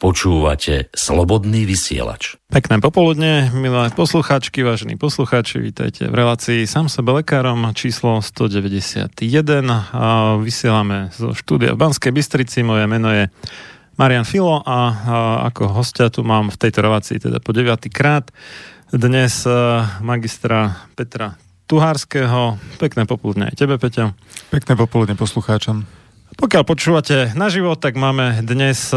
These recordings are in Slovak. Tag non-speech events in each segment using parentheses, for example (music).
Počúvate Slobodný vysielač. Pekné popoludne, milé poslucháčky, vážení poslucháči, vítajte v relácii Sam sebe lekárom číslo 191. A vysielame zo štúdia v Banskej Bystrici, moje meno je Marian Filo a, a ako hostia tu mám v tejto relácii teda po 9. krát dnes a, magistra Petra Tuhárskeho. Pekné popoludne aj tebe, Peťa. Pekné popoludne poslucháčom. Pokiaľ počúvate naživo, tak máme dnes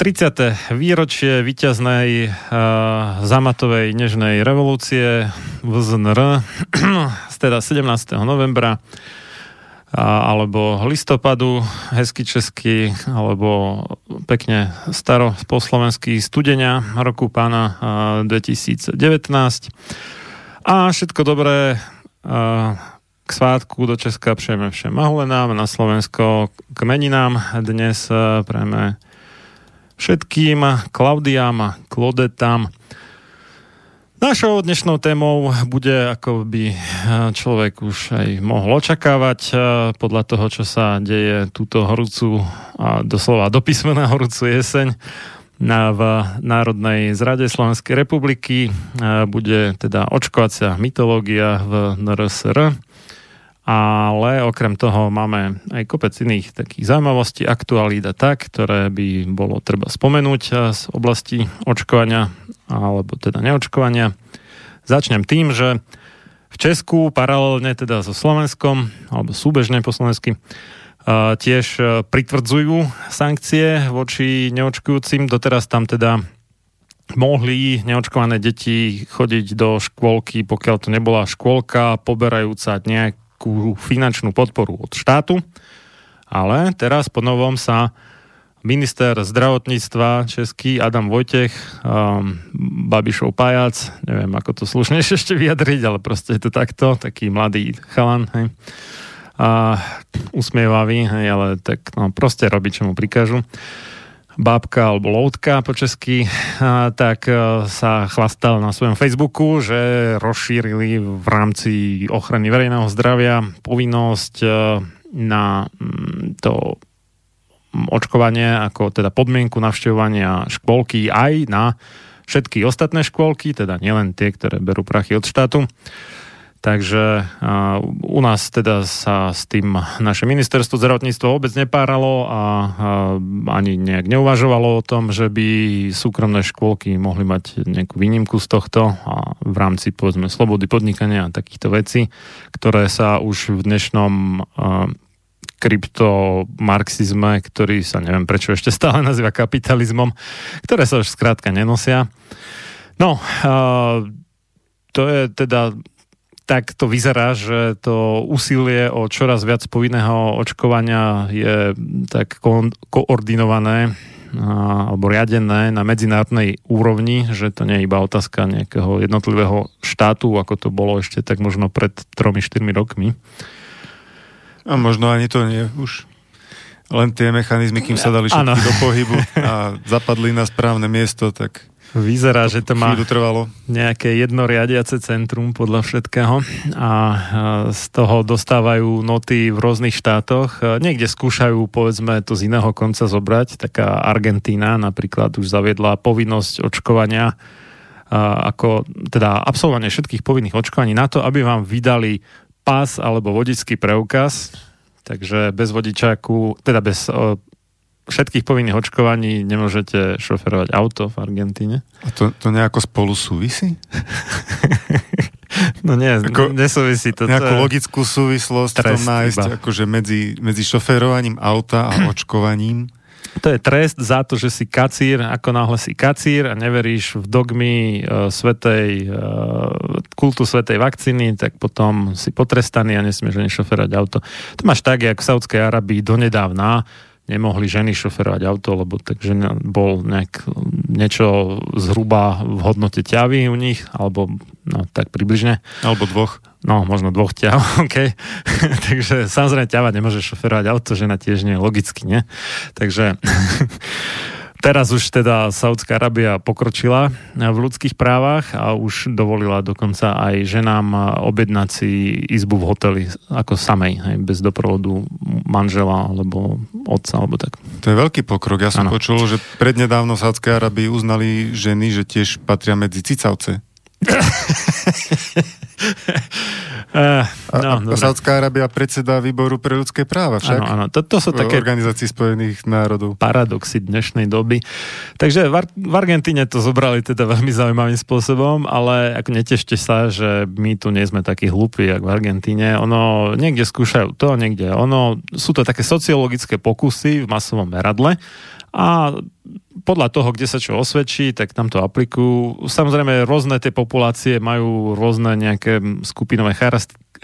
30. výročie víťaznej uh, zamatovej nežnej revolúcie v ZNR, (clears throat) teda 17. novembra alebo listopadu, hezky česky, alebo pekne staro po slovensky studenia roku pána 2019. A všetko dobré k svátku do Česka přejeme všem mahulenám, na Slovensko k meninám. Dnes prejme všetkým Klaudiám Klodetám Našou dnešnou témou bude, ako by človek už aj mohol očakávať podľa toho, čo sa deje túto horúcu a doslova do písmena horúcu jeseň na, v Národnej zrade Slovenskej republiky. Bude teda očkovacia mytológia v NRSR. Ale okrem toho máme aj kopec iných takých zaujímavostí, aktualít a tak, ktoré by bolo treba spomenúť z oblasti očkovania alebo teda neočkovania. Začnem tým, že v Česku paralelne teda so Slovenskom, alebo súbežne po slovensky, tiež pritvrdzujú sankcie voči neočkujúcim. Doteraz tam teda mohli neočkované deti chodiť do škôlky, pokiaľ to nebola škôlka poberajúca nejakú finančnú podporu od štátu. Ale teraz po novom sa minister zdravotníctva český Adam Vojtech, um, Babišov pajac, neviem ako to slušne (laughs) ešte vyjadriť, ale proste je to takto, taký mladý chalan, hej. A usmievavý, hej, ale tak no, proste robí, čo mu prikážu bábka alebo loutka po česky, tak e, sa chlastal na svojom Facebooku, že rozšírili v rámci ochrany verejného zdravia povinnosť e, na m, to očkovanie ako teda podmienku navštevovania škôlky aj na všetky ostatné škôlky, teda nielen tie, ktoré berú prachy od štátu. Takže u nás teda sa s tým naše ministerstvo zdravotníctva vôbec nepáralo a ani nejak neuvažovalo o tom, že by súkromné škôlky mohli mať nejakú výnimku z tohto a v rámci povedzme slobody podnikania a takýchto vecí, ktoré sa už v dnešnom kryptomarxizme, ktorý sa neviem prečo ešte stále (laughs) nazýva kapitalizmom, ktoré sa už skrátka nenosia. No, to je teda tak to vyzerá, že to úsilie o čoraz viac povinného očkovania je tak ko- koordinované alebo riadené na medzinárodnej úrovni, že to nie je iba otázka nejakého jednotlivého štátu, ako to bolo ešte tak možno pred 3-4 rokmi. A možno ani to nie už. Len tie mechanizmy, kým sa dali všetky do pohybu a zapadli na správne miesto, tak Vyzerá, že to má trvalo. nejaké jednoriadiace centrum podľa všetkého a z toho dostávajú noty v rôznych štátoch. Niekde skúšajú, povedzme, to z iného konca zobrať. Taká Argentína napríklad už zaviedla povinnosť očkovania ako teda absolvovanie všetkých povinných očkovaní na to, aby vám vydali pás alebo vodický preukaz, takže bez vodičáku, teda bez všetkých povinných očkovaní nemôžete šoferovať auto v Argentíne. A to, to nejako spolu súvisí? (laughs) no nie, Ako, nesúvisí to. Nejakú to logickú súvislosť to nájsť akože medzi, medzi šoferovaním auta a (clears throat) očkovaním? To je trest za to, že si kacír, ako náhle si kacír a neveríš v dogmy uh, svetej, uh, kultu svetej vakcíny, tak potom si potrestaný a nesmieš ani šoferať auto. To máš tak, jak v Saudskej Arabii donedávna nemohli ženy šoferovať auto, lebo takže bol nejak niečo zhruba v hodnote ťavy u nich, alebo no, tak približne. Alebo dvoch. No, možno dvoch ťav, (laughs) OK. (laughs) takže samozrejme ťava nemôže šoferovať auto, žena tiež nie, logicky, nie? Takže (laughs) Teraz už teda Saudská Arábia pokročila v ľudských právach a už dovolila dokonca aj ženám objednať si izbu v hoteli ako samej, hej, bez doprovodu manžela alebo otca alebo tak. To je veľký pokrok. Ja som ano. počul, že prednedávno v Saudskej Arábii uznali ženy, že tiež patria medzi cicavce. Uh, no, a, a Saudská Arábia predseda výboru pre ľudské práva však? Áno, áno. To, to sú také organizácii spojených národov. Paradoxy dnešnej doby. Takže v, Ar- v Argentíne to zobrali teda veľmi zaujímavým spôsobom, ale ako netešte sa, že my tu nie sme takí hlupí, ako v Argentíne. Ono, niekde skúšajú to, niekde ono. Sú to také sociologické pokusy v masovom meradle a podľa toho, kde sa čo osvedčí, tak tam to aplikujú. Samozrejme, rôzne tie populácie majú rôzne nejaké skupinové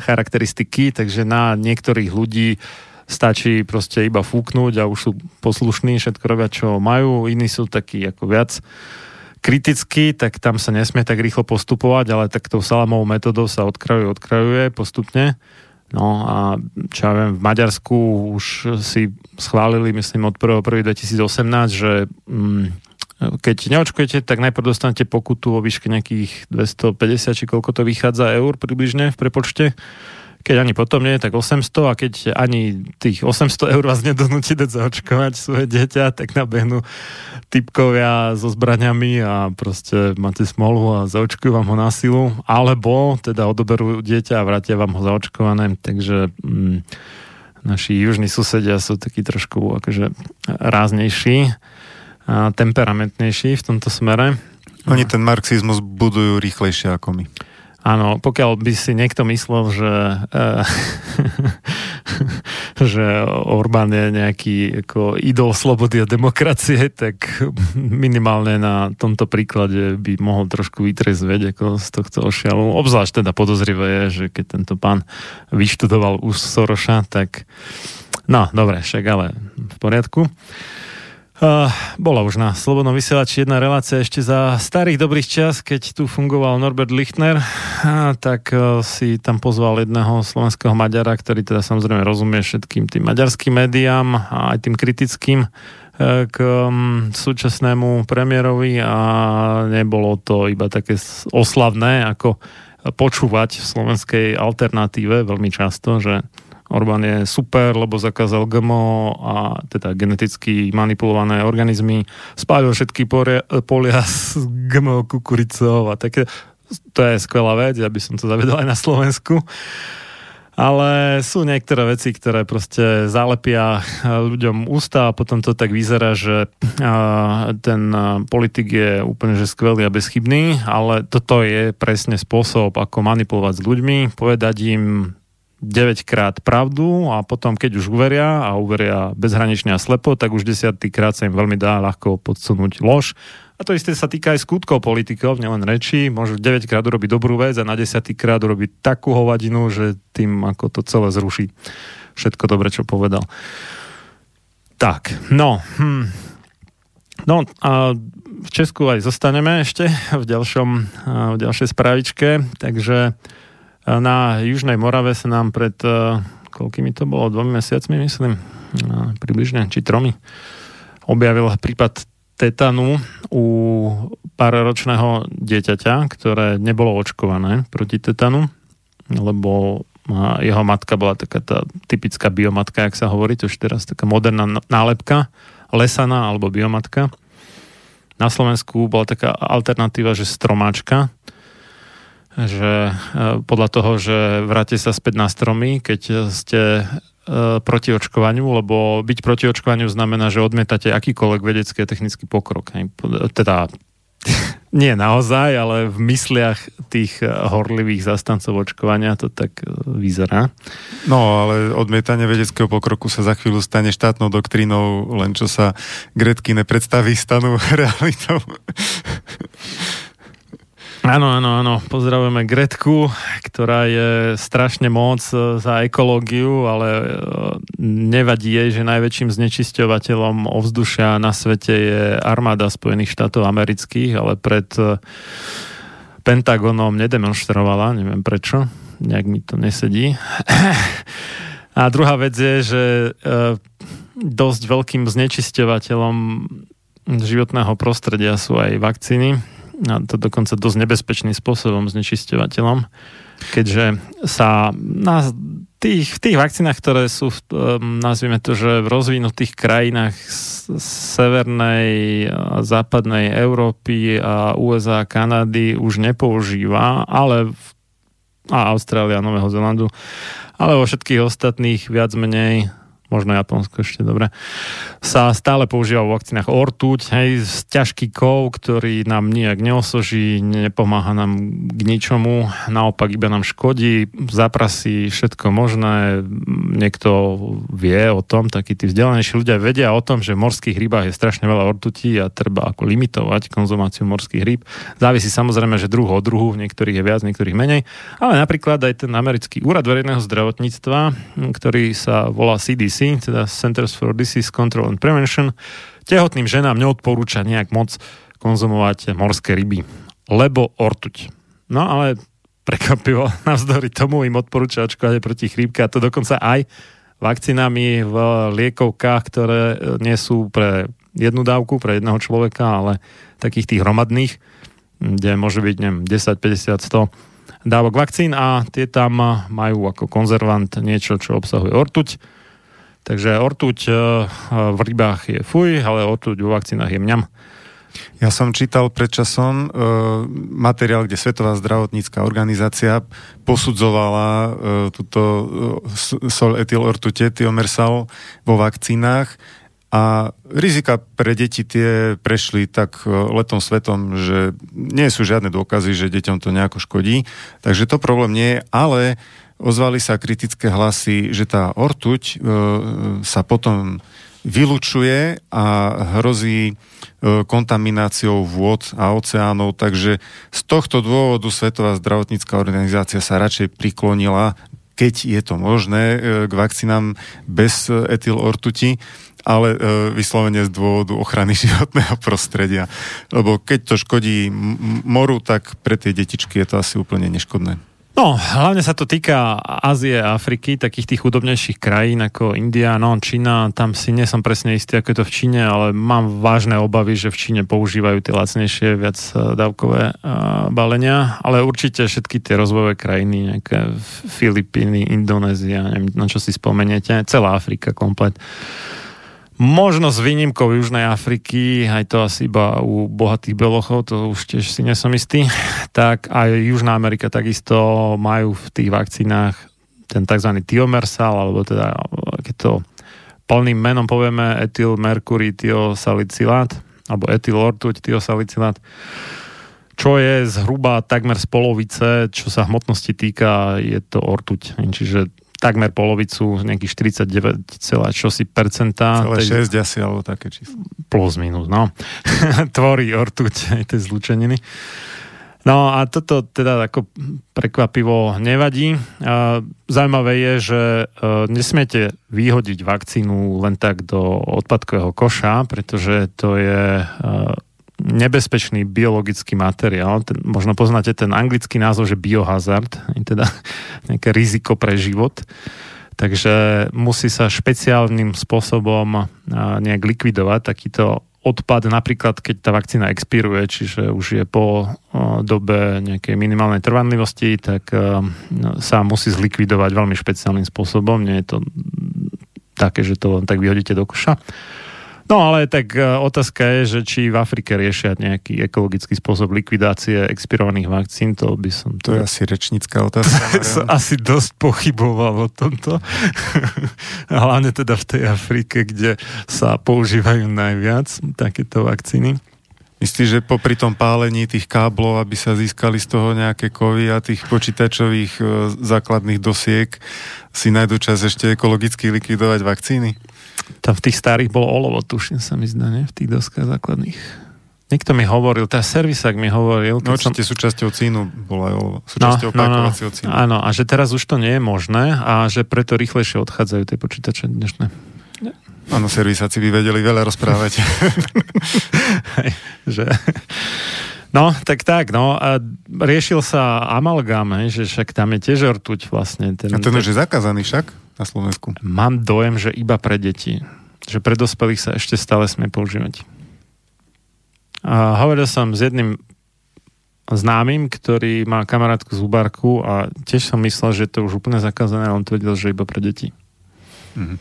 charakteristiky, takže na niektorých ľudí stačí proste iba fúknuť a už sú poslušní, všetko robia, čo majú. Iní sú takí ako viac kritickí, tak tam sa nesmie tak rýchlo postupovať, ale tak tou salamovou metodou sa odkrajuje, odkrajuje postupne. No a čo ja viem, v Maďarsku už si schválili, myslím, od 1.1.2018, že mm, keď neočkujete, tak najprv dostanete pokutu o výške nejakých 250, či koľko to vychádza eur približne v prepočte keď ani potom nie, tak 800 a keď ani tých 800 eur vás nedonúti dať zaočkovať svoje dieťa, tak nabehnú typkovia so zbraniami a proste máte smolu a zaočkujú vám ho na silu, alebo teda odoberú dieťa a vrátia vám ho zaočkované, takže mm, naši južní susedia sú takí trošku akože ráznejší a temperamentnejší v tomto smere. Oni ten marxizmus budujú rýchlejšie ako my. Áno, pokiaľ by si niekto myslel, že, uh, (laughs) že Orbán je nejaký ako idol slobody a demokracie, tak minimálne na tomto príklade by mohol trošku vytrezveť ako z tohto ošialu. Obzvlášť teda podozrivé je, že keď tento pán vyštudoval už Soroša, tak no, dobre, však ale v poriadku. Uh, bola už na Slobodnom vysielači jedna relácia ešte za starých dobrých čas, keď tu fungoval Norbert Lichtner, uh, tak uh, si tam pozval jedného slovenského Maďara, ktorý teda samozrejme rozumie všetkým tým maďarským médiám a aj tým kritickým uh, k um, súčasnému premiérovi. A nebolo to iba také oslavné, ako počúvať v slovenskej alternatíve veľmi často, že Orbán je super, lebo zakázal GMO a teda geneticky manipulované organizmy, spálil všetky polia, s GMO kukuricou a také. To je skvelá vec, ja by som to zavedol aj na Slovensku. Ale sú niektoré veci, ktoré proste zalepia ľuďom ústa a potom to tak vyzerá, že ten politik je úplne že skvelý a bezchybný, ale toto je presne spôsob, ako manipulovať s ľuďmi, povedať im 9 krát pravdu a potom, keď už uveria a uveria bezhranične a slepo, tak už desiatý krát sa im veľmi dá ľahko podsunúť lož. A to isté sa týka aj skutkov politikov, nielen reči. Môžu 9 krát urobiť dobrú vec a na 10 krát urobiť takú hovadinu, že tým ako to celé zruší. Všetko dobre, čo povedal. Tak, no. Hm. No a v Česku aj zostaneme ešte v, ďalšom, v ďalšej správičke, takže na Južnej Morave sa nám pred, uh, koľkými to bolo, dvomi mesiacmi, myslím, uh, približne, či tromi, objavil prípad tetanu u páročného dieťaťa, ktoré nebolo očkované proti tetanu, lebo jeho matka bola taká tá typická biomatka, jak sa hovorí, to už teraz taká moderná nálepka, lesaná alebo biomatka. Na Slovensku bola taká alternatíva, že stromáčka, že e, podľa toho, že vráte sa späť na stromy, keď ste e, proti očkovaniu, lebo byť proti očkovaniu znamená, že odmietate akýkoľvek vedecký a technický pokrok. Teda (laughs) nie naozaj, ale v mysliach tých horlivých zastancov očkovania to tak e, vyzerá. No, ale odmietanie vedeckého pokroku sa za chvíľu stane štátnou doktrínou, len čo sa Gretky nepredstaví, stanú (laughs) realitou. Áno, áno, áno. Pozdravujeme Gretku, ktorá je strašne moc e, za ekológiu, ale e, nevadí jej, že najväčším znečisťovateľom ovzdušia na svete je armáda Spojených štátov amerických, ale pred e, Pentagonom nedemonstrovala, neviem prečo, nejak mi to nesedí. (clears throat) A druhá vec je, že dosť veľkým znečisťovateľom životného prostredia sú aj vakcíny a to dokonca dosť nebezpečným spôsobom znečisťovateľom, keďže sa na tých, v tých vakcínach, ktoré sú, nazvime to, že v rozvinutých krajinách severnej a západnej Európy a USA a Kanady už nepoužíva, ale v, a Austrália Nového Zelandu, ale vo všetkých ostatných viac menej možno Japonsko ešte dobre, sa stále používa vo vakcínach ortuť, hej, ťažký kov, ktorý nám nijak neosoží, nepomáha nám k ničomu, naopak iba nám škodí, zaprasí všetko možné, niekto vie o tom, takí tí vzdelanejší ľudia vedia o tom, že v morských rybách je strašne veľa ortutí a treba ako limitovať konzumáciu morských rýb. Závisí samozrejme, že druh od druhu, v niektorých je viac, v niektorých menej, ale napríklad aj ten americký úrad verejného zdravotníctva, ktorý sa volá CDC, CDC, teda Centers for Disease Control and Prevention, tehotným ženám neodporúča nejak moc konzumovať morské ryby, lebo ortuť. No ale prekvapivo, (laughs) navzdory tomu im odporúča očkovať proti chrípke a to dokonca aj vakcínami v liekovkách, ktoré nie sú pre jednu dávku, pre jedného človeka, ale takých tých hromadných, kde môže byť, neviem, 10, 50, 100 dávok vakcín a tie tam majú ako konzervant niečo, čo obsahuje ortuť Takže ortuť e, v rybách je fuj, ale ortuť vo vakcínach je mňam. Ja som čítal pred časom e, materiál, kde Svetová zdravotnícká organizácia posudzovala e, túto e, sol etyl ortute, tiomersal vo vakcínach a rizika pre deti tie prešli tak e, letom svetom, že nie sú žiadne dôkazy, že deťom to nejako škodí. Takže to problém nie je, ale ozvali sa kritické hlasy, že tá ortuť e, sa potom vylučuje a hrozí e, kontamináciou vôd a oceánov, takže z tohto dôvodu Svetová zdravotnícká organizácia sa radšej priklonila, keď je to možné, e, k vakcínám bez etyl ortuti, ale e, vyslovene z dôvodu ochrany (laughs) životného prostredia. Lebo keď to škodí moru, tak pre tie detičky je to asi úplne neškodné. No, hlavne sa to týka Ázie a Afriky, takých tých chudobnejších krajín ako India, no Čína, tam si nie som presne istý, ako je to v Číne, ale mám vážne obavy, že v Číne používajú tie lacnejšie, viac e, dávkové uh, balenia, ale určite všetky tie rozvojové krajiny, nejaké Filipíny, Indonézia, neviem, na čo si spomeniete, celá Afrika komplet Možno s výnimkou Južnej Afriky, aj to asi iba u bohatých belochov, to už tiež si nesom istý, tak aj Južná Amerika takisto majú v tých vakcínach ten tzv. tiomersal, alebo teda, keď to plným menom povieme etylmercury tiosalicilát, alebo etylortuť tiosalicilát, čo je zhruba takmer z polovice, čo sa hmotnosti týka, je to ortuť. Čiže takmer polovicu, nejakých 49, čosi percentá. Celé 6 asi, alebo také číslo. Plus minus, no. (laughs) Tvorí ortuť aj tie zlučeniny. No a toto teda ako prekvapivo nevadí. Zaujímavé je, že e, nesmiete vyhodiť vakcínu len tak do odpadkového koša, pretože to je e, nebezpečný biologický materiál. Ten, možno poznáte ten anglický názov, že biohazard, (laughs) teda nejaké riziko pre život. Takže musí sa špeciálnym spôsobom nejak likvidovať takýto odpad, napríklad keď tá vakcína expiruje, čiže už je po dobe nejakej minimálnej trvanlivosti, tak sa musí zlikvidovať veľmi špeciálnym spôsobom. Nie je to také, že to len tak vyhodíte do koša. No ale tak e, otázka je, že či v Afrike riešia nejaký ekologický spôsob likvidácie expirovaných vakcín, to by som... To, to je asi rečnícka (laughs) otázka. som asi dosť pochyboval o tomto. (laughs) Hlavne teda v tej Afrike, kde sa používajú najviac takéto vakcíny. Myslíš, že popri tom pálení tých káblov, aby sa získali z toho nejaké kovy a tých počítačových e, základných dosiek, si nájdu čas ešte ekologicky likvidovať vakcíny? Tam v tých starých bolo olovo, tuším sa mi zdá, ne? V tých doskách základných. Niekto mi hovoril, tá servisák mi hovoril. No určite som... súčasťou cínu bola aj olovo. Súčasťou no, no, no, cínu. Áno, a že teraz už to nie je možné a že preto rýchlejšie odchádzajú tie počítače dnešné. Áno, servisáci by vedeli veľa rozprávať. (laughs) (laughs) že... No, tak tak, no. A riešil sa amalgám, že však tam je tiež ortuť vlastne. Ten, a ten, ten už je zakázaný však? na Slovensku? Mám dojem, že iba pre deti. Že pre dospelých sa ešte stále smie používať. A hovoril som s jedným známym, ktorý má kamarátku z Ubarku a tiež som myslel, že to už úplne zakázané, ale on tvrdil, že iba pre deti. Mm-hmm.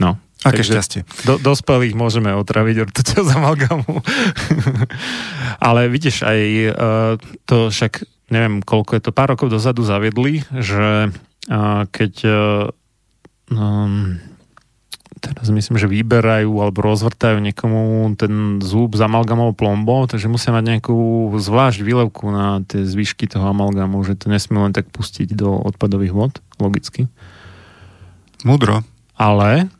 No. Aké šťastie. Do, dospelých môžeme otraviť ortuťou z amalgamu. (laughs) ale vidíš, aj uh, to však, neviem, koľko je to, pár rokov dozadu zaviedli, že uh, keď uh, um, teraz myslím, že vyberajú alebo rozvrtajú niekomu ten zúb s amalgamou plombou, takže musia mať nejakú zvlášť výlevku na tie zvyšky toho amalgamu, že to nesmie len tak pustiť do odpadových vod, logicky. Mudro. Ale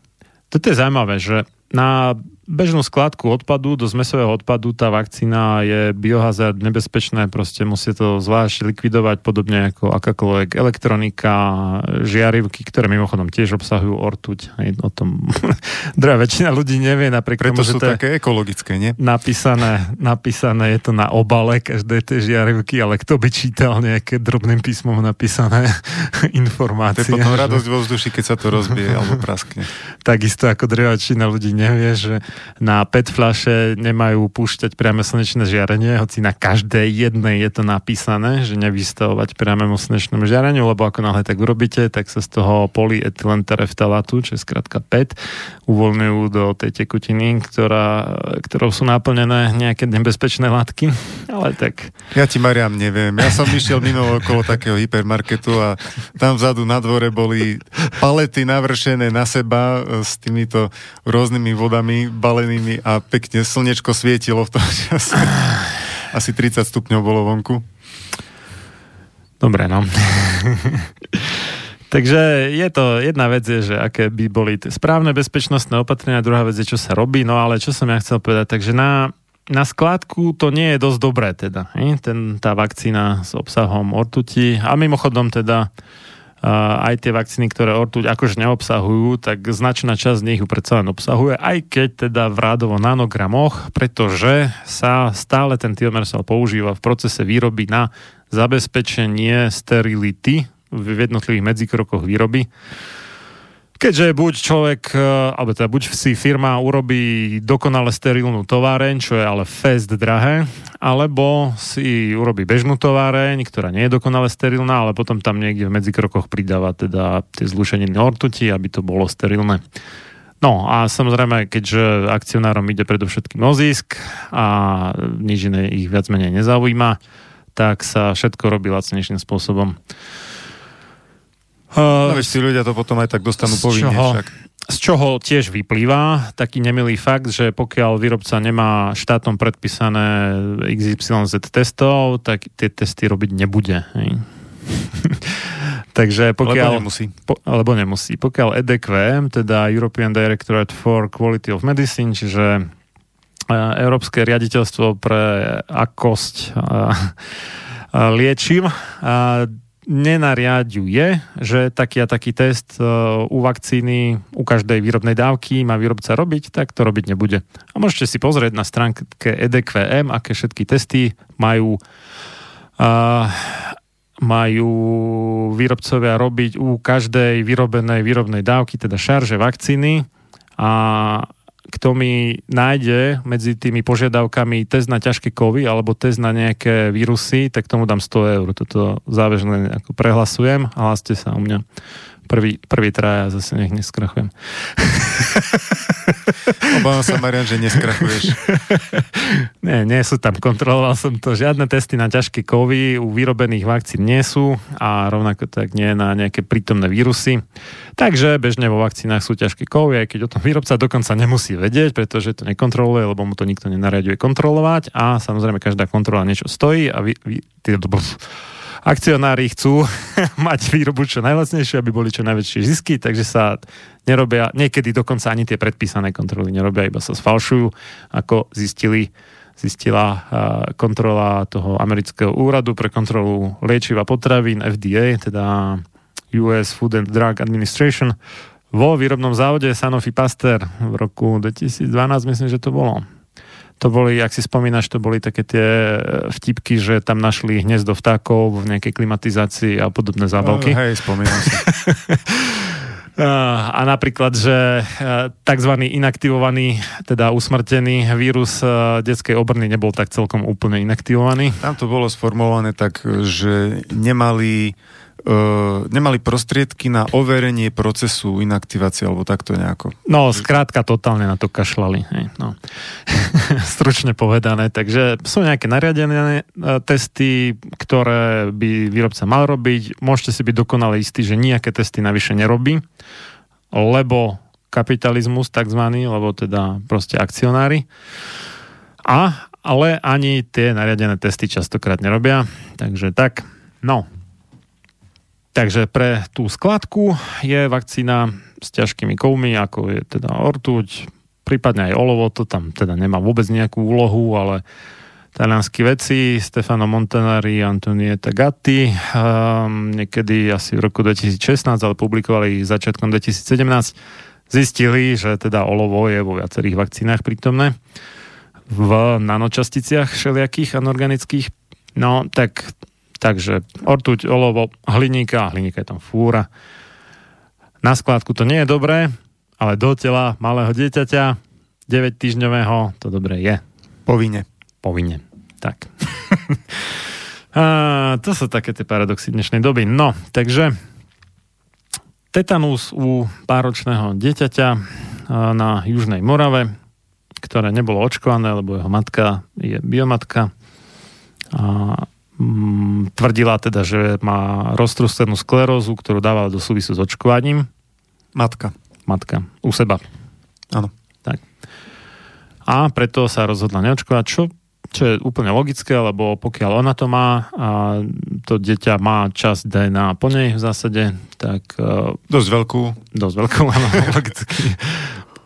toto je zaujímavé, že na bežnú skladku odpadu, do zmesového odpadu tá vakcína je biohazard nebezpečné, proste musí to zvlášť likvidovať, podobne ako akákoľvek elektronika, žiarivky, ktoré mimochodom tiež obsahujú ortuť. Aj o tom (laughs) druhá väčšina ľudí nevie, napriek Preto tomu, sú to také ekologické, nie? Napísané, napísané je to na obale každej tej žiarivky, ale kto by čítal nejaké drobným písmom napísané (laughs) informácie. To je potom radosť vo vzduši, keď sa to rozbije alebo praskne. (laughs) Takisto ako druhá väčšina ľudí nevie, že na PET fľaše nemajú púšťať priame slnečné žiarenie, hoci na každej jednej je to napísané, že nevystavovať priamému slnečnému žiareniu, lebo ako náhle tak urobíte, tak sa z toho polyetylentereftalátu, čo je skrátka PET, uvoľňujú do tej tekutiny, ktorá, ktorou sú naplnené nejaké nebezpečné látky, ale tak... Ja ti, Mariam, neviem. Ja som išiel minulo okolo takého hypermarketu a tam vzadu na dvore boli palety navršené na seba s týmito rôznymi vodami balenými a pekne slnečko svietilo v tom (laughs) čase. Asi 30 stupňov bolo vonku. Dobre, no. (laughs) Takže je to, jedna vec je, že aké by boli tie správne bezpečnostné opatrenia, druhá vec je, čo sa robí, no ale čo som ja chcel povedať, takže na, na skládku to nie je dosť dobré teda, Ten, tá vakcína s obsahom ortuti a mimochodom teda aj tie vakcíny, ktoré ortuť akože neobsahujú, tak značná časť z nich ju predsa len obsahuje, aj keď teda v rádovo nanogramoch, pretože sa stále ten tiomersal používa v procese výroby na zabezpečenie sterility v jednotlivých medzikrokoch výroby. Keďže buď človek, e, alebo teda buď si firma urobí dokonale sterilnú továreň, čo je ale fest drahé, alebo si urobí bežnú továreň, ktorá nie je dokonale sterilná, ale potom tam niekde v medzikrokoch pridáva teda tie zlušeniny ortuti, aby to bolo sterilné. No a samozrejme, keďže akcionárom ide predovšetkým o zisk a nič iné ich viac menej nezaujíma, tak sa všetko robí lacnejším spôsobom. Uh, no veď tí ľudia to potom aj tak dostanú povinne čoho, však. Z čoho tiež vyplýva taký nemilý fakt, že pokiaľ výrobca nemá štátom predpísané XYZ testov, tak tie testy robiť nebude. Hej. (laughs) Takže pokiaľ... Lebo nemusí. Po, alebo nemusí. Pokiaľ EDQM, teda European Directorate for Quality of Medicine, čiže e, Európske riaditeľstvo pre akosť (laughs) liečiv, nenariaduje, že taký a taký test e, u vakcíny, u každej výrobnej dávky má výrobca robiť, tak to robiť nebude. A môžete si pozrieť na stránke EDQM, aké všetky testy majú uh, majú výrobcovia robiť u každej vyrobenej výrobnej dávky, teda šarže vakcíny a kto mi nájde medzi tými požiadavkami test na ťažké kovy alebo test na nejaké vírusy, tak tomu dám 100 eur. Toto záväžne ako prehlasujem hláste sa u mňa prvý, prvý traja zase nech neskrachujem. (laughs) (laughs) Obávam sa, Marian, že neskrachuješ. (laughs) nie, nie sú tam, kontroloval som to. Žiadne testy na ťažké kovy u vyrobených vakcín nie sú a rovnako tak nie na nejaké prítomné vírusy. Takže bežne vo vakcínach sú ťažké kovy, aj keď o tom výrobca dokonca nemusí vedieť, pretože to nekontroluje, lebo mu to nikto nenariaduje kontrolovať a samozrejme každá kontrola niečo stojí a vy, vy, tý, (laughs) akcionári chcú (laughs) mať výrobu čo najlacnejšie, aby boli čo najväčšie zisky, takže sa nerobia, niekedy dokonca ani tie predpísané kontroly nerobia, iba sa sfalšujú, ako zistili zistila kontrola toho amerického úradu pre kontrolu liečiva potravín FDA, teda US Food and Drug Administration, vo výrobnom závode Sanofi Pasteur v roku 2012, myslím, že to bolo to boli, ak si spomínaš, to boli také tie vtipky, že tam našli hniezdo vtákov v nejakej klimatizácii a podobné zábavky. Oh, hej, spomínam si. (laughs) A napríklad, že tzv. inaktivovaný, teda usmrtený vírus detskej obrny nebol tak celkom úplne inaktivovaný. Tam to bolo sformulované tak, že nemali nemali prostriedky na overenie procesu inaktivácie, alebo takto nejako. No, skrátka totálne na to kašlali. Hej, no. (laughs) Stručne povedané. Takže sú nejaké nariadené uh, testy, ktoré by výrobca mal robiť. Môžete si byť dokonale istí, že nejaké testy navyše nerobí, lebo kapitalizmus takzvaný, lebo teda proste akcionári. A, ale ani tie nariadené testy častokrát nerobia. Takže tak, no, Takže pre tú skladku je vakcína s ťažkými kovmi, ako je teda ortuť, prípadne aj olovo, to tam teda nemá vôbec nejakú úlohu, ale talianskí veci, Stefano Montanari, Antonieta Gatti, um, niekedy asi v roku 2016, ale publikovali začiatkom 2017, zistili, že teda olovo je vo viacerých vakcínach prítomné v nanočasticiach všelijakých anorganických. No, tak Takže ortuť, olovo, hliníka, hliníka je tam fúra. Na skládku to nie je dobré, ale do tela malého dieťaťa 9 týždňového to dobré je. Povinne. Povinne. Tak. (laughs) a, to sú také tie paradoxy dnešnej doby. No, takže tetanus u páročného dieťaťa na Južnej Morave, ktoré nebolo očkované, lebo jeho matka je biomatka. A Mm, tvrdila teda, že má roztrústenú sklerózu, ktorú dávala do súvisu s očkovaním. Matka. Matka. U seba. Áno. Tak. A preto sa rozhodla neočkovať, čo, čo je úplne logické, lebo pokiaľ ona to má a to dieťa má časť DNA po nej v zásade, tak... Uh, dosť veľkú. Dosť veľkú, (laughs) áno, logicky.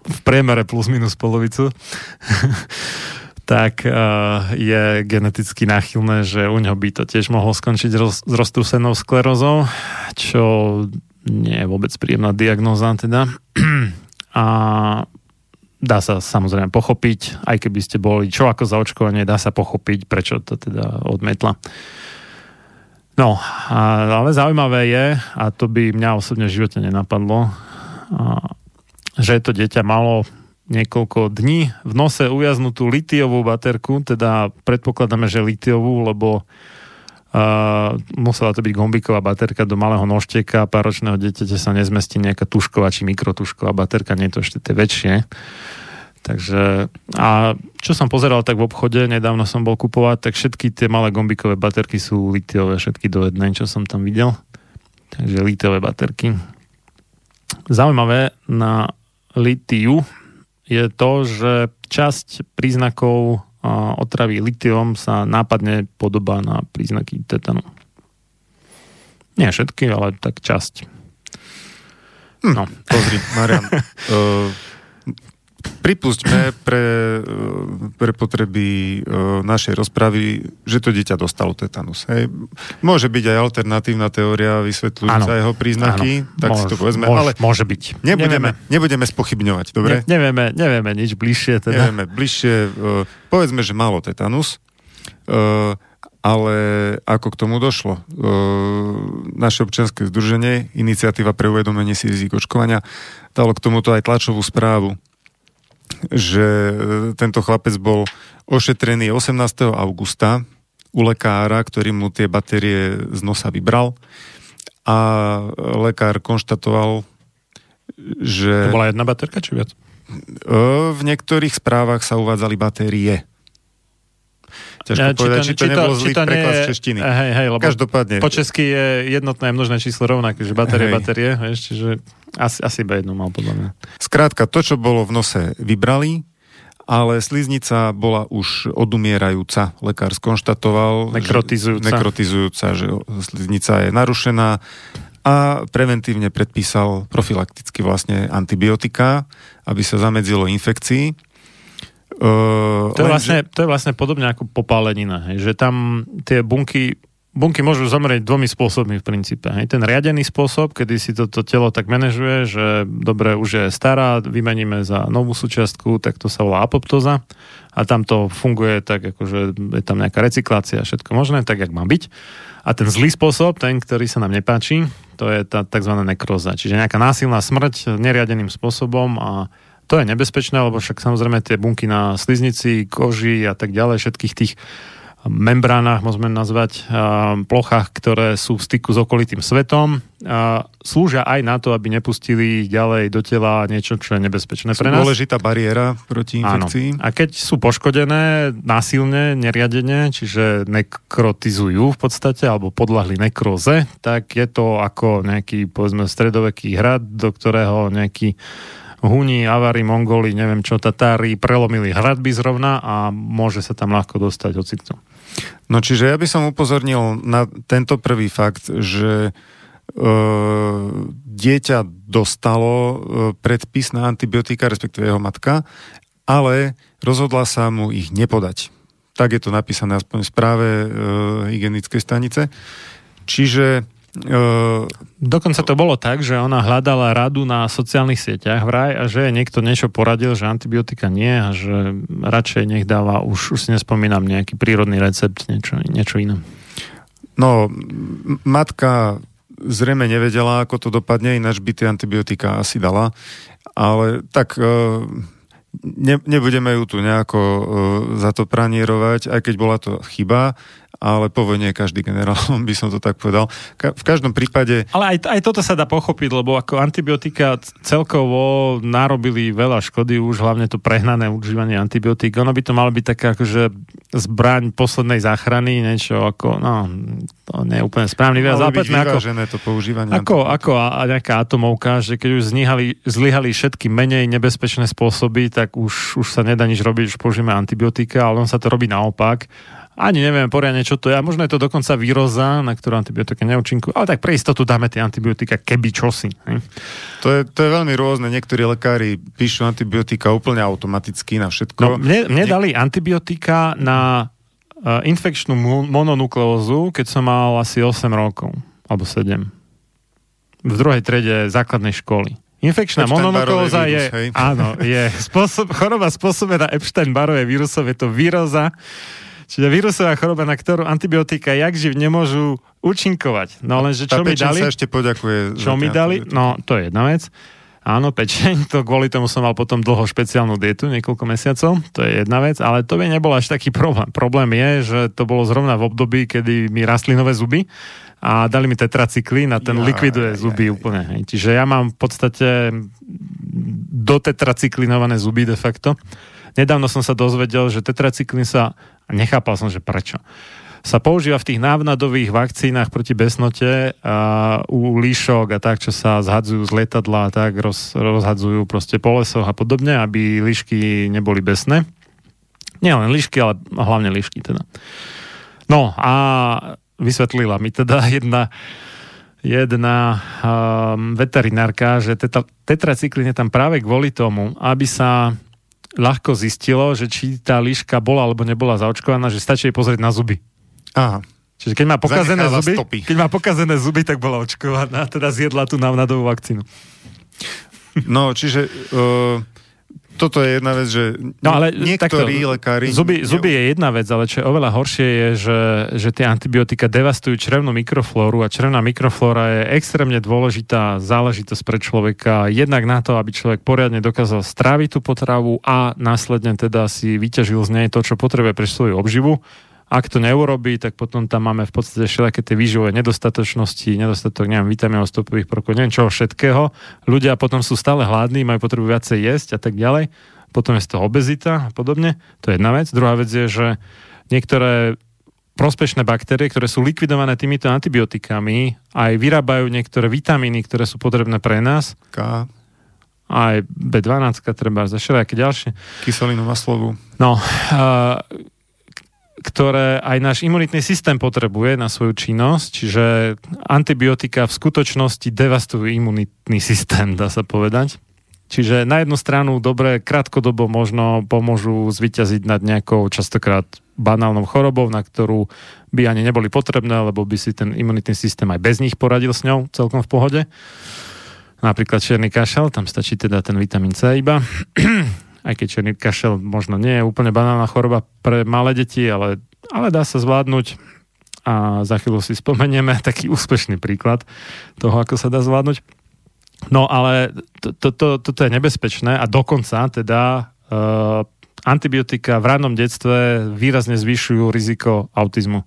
v priemere plus minus polovicu tak uh, je geneticky náchylné, že u ňoho by to tiež mohlo skončiť roz, s roztrúsenou sklerozou, čo nie je vôbec príjemná diagnóza teda. (clears throat) A dá sa samozrejme pochopiť, aj keby ste boli čo ako za očkovanie, dá sa pochopiť, prečo to teda odmetla. No, a, ale zaujímavé je, a to by mňa osobne v živote nenapadlo, a, že to dieťa malo niekoľko dní v nose ujaznutú litiovú baterku, teda predpokladáme, že litiovú, lebo uh, musela to byť gombíková baterka do malého nožteka, páročného dieťaťa sa nezmestí nejaká tušková či mikrotušková baterka, nie je to ešte tie väčšie. Takže, a čo som pozeral tak v obchode, nedávno som bol kupovať, tak všetky tie malé gombíkové baterky sú litiové, všetky do jednej, čo som tam videl. Takže litiové baterky. Zaujímavé na litiu je to, že časť príznakov otravy litiom sa nápadne podobá na príznaky tetanu. Nie všetky, ale tak časť. Hm, no. Pozri, Marian. uh, (laughs) pripustme pre, e, pre potreby e, našej rozpravy, že to dieťa dostalo tetanus. Hej. Môže byť aj alternatívna teória vysvetľujúca jeho príznaky, áno. tak môže, si to povedzme. Môže, ale môže byť. Nebudeme, nevieme, nebudeme spochybňovať, dobre? Ne, nevieme, nevieme nič bližšie. Teda. Nevieme bližšie. E, povedzme, že malo tetanus, ale ako k tomu došlo? Naše občianske združenie, iniciatíva pre uvedomenie si rizik očkovania, dalo k tomuto aj tlačovú správu že e, tento chlapec bol ošetrený 18. augusta u lekára, ktorý mu tie batérie z nosa vybral a lekár konštatoval, že... To bola jedna baterka, či viac? E, v niektorých správach sa uvádzali batérie. Ťažko ja, povedať, či to, či to nebol zlý preklad z češtiny. Hej, hej, lebo Každopádne. Po česky je jednotné množné číslo rovnaké, že batérie, hej. batérie, vieš, čiže asi, asi iba jednu mal podľa mňa. Skrátka, to, čo bolo v nose, vybrali, ale sliznica bola už odumierajúca. Lekár skonštatoval, nekrotizujúca. Že, nekrotizujúca, že sliznica je narušená a preventívne predpísal profilakticky vlastne antibiotika, aby sa zamedzilo infekcii. Uh, to, je vlastne, že... to je vlastne podobne ako popálenina, hej, že tam tie bunky bunky môžu zomrieť dvomi spôsobmi v princípe. Hej. Ten riadený spôsob, kedy si toto to telo tak manažuje, že dobre, už je stará, vymeníme za novú súčiastku, tak to sa volá apoptoza a tam to funguje tak, akože je tam nejaká recyklácia, všetko možné, tak, jak má byť. A ten zlý spôsob, ten, ktorý sa nám nepáči, to je tá tzv. nekroza, čiže nejaká násilná smrť neriadeným spôsobom a to je nebezpečné, lebo však samozrejme tie bunky na sliznici, koži a tak ďalej, všetkých tých membránach, môžeme nazvať, plochách, ktoré sú v styku s okolitým svetom, slúžia aj na to, aby nepustili ďalej do tela niečo, čo je nebezpečné sú pre nás. dôležitá bariéra proti infekcii. Áno. A keď sú poškodené násilne, neriadene, čiže nekrotizujú v podstate, alebo podľahli nekroze, tak je to ako nejaký, povedzme, stredoveký hrad, do ktorého nejaký Huni, Avari, Mongoli, neviem čo, Tatári prelomili hradby zrovna a môže sa tam ľahko dostať hocikto. No čiže ja by som upozornil na tento prvý fakt, že e, dieťa dostalo e, predpis na antibiotika, respektíve jeho matka, ale rozhodla sa mu ich nepodať. Tak je to napísané aspoň v správe e, hygienickej stanice. Čiže Uh, Dokonca to bolo tak, že ona hľadala radu na sociálnych sieťach vraj a že niekto niečo poradil, že antibiotika nie a že radšej nech dáva, už, už si nespomínam, nejaký prírodný recept, niečo, niečo iné. No, matka zrejme nevedela, ako to dopadne, ináč by tie antibiotika asi dala, ale tak uh, ne, nebudeme ju tu nejako uh, za to pranierovať, aj keď bola to chyba, ale po vojne je každý generál, (laughs) by som to tak povedal. Ka- v každom prípade... Ale aj, aj toto sa dá pochopiť, lebo ako antibiotika celkovo narobili veľa škody, už hlavne to prehnané užívanie antibiotík. Ono by to malo byť taká akože zbraň poslednej záchrany, niečo ako, no, to nie je úplne správny výraz. Malo byť ako, to používanie ako, ako a, a nejaká atomovka, že keď už zlyhali všetky menej nebezpečné spôsoby, tak už, už sa nedá nič robiť, už použijeme antibiotika, ale on sa to robí naopak ani neviem poriadne, čo to je. Možno je to dokonca výroza, na ktorú antibiotika neúčinkujú. Ale tak pre istotu dáme tie antibiotika, keby čosi. To je, to je veľmi rôzne. Niektorí lekári píšu antibiotika úplne automaticky na všetko. No, mne, mne dali antibiotika na uh, infekčnú mononukleózu, keď som mal asi 8 rokov. Alebo 7. V druhej trede základnej školy. Infekčná mononukleóza je, hej. áno, je spôsob, choroba spôsobená Epstein-Barovej vírusov, je to výroza, Čiže vírusová choroba, na ktorú antibiotika jak živ nemôžu účinkovať. No lenže čo mi dali? sa ešte poďakuje. Čo mi dali? No, to je jedna vec. Áno, pečeň, to kvôli tomu som mal potom dlho špeciálnu dietu, niekoľko mesiacov, to je jedna vec, ale to by nebol až taký problém. Problém je, že to bolo zrovna v období, kedy mi rastli nové zuby a dali mi tetracyklín a ten Jaj, likviduje zuby jaj. úplne. Hej. Čiže ja mám v podstate dotetracyklinované zuby de facto. Nedávno som sa dozvedel, že tetracyklín sa, nechápal som, že prečo, sa používa v tých návnadových vakcínach proti besnote a u líšok a tak, čo sa zhadzujú z lietadla a tak, roz, rozhadzujú proste po lesoch a podobne, aby líšky neboli besné. Nie len líšky, ale hlavne líšky teda. No a vysvetlila mi teda jedna jedna um, veterinárka, že teta, tetracyklín je tam práve kvôli tomu, aby sa ľahko zistilo, že či tá líška bola alebo nebola zaočkovaná, že stačí jej pozrieť na zuby. Aha. Čiže keď má pokazené Zanecháva zuby, stopy. keď má pokazené zuby, tak bola očkovaná, teda zjedla tú návnadovú vakcínu. No, čiže uh, toto je jedna vec, že No ale niektorí takto, lekári... Zuby, zuby je jedna vec, ale čo je oveľa horšie je, že, že tie antibiotika devastujú črevnú mikroflóru a črevná mikroflóra je extrémne dôležitá záležitosť pre človeka. Jednak na to, aby človek poriadne dokázal stráviť tú potravu a následne teda si vyťažil z nej to, čo potrebuje pre svoju obživu. Ak to neurobí, tak potom tam máme v podstate všelijaké tie výživové nedostatočnosti, nedostatok, neviem, vitamínov, stopových prvkov, neviem čoho všetkého. Ľudia potom sú stále hladní, majú potrebu viacej jesť a tak ďalej. Potom je z toho obezita a podobne. To je jedna vec. Druhá vec je, že niektoré prospešné baktérie, ktoré sú likvidované týmito antibiotikami, aj vyrábajú niektoré vitamíny, ktoré sú potrebné pre nás, K, aj B12 treba, za všelijaké ďalšie. kyselinu maslovú. No, uh, ktoré aj náš imunitný systém potrebuje na svoju činnosť, čiže antibiotika v skutočnosti devastujú imunitný systém, dá sa povedať. Čiže na jednu stranu dobre, krátkodobo možno pomôžu zvyťaziť nad nejakou častokrát banálnou chorobou, na ktorú by ani neboli potrebné, lebo by si ten imunitný systém aj bez nich poradil s ňou celkom v pohode. Napríklad čierny kašel, tam stačí teda ten vitamín C iba. Aj keď čierny kašel možno nie je úplne banálna choroba pre malé deti, ale, ale dá sa zvládnuť a za chvíľu si spomenieme (laughs) taký úspešný príklad toho, ako sa dá zvládnuť. No ale to, to, to, toto je nebezpečné a dokonca teda uh, antibiotika v rannom detstve výrazne zvyšujú riziko autizmu.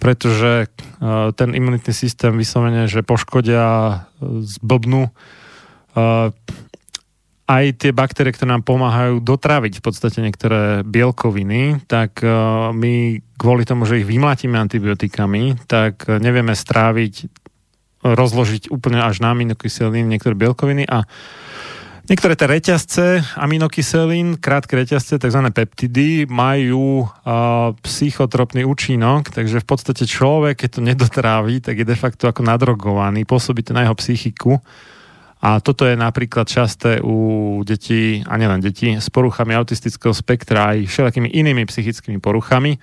Pretože uh, ten imunitný systém vyslovene, že poškodia, uh, zblbnú uh, aj tie baktérie, ktoré nám pomáhajú dotraviť v podstate niektoré bielkoviny, tak uh, my kvôli tomu, že ich vymlatíme antibiotikami, tak nevieme stráviť rozložiť úplne až na aminokyselín niektoré bielkoviny a niektoré tie reťazce aminokyselín, krátke reťazce, tzv. peptidy, majú uh, psychotropný účinok, takže v podstate človek, keď to nedotrávi, tak je de facto ako nadrogovaný, pôsobí to na jeho psychiku a toto je napríklad časté u detí, a nielen detí, s poruchami autistického spektra aj všelijakými inými psychickými poruchami,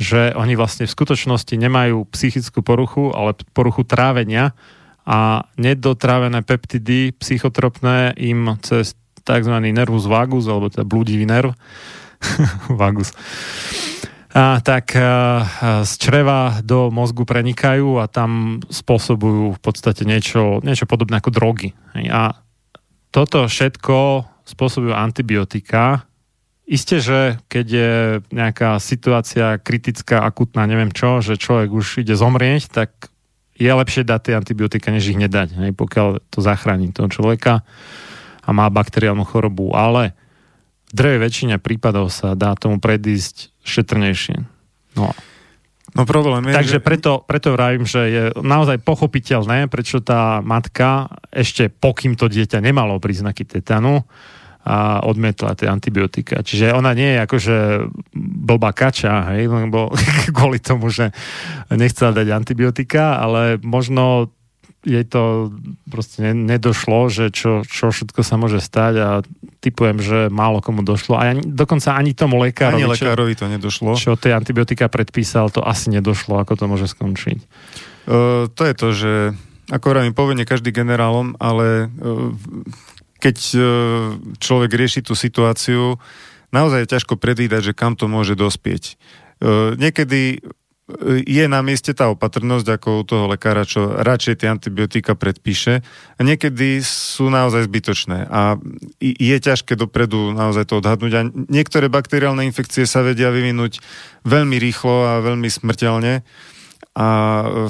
že oni vlastne v skutočnosti nemajú psychickú poruchu, ale poruchu trávenia a nedotrávené peptidy psychotropné im cez tzv. nervus vagus, alebo teda blúdivý nerv, (laughs) vagus, a tak a, z čreva do mozgu prenikajú a tam spôsobujú v podstate niečo, niečo podobné ako drogy. A toto všetko spôsobujú antibiotika, Isté, že keď je nejaká situácia kritická, akutná, neviem čo, že človek už ide zomrieť, tak je lepšie dať tie antibiotika, než ich nedať, hej, pokiaľ to zachráni toho človeka a má bakteriálnu chorobu. Ale v drevej väčšine prípadov sa dá tomu predísť šetrnejšie. No. No problém je, Takže že... preto, preto vravím, že je naozaj pochopiteľné, prečo tá matka ešte pokým to dieťa nemalo príznaky tetanu, a odmietla tie antibiotika. Čiže ona nie je akože blbá kača, hej, lebo (laughs) kvôli tomu, že nechcela dať antibiotika, ale možno jej to proste nedošlo, že čo, čo všetko sa môže stať a typujem, že málo komu došlo. A ani, dokonca ani tomu lekárovi, Ani lekárovi to nedošlo. čo, tie antibiotika predpísal, to asi nedošlo, ako to môže skončiť. Uh, to je to, že ako hovorím, povie každý generálom, ale uh, keď uh, človek rieši tú situáciu, naozaj je ťažko predvídať, že kam to môže dospieť. niekedy je na mieste tá opatrnosť ako u toho lekára, čo radšej tie antibiotika predpíše a niekedy sú naozaj zbytočné a je ťažké dopredu naozaj to odhadnúť a niektoré bakteriálne infekcie sa vedia vyvinúť veľmi rýchlo a veľmi smrteľne a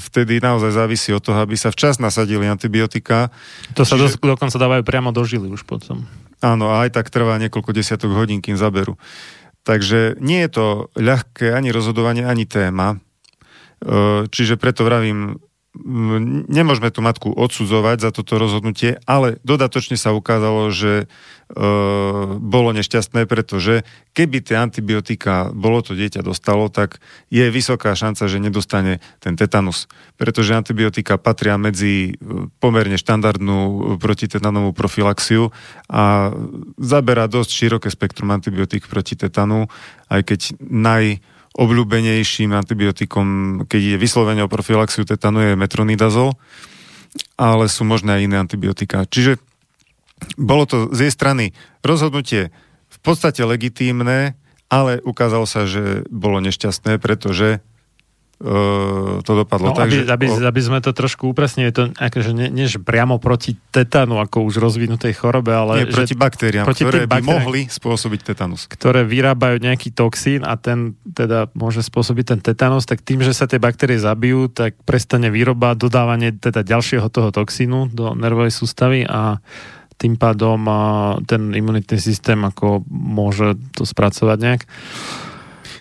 vtedy naozaj závisí od toho, aby sa včas nasadili antibiotika. To sa Čiže... dokonca dávajú priamo do žily už potom. Áno, a aj tak trvá niekoľko desiatok hodín, kým zaberú. Takže nie je to ľahké ani rozhodovanie, ani téma. E, čiže preto vravím, nemôžeme tú matku odsudzovať za toto rozhodnutie, ale dodatočne sa ukázalo, že e, bolo nešťastné, pretože keby tie antibiotika bolo to dieťa dostalo, tak je vysoká šanca, že nedostane ten tetanus. Pretože antibiotika patria medzi e, pomerne štandardnú protitetanovú profilaxiu a zaberá dosť široké spektrum antibiotík proti tetanu, aj keď naj obľúbenejším antibiotikom, keď je vyslovene o profilaxiu tetanu, je metronidazol, ale sú možné aj iné antibiotika. Čiže bolo to z jej strany rozhodnutie v podstate legitímne, ale ukázalo sa, že bolo nešťastné, pretože uh, to dopadlo no, tak, aby, že... Aby, o... aby sme to trošku upresnili, to akože nie, nie že priamo proti tetánu, ako už rozvinutej chorobe, ale... Nie, že proti baktériám, proti ktoré by mohli spôsobiť tetanus. Ktoré vyrábajú nejaký toxín a ten teda môže spôsobiť ten tetanus, tak tým, že sa tie baktérie zabijú, tak prestane výroba, dodávanie teda ďalšieho toho toxínu do nervovej sústavy a tým pádom ten imunitný systém ako môže to spracovať nejak.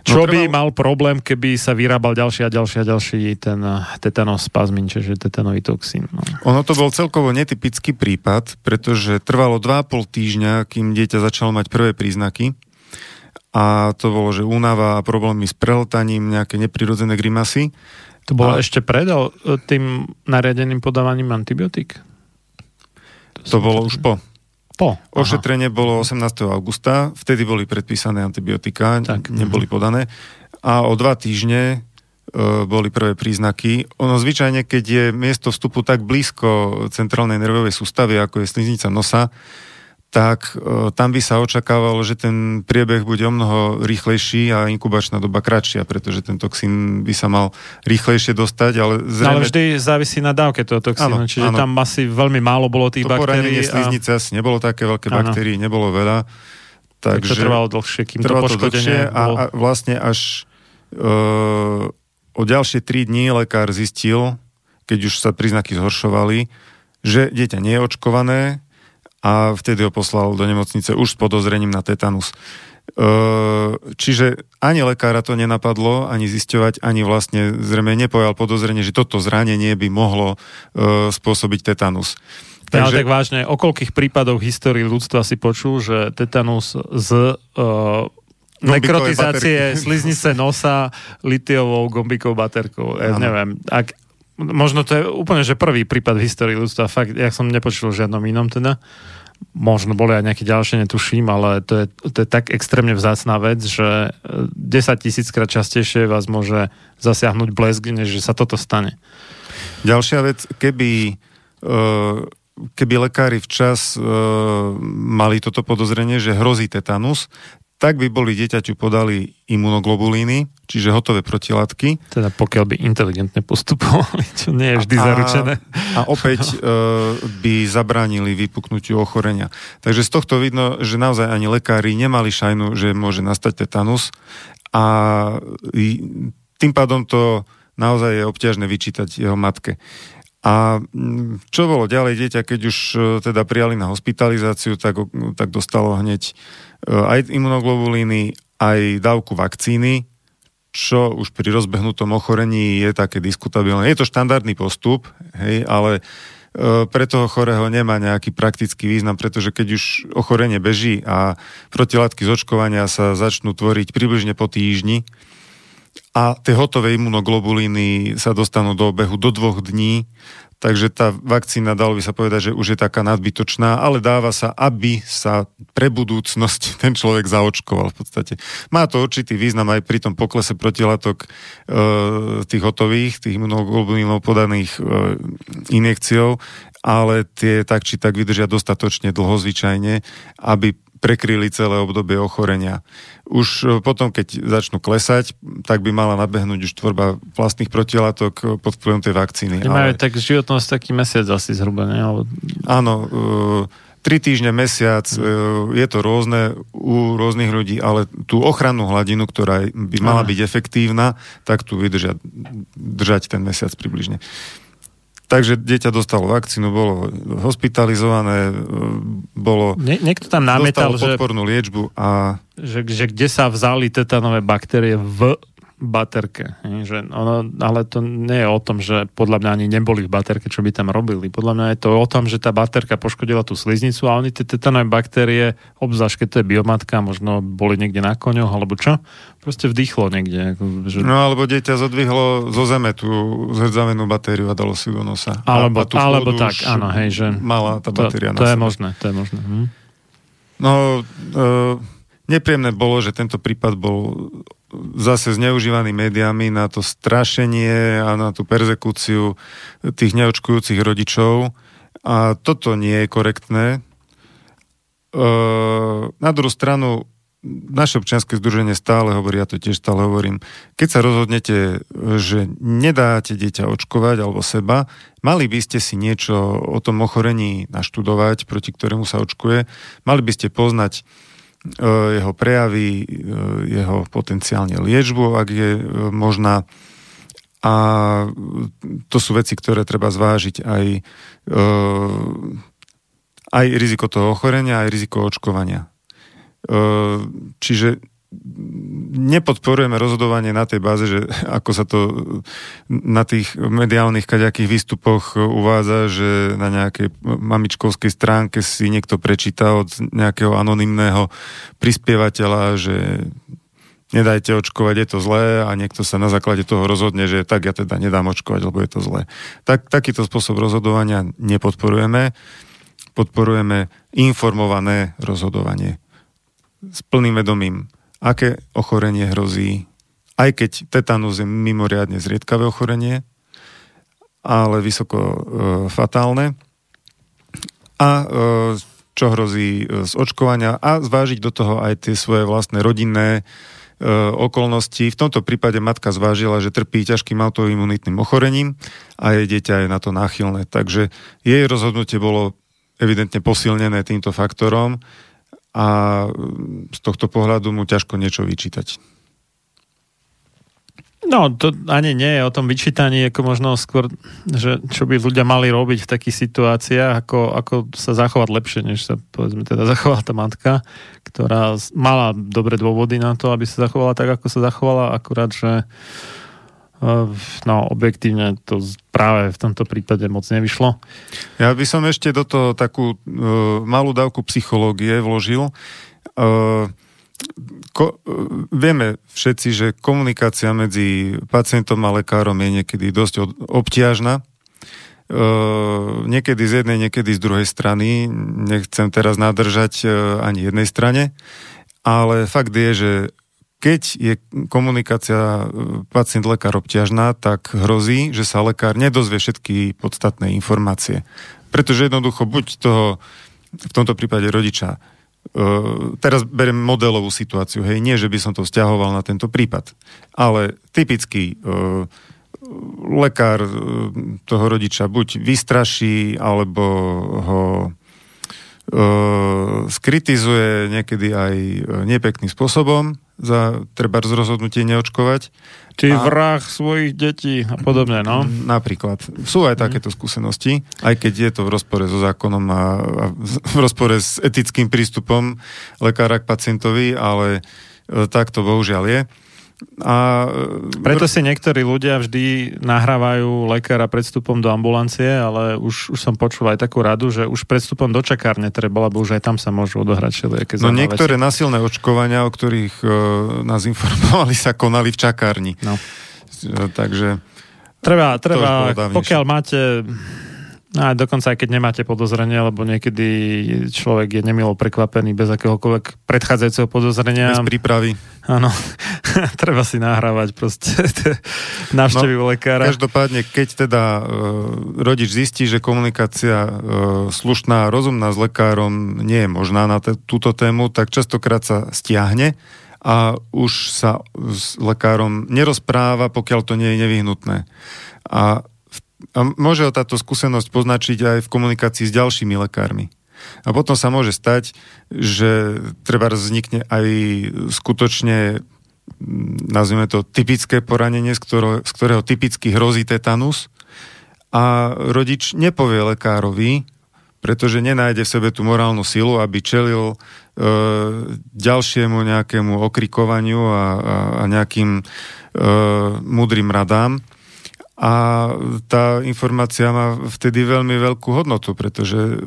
Čo no, by mal problém, keby sa vyrábal ďalší a ďalší a ďalší ten tetanospazmin, čiže tetanový toxín. No. Ono to bol celkovo netypický prípad, pretože trvalo 2,5 týždňa, kým dieťa začalo mať prvé príznaky. A to bolo, že únava a problémy s prehltaním, nejaké neprirodzené grimasy. To bolo a... ešte pred eh, tým nariadeným podávaním antibiotík? To, to bolo už po. Po. Ošetrenie Aha. bolo 18. augusta, vtedy boli predpísané antibiotika, tak. neboli mhm. podané. A o dva týždne e, boli prvé príznaky. Ono zvyčajne, keď je miesto vstupu tak blízko centrálnej nervovej sústavy, ako je sliznica nosa, tak e, tam by sa očakávalo, že ten priebeh bude o mnoho rýchlejší a inkubačná doba kratšia, pretože ten toxín by sa mal rýchlejšie dostať, ale zrejme... Ale vždy závisí na dávke toho toxínu, áno, čiže áno. tam asi veľmi málo bolo tých to baktérií. To sliznice a... asi nebolo také veľké áno. baktérií, nebolo veľa. Takže tak to trvalo dlhšie, kým to poškodenie a, a vlastne až uh, o ďalšie 3 dní lekár zistil, keď už sa príznaky zhoršovali, že dieťa nie je očkované, a vtedy ho poslal do nemocnice už s podozrením na tetanus. Čiže ani lekára to nenapadlo, ani zisťovať, ani vlastne zrejme nepojal podozrenie, že toto zranenie by mohlo spôsobiť tetanus. Takže... Ale tak vážne, o koľkých prípadoch histórii ľudstva si počul, že tetanus z uh, nekrotizácie sliznice nosa litiovou gombikovou baterkou. Ja neviem, ak, možno to je úplne, že prvý prípad v histórii ľudstva. Fakt, ja som nepočul žiadnom inom teda. Možno boli aj nejaké ďalšie, netuším, ale to je, to je tak extrémne vzácná vec, že 10 tisíckrát častejšie vás môže zasiahnuť blesk, než že sa toto stane. Ďalšia vec, keby uh, keby lekári včas uh, mali toto podozrenie, že hrozí tetanus, tak by boli dieťaťu podali imunoglobulíny, čiže hotové protilátky. Teda pokiaľ by inteligentne postupovali, čo nie je vždy a, zaručené. A opäť (laughs) e, by zabránili vypuknutiu ochorenia. Takže z tohto vidno, že naozaj ani lekári nemali šajnu, že môže nastať tetanus a tým pádom to naozaj je obťažné vyčítať jeho matke. A čo bolo ďalej dieťa, keď už e, teda prijali na hospitalizáciu, tak, tak dostalo hneď aj imunoglobulíny, aj dávku vakcíny, čo už pri rozbehnutom ochorení je také diskutabilné. Je to štandardný postup, hej, ale e, pre toho chorého nemá nejaký praktický význam, pretože keď už ochorenie beží a protilátky z očkovania sa začnú tvoriť približne po týždni a tie hotové imunoglobulíny sa dostanú do obehu do dvoch dní, Takže tá vakcína, dalo by sa povedať, že už je taká nadbytočná, ale dáva sa, aby sa pre budúcnosť (laughs) ten človek zaočkoval v podstate. Má to určitý význam aj pri tom poklese protilátok e, tých hotových, tých imunoglobulínov podaných e, injekciou, ale tie tak či tak vydržia dostatočne dlho zvyčajne, aby prekryli celé obdobie ochorenia. Už e, potom, keď začnú klesať, tak by mala nabehnúť už tvorba vlastných protilátok pod vplyvom tej vakcíny. Majú ale... tak životnosť taký mesiac asi zhruba, ne? Ale... Áno, uh, tri týždne, mesiac, e, je to rôzne u rôznych ľudí, ale tú ochrannú hladinu, ktorá by mala byť efektívna, tak tu vydržať držať ten mesiac približne. Takže dieťa dostalo vakcínu, bolo hospitalizované, e, bolo... Nie, niekto tam námetal, že... podpornú liečbu a... Že, že kde sa vzali tetanové baktérie v baterke. Že ono, ale to nie je o tom, že podľa mňa ani neboli v baterke, čo by tam robili. Podľa mňa je to o tom, že tá baterka poškodila tú sliznicu a oni tie tetanové baktérie, obzvlášť keď to je biomatka, možno boli niekde na koňoch alebo čo, proste vdýchlo niekde. Že... No alebo dieťa zodvihlo zo zeme tú zhrdzavenú batériu a dalo si do nosa. Alebo, a, a alebo tak, áno, hej, že... Mala tá batéria to, to je možné, to je možné. Hm? No, e, nepríjemné bolo, že tento prípad bol zase zneužívaný médiami na to strašenie a na tú perzekúciu tých neočkujúcich rodičov. A toto nie je korektné. E, na druhú stranu, naše občianske združenie stále hovorí, ja to tiež stále hovorím, keď sa rozhodnete, že nedáte dieťa očkovať alebo seba, mali by ste si niečo o tom ochorení naštudovať, proti ktorému sa očkuje, mali by ste poznať jeho prejavy, e, jeho potenciálne liečbu, ak je e, možná. A to sú veci, ktoré treba zvážiť aj, aj riziko toho ochorenia, aj riziko očkovania. Čiže nepodporujeme rozhodovanie na tej báze, že ako sa to na tých mediálnych kaďakých výstupoch uvádza, že na nejakej mamičkovskej stránke si niekto prečíta od nejakého anonymného prispievateľa, že nedajte očkovať, je to zlé a niekto sa na základe toho rozhodne, že tak ja teda nedám očkovať, lebo je to zlé. Tak, takýto spôsob rozhodovania nepodporujeme. Podporujeme informované rozhodovanie s plným vedomím aké ochorenie hrozí, aj keď tetanus je mimoriadne zriedkavé ochorenie, ale vysoko e, fatálne. A e, čo hrozí e, z očkovania a zvážiť do toho aj tie svoje vlastné rodinné e, okolnosti. V tomto prípade matka zvážila, že trpí ťažkým autoimunitným ochorením a jej dieťa je na to náchylné. Takže jej rozhodnutie bolo evidentne posilnené týmto faktorom a z tohto pohľadu mu ťažko niečo vyčítať. No, to ani nie je o tom vyčítaní, ako možno skôr, že čo by ľudia mali robiť v takých situáciách, ako, ako sa zachovať lepšie, než sa povedzme teda zachovala tá matka, ktorá mala dobré dôvody na to, aby sa zachovala tak, ako sa zachovala, akurát, že no objektívne to práve v tomto prípade moc nevyšlo. Ja by som ešte do toho takú uh, malú dávku psychológie vložil. Uh, ko, uh, vieme všetci, že komunikácia medzi pacientom a lekárom je niekedy dosť od, obťažná. Uh, niekedy z jednej, niekedy z druhej strany. Nechcem teraz nadržať uh, ani jednej strane, ale fakt je, že keď je komunikácia e, pacient-lekár obťažná, tak hrozí, že sa lekár nedozvie všetky podstatné informácie. Pretože jednoducho buď toho, v tomto prípade rodiča, Uh, teraz berem modelovú situáciu, hej, nie, že by som to vzťahoval na tento prípad, ale typický uh, lekár toho rodiča buď vystraší, alebo ho skritizuje niekedy aj nepekným spôsobom, za treba z rozhodnutie neočkovať. Ty a... vrah svojich detí a podobne, no? Napríklad. Sú aj takéto skúsenosti, aj keď je to v rozpore so zákonom a, a v rozpore s etickým prístupom lekára k pacientovi, ale e, tak to bohužiaľ je. A... E, Preto si niektorí ľudia vždy nahrávajú lekára pred vstupom do ambulancie, ale už, už som počul aj takú radu, že už pred vstupom do čakárne treba, lebo už aj tam sa môžu odohrať všelijaké No niektoré veci. nasilné očkovania, o ktorých uh, nás informovali, sa konali v čakárni. No. Takže... Treba, treba pokiaľ máte No a dokonca aj keď nemáte podozrenie, lebo niekedy človek je nemilo prekvapený bez akéhokoľvek predchádzajúceho podozrenia. Bez prípravy. Áno, (laughs) treba si nahrávať proste (laughs) návštevy no, u lekára. Každopádne, keď teda e, rodič zistí, že komunikácia e, slušná, rozumná s lekárom nie je možná na t- túto tému, tak častokrát sa stiahne a už sa s lekárom nerozpráva, pokiaľ to nie je nevyhnutné. A, a môže táto skúsenosť poznačiť aj v komunikácii s ďalšími lekármi. A potom sa môže stať, že treba vznikne aj skutočne nazvime to typické poranenie, z ktorého, z ktorého typicky hrozí tetanus a rodič nepovie lekárovi, pretože nenájde v sebe tú morálnu silu, aby čelil e, ďalšiemu nejakému okrikovaniu a, a, a nejakým e, múdrym radám. A tá informácia má vtedy veľmi veľkú hodnotu, pretože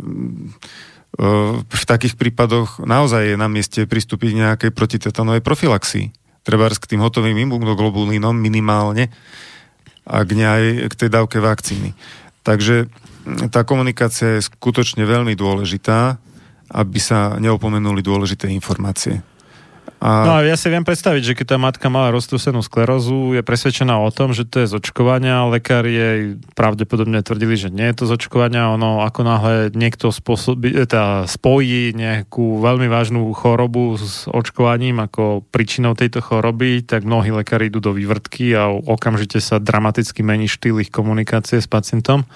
v takých prípadoch naozaj je na mieste pristúpiť nejakej protitetanovej profilaxii. Treba k tým hotovým imunoglobulínom minimálne, ak nie aj k tej dávke vakcíny. Takže tá komunikácia je skutočne veľmi dôležitá, aby sa neopomenuli dôležité informácie. A... No a ja si viem predstaviť, že keď tá matka mala roztrúsenú sklerózu, je presvedčená o tom, že to je z očkovania, lekári jej pravdepodobne tvrdili, že nie je to z očkovania, ono ako náhle niekto spôsobí, teda spojí nejakú veľmi vážnu chorobu s očkovaním ako príčinou tejto choroby, tak mnohí lekári idú do vývrtky a okamžite sa dramaticky mení štýl ich komunikácie s pacientom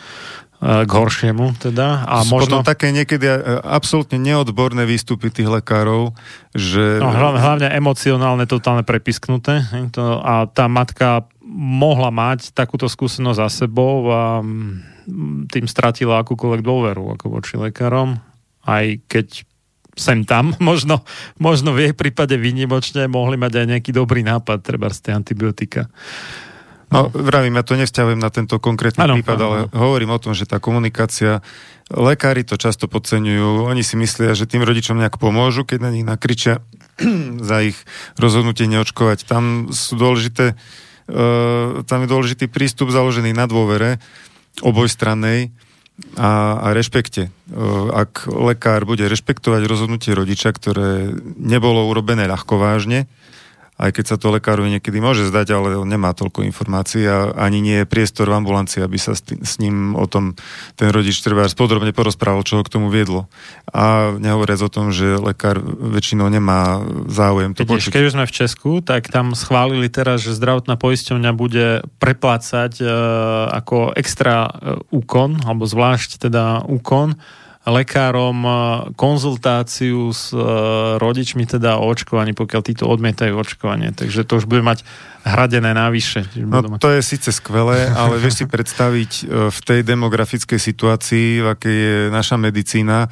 k horšiemu teda. A možno také niekedy e, absolútne neodborné výstupy tých lekárov, že... No, hlavne, hlavne emocionálne, totálne prepisknuté. A tá matka mohla mať takúto skúsenosť za sebou a mm, tým stratila akúkoľvek dôveru ako voči lekárom, aj keď sem tam, (laughs) možno, možno v jej prípade výnimočne mohli mať aj nejaký dobrý nápad, treba z tej antibiotika. No, vravím, ja to nevzťahujem na tento konkrétny ano, prípad, ale ano. hovorím o tom, že tá komunikácia, lekári to často podceňujú, oni si myslia, že tým rodičom nejak pomôžu, keď na nich nakričia (clears throat) za ich rozhodnutie neočkovať. Tam sú dôležité, uh, tam je dôležitý prístup založený na dôvere obojstrannej a, a rešpekte. Uh, ak lekár bude rešpektovať rozhodnutie rodiča, ktoré nebolo urobené ľahko vážne, aj keď sa to lekárovi niekedy môže zdať, ale on nemá toľko informácií a ani nie je priestor v ambulancii, aby sa s, tým, s ním o tom ten rodič treba podrobne porozprával, čo ho k tomu viedlo. A nehovoriac o tom, že lekár väčšinou nemá záujem to Vidíš, počuť. Keď už sme v Česku, tak tam schválili teraz, že zdravotná poisťovňa bude preplácať e, ako extra e, úkon, alebo zvlášť teda úkon, lekárom konzultáciu s e, rodičmi teda o očkovaní, pokiaľ títo odmietajú očkovanie. Takže to už bude mať hradené navyše. No to je síce skvelé, ale vieš si (laughs) predstaviť e, v tej demografickej situácii, v akej je naša medicína,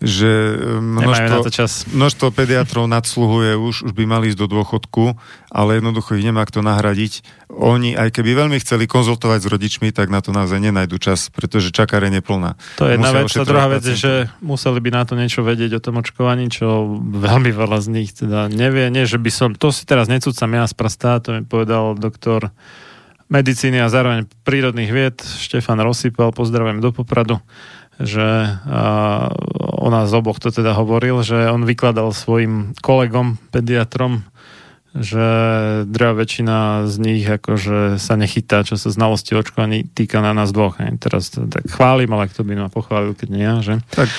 že e, množstvo, čas. množstvo pediatrov nadsluhuje už, už by mali ísť do dôchodku, ale jednoducho ich nemá kto nahradiť. Oni, aj keby veľmi chceli konzultovať s rodičmi, tak na to naozaj nenajdu čas, pretože čakáreň je plná. To je jedna vec. A druhá vec je, že museli by na to niečo vedieť o tom očkovaní, čo veľmi veľa z nich teda nevie. Nie, že by som, to si teraz necúcam ja z prstá, to mi povedal doktor medicíny a zároveň prírodných vied Štefan Rosypal, pozdravujem do Popradu že o nás oboch to teda hovoril, že on vykladal svojim kolegom, pediatrom, že drevá väčšina z nich akože sa nechytá, čo sa znalosti očkovaní týka na nás dvoch. Hej. Teraz to tak chválim, ale kto by ma pochválil, keď nie ja, že? Tak.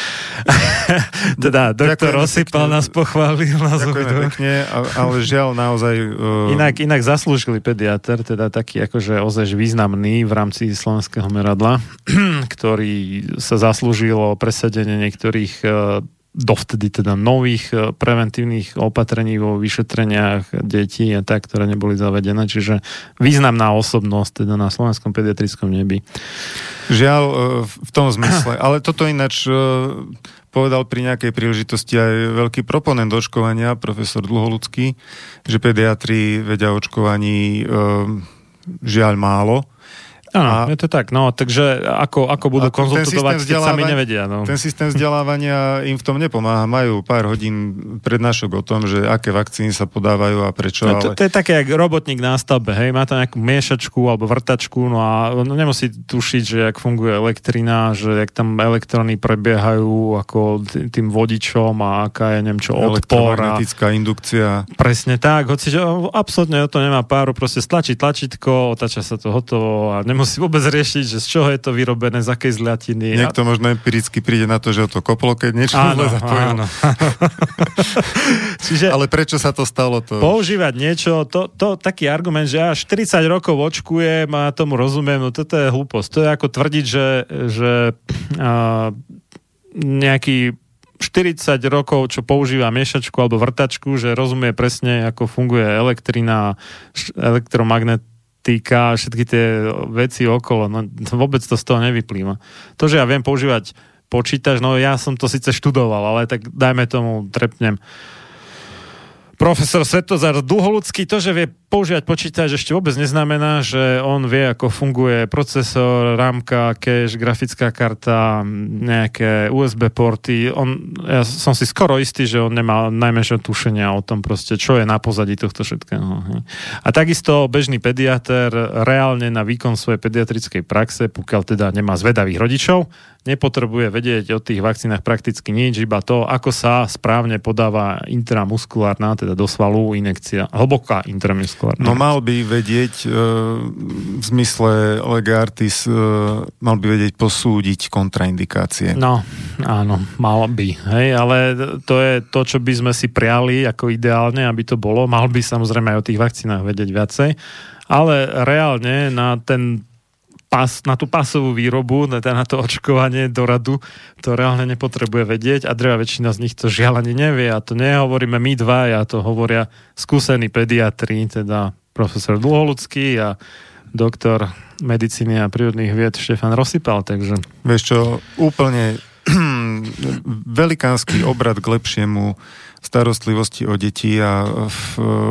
(laughs) teda doktor Osypal nás pochválil. Nás Ďakujeme pekne, ale žiaľ naozaj... Uh... (laughs) Inak, inak zaslúžili pediatr, teda taký akože ozaj významný v rámci slovenského meradla, (clears throat) ktorý sa zaslúžil o presadenie niektorých uh, dovtedy teda nových e, preventívnych opatrení vo vyšetreniach detí a tak, ktoré neboli zavedené. Čiže významná osobnosť teda na slovenskom pediatrickom nebi. Žiaľ, e, v tom zmysle. Ale toto ináč e, povedal pri nejakej príležitosti aj veľký proponent očkovania, profesor Dlholudský, že pediatri vedia očkovaní žiaľ málo Áno, je to tak. No, takže ako, ako budú konzultovať, keď sami nevedia. No. Ten systém vzdelávania im v tom nepomáha. Majú pár hodín prednášok o tom, že aké vakcíny sa podávajú a prečo. No, to, ale... to je také, jak robotník na stavbe. Hej? Má tam nejakú miešačku alebo vrtačku no a no, nemusí tušiť, že jak funguje elektrina, že jak tam elektrony prebiehajú ako tým vodičom a aká je neviem čo, odpor. indukcia. Presne tak. Hoci, že absolútne to nemá páru. Proste stlačí tlačítko, otáča sa to hotovo a nemusí nemusí vôbec riešiť, že z čoho je to vyrobené, z akej zľatiny. Niekto možno empiricky príde na to, že o to koplo, keď niečo áno, áno. (laughs) Čiže Ale prečo sa to stalo? To používať niečo, to, to taký argument, že až 40 rokov očkujem a tomu rozumiem, no toto je hlúposť. To je ako tvrdiť, že, že uh, nejaký 40 rokov, čo používa miešačku alebo vrtačku, že rozumie presne, ako funguje elektrina, elektromagnet, týka všetky tie veci okolo. No, vôbec to z toho nevyplýva. To, že ja viem používať počítač, no ja som to síce študoval, ale tak dajme tomu, trepnem profesor Svetozar Duholudský, to, že vie používať počítač, ešte vôbec neznamená, že on vie, ako funguje procesor, rámka, cache, grafická karta, nejaké USB porty. On, ja som si skoro istý, že on nemá najmenšie tušenia o tom proste, čo je na pozadí tohto všetkého. A takisto bežný pediater reálne na výkon svojej pediatrickej praxe, pokiaľ teda nemá zvedavých rodičov, nepotrebuje vedieť o tých vakcínach prakticky nič, iba to, ako sa správne podáva intramuskulárna, teda do svalu inekcia, hlboká intramuskulárna. No mal by vedieť, e, v zmysle legartis, e, mal by vedieť posúdiť kontraindikácie. No, áno, mal by, hej, ale to je to, čo by sme si priali ako ideálne, aby to bolo. Mal by samozrejme aj o tých vakcínach vedieť viacej, ale reálne na ten pas, na tú pasovú výrobu, na, na to očkovanie do radu, to reálne nepotrebuje vedieť a dreva väčšina z nich to žiaľ ani nevie a to nehovoríme my dva, ja to hovoria skúsení pediatri, teda profesor Dlholudský a doktor medicíny a prírodných vied Štefan Rosypal, takže... Vieš čo, úplne (clears throat) velikánsky obrad k lepšiemu starostlivosti o deti a v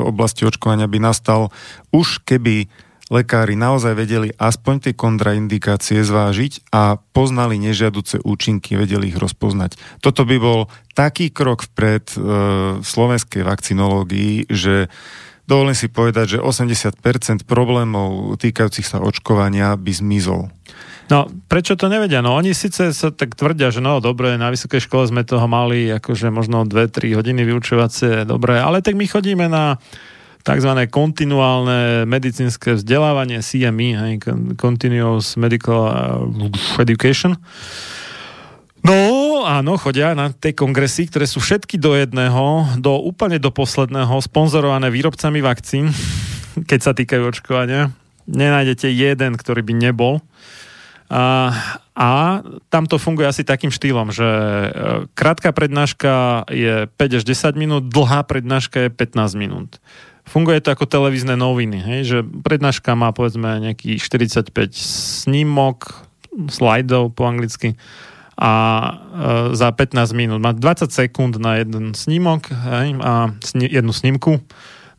oblasti očkovania by nastal už keby lekári naozaj vedeli aspoň tie kontraindikácie zvážiť a poznali nežiaduce účinky, vedeli ich rozpoznať. Toto by bol taký krok vpred e, v slovenskej vakcinológii, že dovolím si povedať, že 80% problémov týkajúcich sa očkovania by zmizol. No, prečo to nevedia? No, oni síce sa tak tvrdia, že no, dobre, na vysokej škole sme toho mali akože možno 2-3 hodiny vyučovacie, dobre, ale tak my chodíme na tzv. kontinuálne medicínske vzdelávanie CME, hej, Continuous Medical uh, Education. No, áno, chodia na tie kongresy, ktoré sú všetky do jedného, do úplne do posledného, sponzorované výrobcami vakcín, (laughs) keď sa týkajú očkovania. Nenájdete jeden, ktorý by nebol. A, a tam to funguje asi takým štýlom, že e, krátka prednáška je 5 až 10 minút, dlhá prednáška je 15 minút funguje to ako televízne noviny, hej, že prednáška má povedzme nejaký 45 snímok, slajdov po anglicky a e, za 15 minút má 20 sekúnd na jeden snímok hej, a sni- jednu snímku.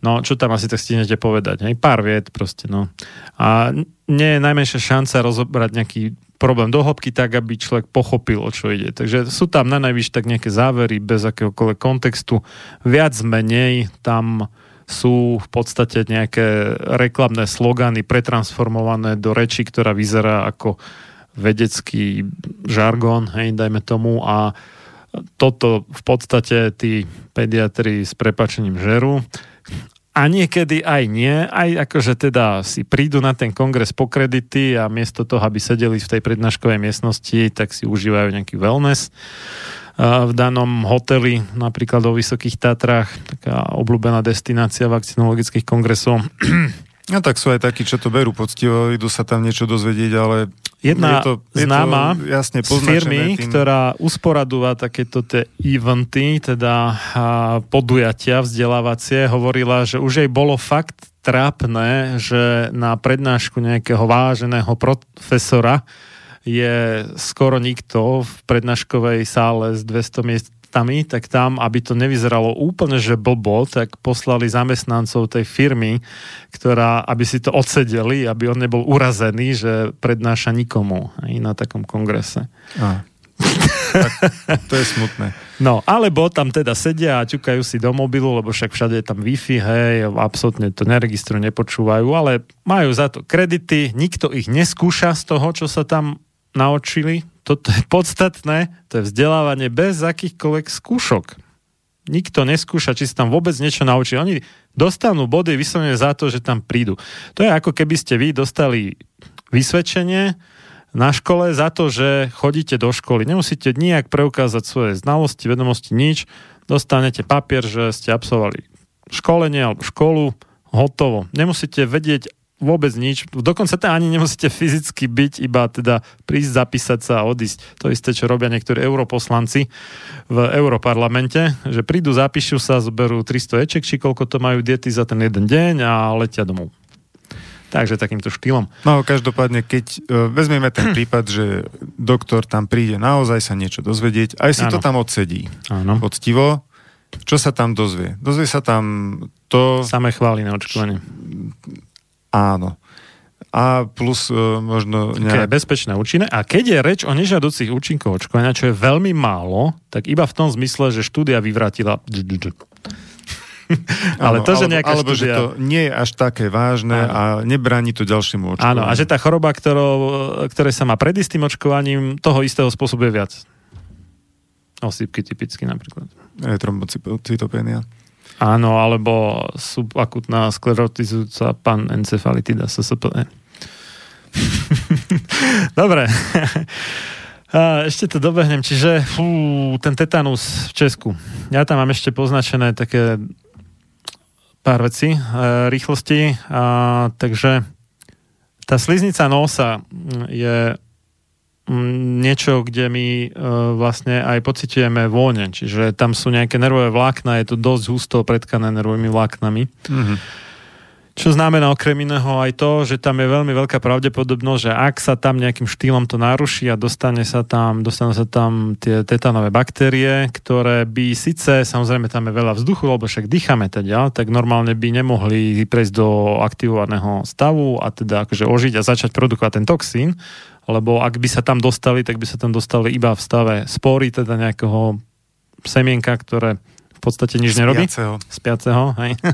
No, čo tam asi tak stihnete povedať? Hej? Pár viet proste, no. A nie je najmenšia šanca rozobrať nejaký problém do hĺbky tak, aby človek pochopil, o čo ide. Takže sú tam na najvyššie tak nejaké závery bez akéhokoľvek kontextu. Viac menej tam sú v podstate nejaké reklamné slogany pretransformované do reči, ktorá vyzerá ako vedecký žargón, hej, dajme tomu, a toto v podstate tí pediatri s prepačením žerú. A niekedy aj nie, aj akože teda si prídu na ten kongres po kredity a miesto toho, aby sedeli v tej prednáškovej miestnosti, tak si užívajú nejaký wellness v danom hoteli, napríklad o Vysokých Tatrách, taká obľúbená destinácia vakcinologických kongresov. No tak sú aj takí, čo to berú poctivo, idú sa tam niečo dozvedieť, ale Jedna je to, je známa to jasne z firmy, tým... ktorá usporadúva takéto tie eventy, teda podujatia vzdelávacie, hovorila, že už jej bolo fakt trápne, že na prednášku nejakého váženého profesora je skoro nikto v prednáškovej sále s 200 miest cestami, tak tam, aby to nevyzeralo úplne, že blbo, tak poslali zamestnancov tej firmy, ktorá, aby si to odsedeli, aby on nebol urazený, že prednáša nikomu aj na takom kongrese. A. tak, to je smutné. (laughs) No, alebo tam teda sedia a ťukajú si do mobilu, lebo však všade je tam Wi-Fi, hej, absolútne to neregistrujú, nepočúvajú, ale majú za to kredity, nikto ich neskúša z toho, čo sa tam naučili. Toto je podstatné, to je vzdelávanie bez akýchkoľvek skúšok. Nikto neskúša, či sa tam vôbec niečo naučí. Oni dostanú body vyslovene za to, že tam prídu. To je ako keby ste vy dostali vysvedčenie, na škole za to, že chodíte do školy. Nemusíte nijak preukázať svoje znalosti, vedomosti, nič. Dostanete papier, že ste absolvovali školenie alebo školu, hotovo. Nemusíte vedieť vôbec nič. Dokonca tam ani nemusíte fyzicky byť, iba teda prísť, zapísať sa a odísť. To isté, čo robia niektorí europoslanci v Europarlamente, že prídu, zapíšu sa, zoberú 300 eček, či koľko to majú diety za ten jeden deň a letia domov. Takže takýmto štýlom. No, každopádne, keď uh, vezmeme ten (clears throat) prípad, že doktor tam príde naozaj sa niečo dozvedieť, aj si ano. to tam odsedí. Áno. Poctivo. Čo sa tam dozvie? Dozvie sa tam to... Samé chvály na očkovanie. Áno. A plus uh, možno... Nejak... Okay, bezpečné účinné. A keď je reč o nežiaducich účinkov očkovania, čo je veľmi málo, tak iba v tom zmysle, že štúdia vyvratila (laughs) Ale to, že nejaká alebo, štúdia... že to nie je až také vážne áno. a nebráni to ďalšiemu očkovaniu. Áno, a že tá choroba, ktorou, ktoré sa má pred istým očkovaním, toho istého spôsobuje viac. Osýpky typicky napríklad. Je trombocytopénia. Áno, alebo subakutná sklerotizujúca encefalitida SSPE. (laughs) Dobre. (laughs) A ešte to dobehnem, čiže fú, ten tetanus v Česku. Ja tam mám ešte poznačené také pár vecí, e, rýchlosti. A, takže tá sliznica nosa je niečo, kde my e, vlastne aj pociťujeme vône, čiže tam sú nejaké nervové vlákna, je to dosť husto pretkané nervovými vláknami. Mm-hmm. Čo znamená okrem iného aj to, že tam je veľmi veľká pravdepodobnosť, že ak sa tam nejakým štýlom to naruší a dostane sa tam, dostanú sa tam tie tetanové baktérie, ktoré by síce, samozrejme tam je veľa vzduchu, lebo však dýchame teda, tak normálne by nemohli prejsť do aktivovaného stavu a teda akože ožiť a začať produkovať ten toxín, lebo ak by sa tam dostali, tak by sa tam dostali iba v stave spory, teda nejakého semienka, ktoré v podstate nič nerobí. Spiaceho. Hej. (laughs)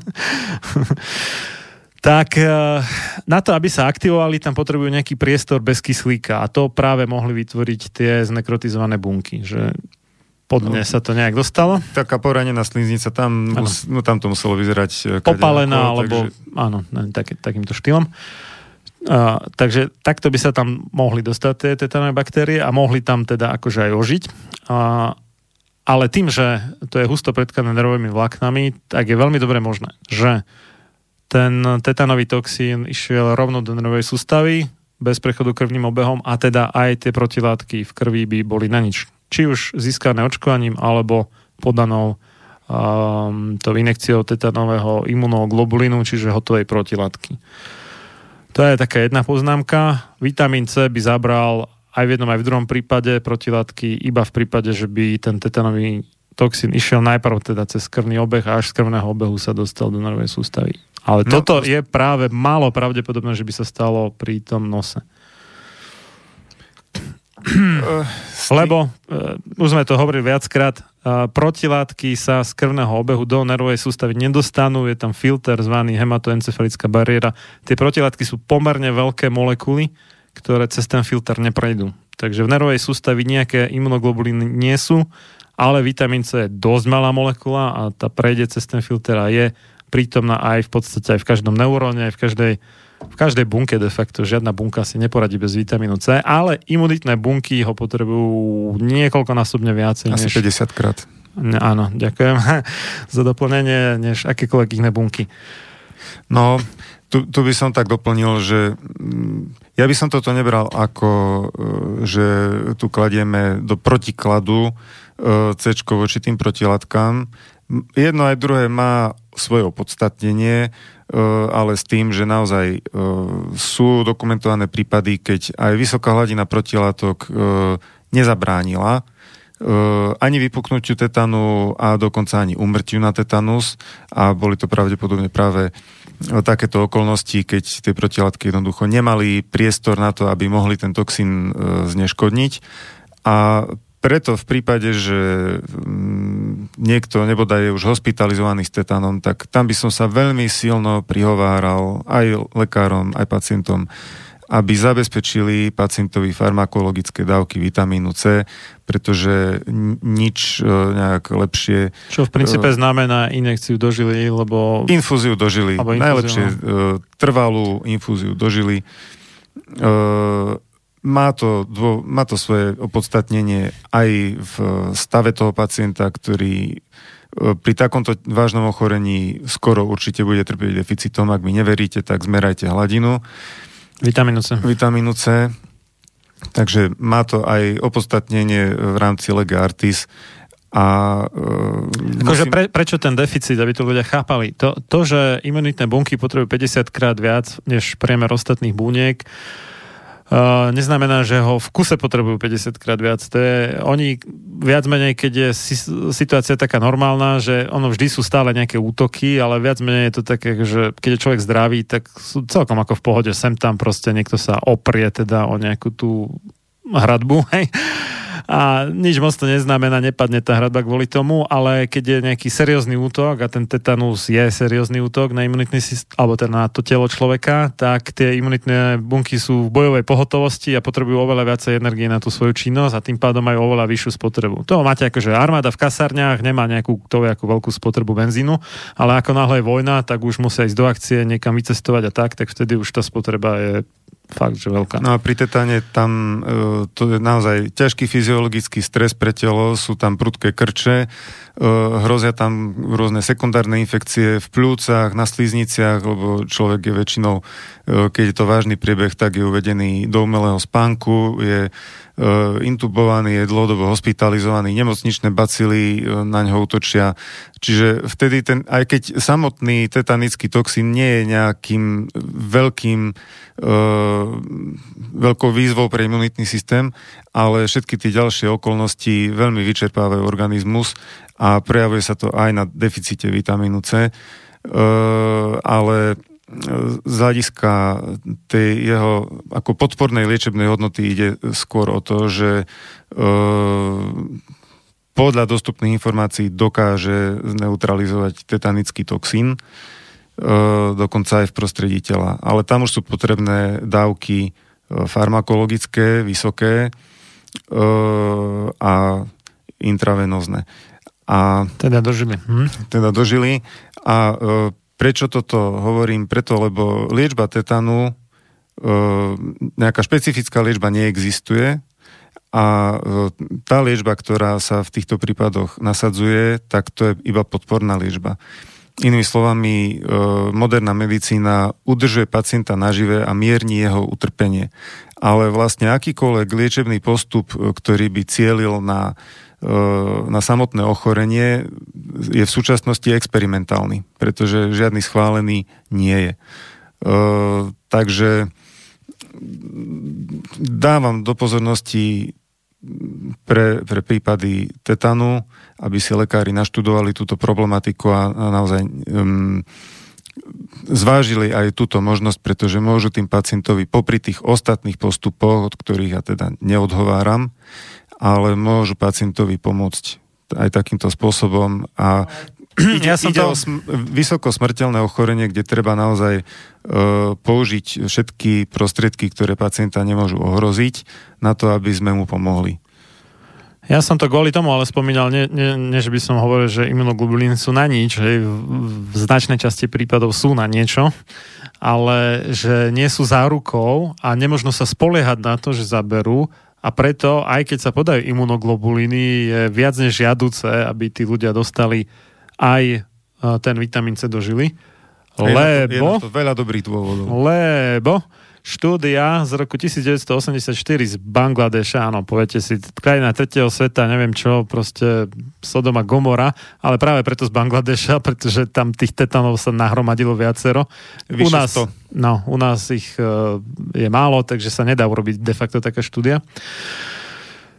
tak eh, na to, aby sa aktivovali, tam potrebujú nejaký priestor bez kyslíka a to práve mohli vytvoriť tie znekrotizované bunky, že podne no, sa to nejak dostalo. Taká poranená sliznica, tam, mus, no, tam to muselo vyzerať eh, popalená, alebo takže... áno, tak, takýmto štýlom. Takže takto by sa tam mohli dostať tie tetanové baktérie a mohli tam teda akože aj ožiť. Uh, ale tým, že to je husto predkané nervovými vláknami, tak je veľmi dobre možné, že ten tetanový toxín išiel rovno do nervovej sústavy, bez prechodu krvným obehom a teda aj tie protilátky v krvi by boli na nič. Či už získané očkovaním, alebo podanou um, to inekciou tetanového imunoglobulinu, čiže hotovej protilátky. To je taká jedna poznámka. Vitamín C by zabral aj v jednom, aj v druhom prípade protilátky, iba v prípade, že by ten tetanový toxín išiel najprv teda cez krvný obeh a až z krvného obehu sa dostal do nervovej sústavy. Ale no, toto je práve málo pravdepodobné, že by sa stalo pri tom nose. (clears throat) Lebo, uh, už sme to hovorili viackrát, uh, protilátky sa z krvného obehu do nervovej sústavy nedostanú, je tam filter zvaný hematoencefalická bariéra. Tie protilátky sú pomerne veľké molekuly, ktoré cez ten filter neprejdú. Takže v nervovej sústavi nejaké imunoglobuliny nie sú, ale vitamín C je dosť malá molekula a tá prejde cez ten filter a je prítomná aj v podstate aj v každom neuróne, aj v každej, v každej bunke de facto. Žiadna bunka si neporadí bez vitamínu C, ale imunitné bunky ho potrebujú niekoľkonásobne viacej. Asi než... 50 krát. Áno, ďakujem (laughs) za doplnenie, než akékoľvek iné bunky. No, tu, tu by som tak doplnil, že mm, ja by som toto nebral ako, e, že tu kladieme do protikladu e, C voči tým protilátkám. Jedno aj druhé má svoje opodstatnenie, ale s tým, že naozaj e, sú dokumentované prípady, keď aj vysoká hladina protilátok e, nezabránila ani vypuknutiu tetanu a dokonca ani umrtiu na tetanus. A boli to pravdepodobne práve takéto okolnosti, keď tie protilátky jednoducho nemali priestor na to, aby mohli ten toxín zneškodniť. A preto v prípade, že mm, niekto nebodaj je už hospitalizovaný s tetanom, tak tam by som sa veľmi silno prihováral aj lekárom, aj pacientom, aby zabezpečili pacientovi farmakologické dávky vitamínu C, pretože nič e, nejak lepšie... Čo v princípe e, znamená injekciu do žily, lebo... Infúziu do žily. Najlepšie no. E, trvalú infúziu do žily má to, dvo, má to svoje opodstatnenie aj v stave toho pacienta, ktorý e, pri takomto vážnom ochorení skoro určite bude trpieť deficitom. Ak mi neveríte, tak zmerajte hladinu. Vitamínu C. Vitamínu C. Takže má to aj opodstatnenie v rámci Lega Artis. A, uh, akože musím... pre, prečo ten deficit, aby to ľudia chápali? To, to, že imunitné bunky potrebujú 50 krát viac než priemer ostatných buniek, neznamená, že ho v kuse potrebujú 50 krát viac. To je, oni viac menej, keď je situácia taká normálna, že ono vždy sú stále nejaké útoky, ale viac menej je to také, že keď je človek zdravý, tak sú celkom ako v pohode. Sem tam proste niekto sa oprie teda o nejakú tú hradbu, (laughs) hej a nič moc to neznamená, nepadne tá hradba kvôli tomu, ale keď je nejaký seriózny útok a ten tetanus je seriózny útok na imunitný systém, alebo teda na to telo človeka, tak tie imunitné bunky sú v bojovej pohotovosti a potrebujú oveľa viacej energie na tú svoju činnosť a tým pádom majú oveľa vyššiu spotrebu. To máte ako, že armáda v kasárniach nemá nejakú to ako veľkú spotrebu benzínu, ale ako náhle je vojna, tak už musia ísť do akcie, niekam vycestovať a tak, tak vtedy už tá spotreba je fakt, že veľká. No a pri tetane tam e, to je naozaj ťažký fyziologický stres pre telo, sú tam prudké krče, hrozia tam rôzne sekundárne infekcie v plúcach, na slízniciach, lebo človek je väčšinou, e, keď je to vážny priebeh, tak je uvedený do umelého spánku, je intubovaný, je dlhodobo hospitalizovaný, nemocničné bacily na ňo útočia. Čiže vtedy ten, aj keď samotný tetanický toxín nie je nejakým veľkým veľkou výzvou pre imunitný systém, ale všetky tie ďalšie okolnosti veľmi vyčerpávajú organizmus a prejavuje sa to aj na deficite vitamínu C, ale z hľadiska tej jeho ako podpornej liečebnej hodnoty ide skôr o to, že podľa dostupných informácií dokáže zneutralizovať tetanický toxín, E, dokonca aj v prostredí tela. Ale tam už sú potrebné dávky e, farmakologické, vysoké e, a intravenózne. A, teda dožili. Hm? Teda dožili. A prečo toto hovorím? Preto, lebo liečba tetanu, nejaká špecifická liečba neexistuje a tá liečba, ktorá sa v týchto prípadoch nasadzuje, tak to je iba podporná liečba. Inými slovami, e, moderná medicína udržuje pacienta nažive a mierni jeho utrpenie. Ale vlastne akýkoľvek liečebný postup, e, ktorý by cielil na, e, na samotné ochorenie, je v súčasnosti experimentálny, pretože žiadny schválený nie je. Takže dávam do pozornosti pre, pre prípady tetanu, aby si lekári naštudovali túto problematiku a, a naozaj um, zvážili aj túto možnosť, pretože môžu tým pacientovi popri tých ostatných postupoch, od ktorých ja teda neodhováram, ale môžu pacientovi pomôcť aj takýmto spôsobom a ide, ja som ide to... o sm- vysoko smrteľné ochorenie, kde treba naozaj e, použiť všetky prostriedky, ktoré pacienta nemôžu ohroziť, na to, aby sme mu pomohli. Ja som to kvôli tomu ale spomínal, nie, nie, nie že by som hovoril, že imunoglobulíny sú na nič, že v, v značnej časti prípadov sú na niečo, ale že nie sú zárukou a nemožno sa spoliehať na to, že zaberú a preto, aj keď sa podajú imunoglobulíny, je viac než žiaduce, aby tí ľudia dostali aj e, ten vitamín C do žily. Lebo... Je na to, je na to veľa dobrých dôvodov. Lebo štúdia z roku 1984 z Bangladeša, áno, poviete si, krajina tretieho sveta, neviem čo, proste Sodoma Gomora, ale práve preto z Bangladeša, (laughs) pretože tam tých tetanov sa nahromadilo viacero. Vyše u nás, no, u nás ich uh, je málo, takže sa nedá urobiť de facto taká štúdia.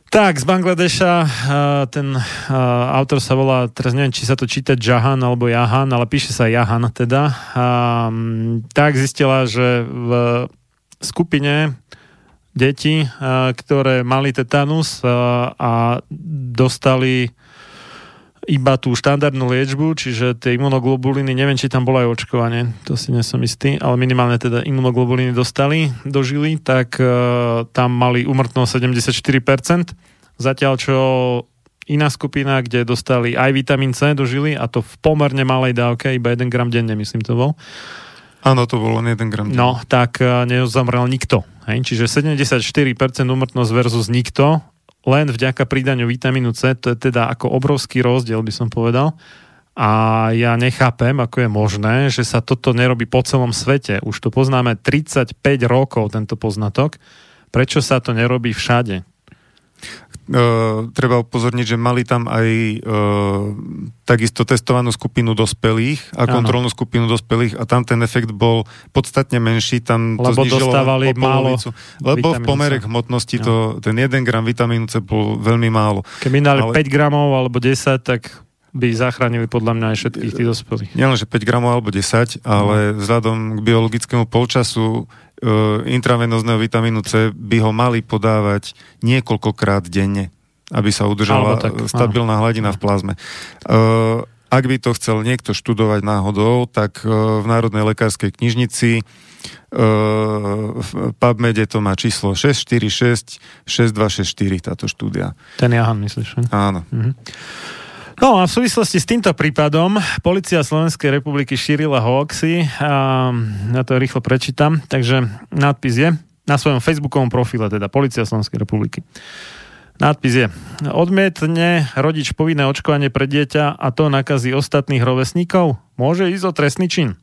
Tak, z Bangladeša ten autor sa volá, teraz neviem, či sa to číta Jahan alebo Jahan, ale píše sa Jahan teda. Tak zistila, že v skupine detí, ktoré mali tetanus a dostali iba tú štandardnú liečbu, čiže tie imunoglobuliny, neviem, či tam bolo aj očkovanie, to si nesom istý, ale minimálne teda imunoglobuliny dostali do žily, tak uh, tam mali umrtnosť 74%, zatiaľ čo iná skupina, kde dostali aj vitamín C do žily, a to v pomerne malej dávke, iba 1 gram denne, myslím to bol. Áno, to bolo len 1 gram. No, tak uh, nezomrel nikto. Hej? Čiže 74% umrtnosť versus nikto len vďaka pridaniu vitamínu C, to je teda ako obrovský rozdiel, by som povedal. A ja nechápem, ako je možné, že sa toto nerobí po celom svete. Už to poznáme 35 rokov, tento poznatok. Prečo sa to nerobí všade? Uh, treba upozorniť, že mali tam aj uh, takisto testovanú skupinu dospelých a kontrolnú skupinu dospelých a tam ten efekt bol podstatne menší, tam lebo to dostávali málo lebo v pomere hmotnosti to, ten 1 gram vitamínu C bol veľmi málo. Keby dali Ale... 5 gramov alebo 10, tak by zachránili podľa mňa aj všetkých tých dospelých. Nielen, že 5 gramov alebo 10, ale no. vzhľadom k biologickému polčasu uh, intravenózneho vitamínu C by ho mali podávať niekoľkokrát denne, aby sa udržala tak, stabilná áno. hladina v plazme. Uh, ak by to chcel niekto študovať náhodou, tak uh, v Národnej lekárskej knižnici v PubMede to má číslo 646 6264 táto štúdia. Ten Jahan myslíš? Áno. Mhm. No a v súvislosti s týmto prípadom policia Slovenskej republiky šírila hoaxy a ja to rýchlo prečítam. Takže nadpis je na svojom facebookovom profile, teda Policia Slovenskej republiky. Nadpis je Odmietne rodič povinné očkovanie pre dieťa a to nakazí ostatných rovesníkov? Môže ísť o trestný čin.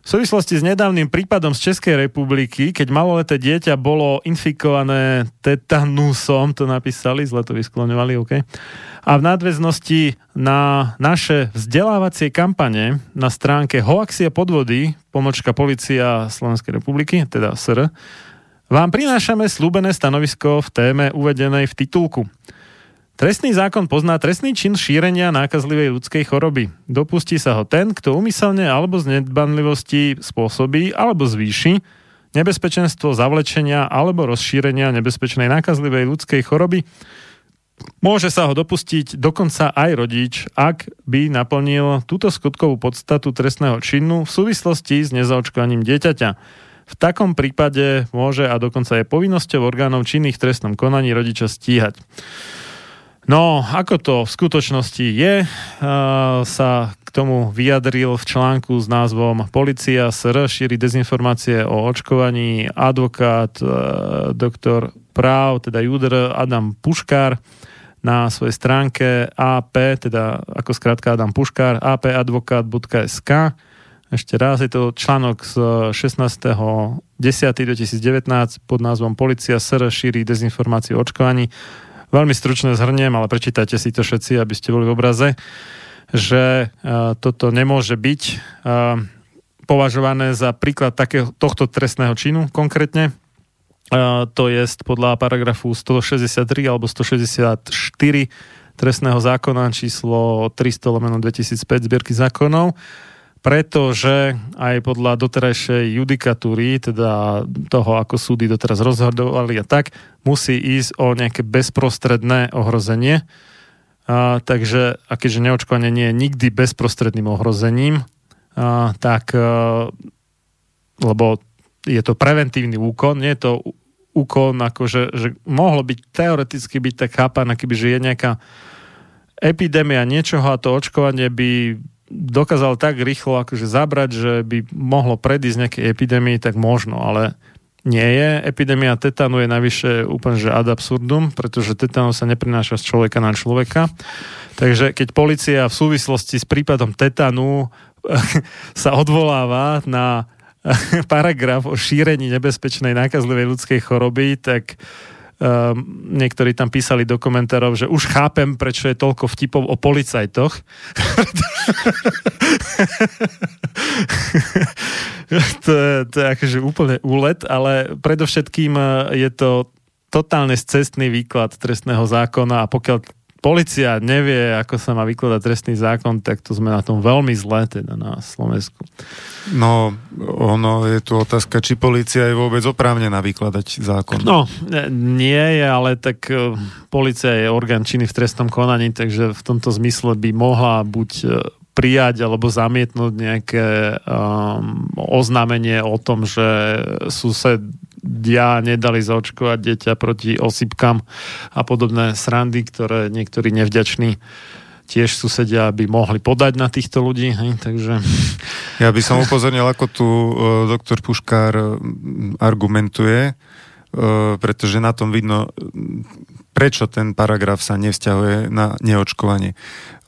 V súvislosti s nedávnym prípadom z Českej republiky, keď maloleté dieťa bolo infikované tetanusom, to napísali, zle to vyskloňovali, OK. A v nadväznosti na naše vzdelávacie kampane na stránke Hoaxia podvody, pomočka policia Slovenskej republiky, teda SR, vám prinášame slúbené stanovisko v téme uvedenej v titulku. Trestný zákon pozná trestný čin šírenia nákazlivej ľudskej choroby. Dopustí sa ho ten, kto umyselne alebo z nedbanlivosti spôsobí alebo zvýši nebezpečenstvo zavlečenia alebo rozšírenia nebezpečnej nákazlivej ľudskej choroby. Môže sa ho dopustiť dokonca aj rodič, ak by naplnil túto skutkovú podstatu trestného činu v súvislosti s nezaočkovaním dieťaťa. V takom prípade môže a dokonca je povinnosťou orgánov činných v trestnom konaní rodiča stíhať. No, ako to v skutočnosti je, uh, sa k tomu vyjadril v článku s názvom Polícia SR šíri dezinformácie o očkovaní advokát uh, doktor práv, teda Judr Adam Puškár na svojej stránke AP, teda ako skrátka Adam Puškár, apadvokát.sk. Ešte raz, je to článok z 16.10.2019 pod názvom Polícia SR šíri dezinformácie o očkovaní Veľmi stručne zhrniem, ale prečítajte si to všetci, aby ste boli v obraze, že uh, toto nemôže byť uh, považované za príklad takého, tohto trestného činu konkrétne. Uh, to je podľa paragrafu 163 alebo 164 trestného zákona číslo 300 lomeno 2005 zbierky zákonov pretože aj podľa doterajšej judikatúry, teda toho, ako súdy doteraz rozhodovali a tak, musí ísť o nejaké bezprostredné ohrozenie. A, takže, a keďže neočkovanie nie je nikdy bezprostredným ohrozením, a, tak, a, lebo je to preventívny úkon, nie je to úkon, akože, že mohlo byť teoreticky byť tak chápané, keby že je nejaká epidémia niečoho a to očkovanie by dokázal tak rýchlo akože zabrať, že by mohlo predísť nejakej epidémii, tak možno, ale nie je. Epidémia tetanu je navyše úplne že ad absurdum, pretože tetanu sa neprináša z človeka na človeka. Takže keď policia v súvislosti s prípadom tetanu (laughs) sa odvoláva na (laughs) paragraf o šírení nebezpečnej nákazlivej ľudskej choroby, tak niektorí tam písali do komentárov, že už chápem, prečo je toľko vtipov o policajtoch. (laughs) to, je, to je akože úplne úlet, ale predovšetkým eh, je to totálne cestný výklad trestného zákona a pokiaľ policia nevie, ako sa má vykladať trestný zákon, tak to sme na tom veľmi zle teda na Slovensku. No, ono je tu otázka, či policia je vôbec oprávnená vykladať zákon. No, nie je, ale tak e, policia je orgán činy v trestnom konaní, takže v tomto zmysle by mohla buď e, prijať alebo zamietnúť nejaké um, oznámenie o tom, že sused dia nedali zaočkovať dieťa proti osypkám a podobné srandy, ktoré niektorí nevďační tiež susedia by mohli podať na týchto ľudí. Hej, takže... Ja by som upozornil, ako tu uh, doktor Puškár argumentuje, uh, pretože na tom vidno, prečo ten paragraf sa nevzťahuje na neočkovanie.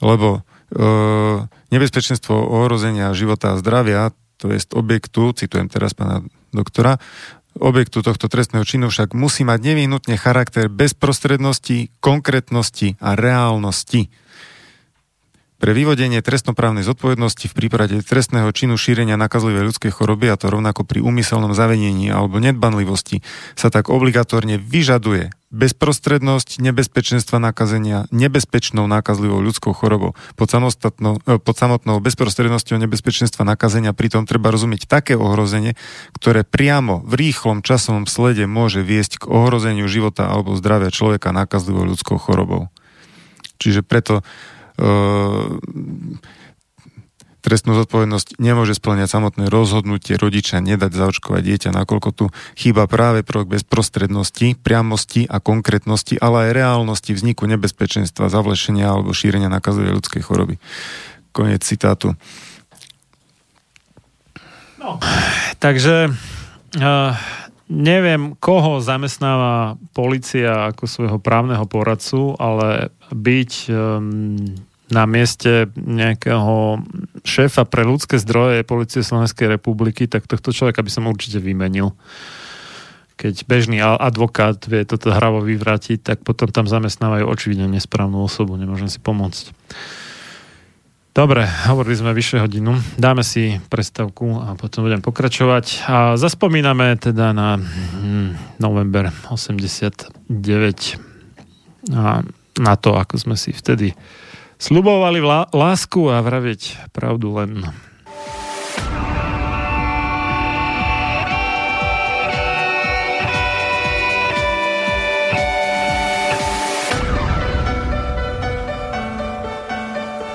Lebo uh, nebezpečenstvo ohrozenia života a zdravia, to je objektu, citujem teraz pána doktora, objektu tohto trestného činu však musí mať nevyhnutne charakter bezprostrednosti, konkrétnosti a reálnosti. Pre vyvodenie trestnoprávnej zodpovednosti v prípade trestného činu šírenia nakazlivej ľudskej choroby, a to rovnako pri úmyselnom zavenení alebo nedbanlivosti, sa tak obligatórne vyžaduje bezprostrednosť nebezpečenstva nakazenia nebezpečnou nákazlivou ľudskou chorobou. Pod, e, pod samotnou bezprostrednosťou nebezpečenstva nakazenia pritom treba rozumieť také ohrozenie, ktoré priamo v rýchlom časovom slede môže viesť k ohrozeniu života alebo zdravia človeka nákazlivou ľudskou chorobou. Čiže preto trestnú zodpovednosť nemôže splňať samotné rozhodnutie rodiča nedať zaočkovať dieťa, nakoľko tu chýba práve prvok bezprostrednosti, priamosti a konkrétnosti, ale aj reálnosti vzniku nebezpečenstva, zavlešenia alebo šírenia nakazovej ľudskej choroby. Koniec citátu. No. Takže uh, neviem, koho zamestnáva policia ako svojho právneho poradcu, ale byť um, na mieste nejakého šéfa pre ľudské zdroje Policie Slovenskej republiky, tak tohto človeka by som určite vymenil. Keď bežný advokát vie toto hravo vyvrátiť, tak potom tam zamestnávajú očividne nesprávnu osobu, nemôžem si pomôcť. Dobre, hovorili sme vyššie hodinu. Dáme si prestavku a potom budem pokračovať. A zaspomíname teda na hm, november 89 a na to, ako sme si vtedy slubovali lásku a vraviť pravdu len.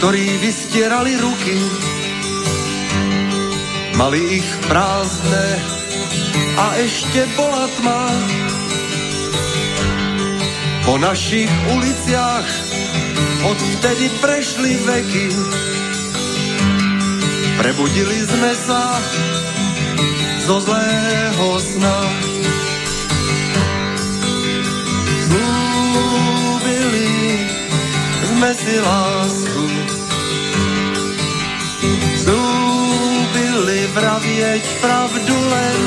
Ktorí vystierali ruky, mali ich prázdne a ešte bola tma. Po našich uliciach odvtedy prešli veky, prebudili sme sa zo zlého sna. Zlúbili sme si lásku, vravieť pravdu len.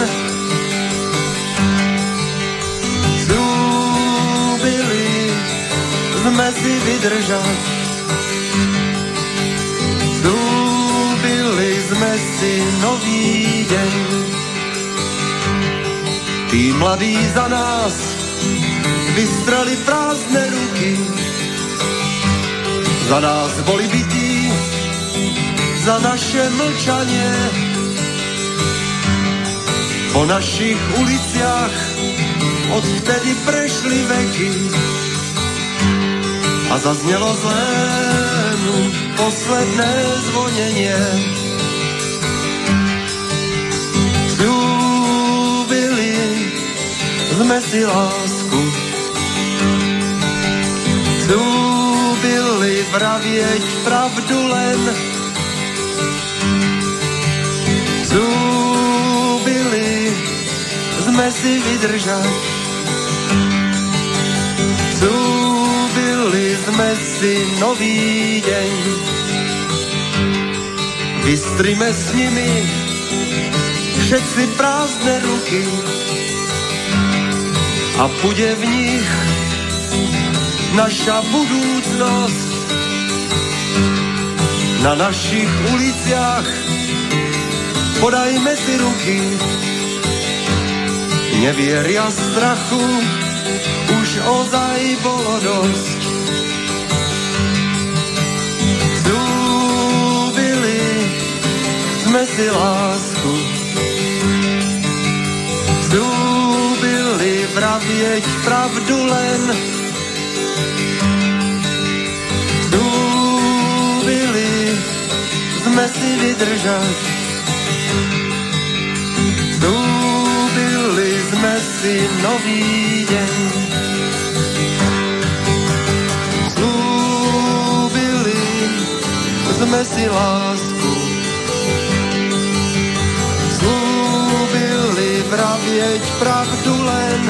Zúbili sme si vydržať. Zúbili sme si nový deň. Tí mladí za nás vystrali prázdne ruky. Za nás boli bytí, za naše mlčanie po našich uliciach odvtedy prešli veky. a zaznělo z posledné zvoněně. Slúbili sme si lásku, slúbili vravieť pravdu len, sme si vydržať, slúbili sme si nový deň. Vystrime s nimi všetci prázdne ruky a bude v nich naša budúcnosť. Na našich uliciach podajme si ruky, nevieria strachu, už ozaj bolo dosť. Zúbili sme si lásku, zúbili vravieť pravdu len, zúbili sme si vydržať, si nový deň. Slúbili sme si lásku, slúbili vravieť pravdu len.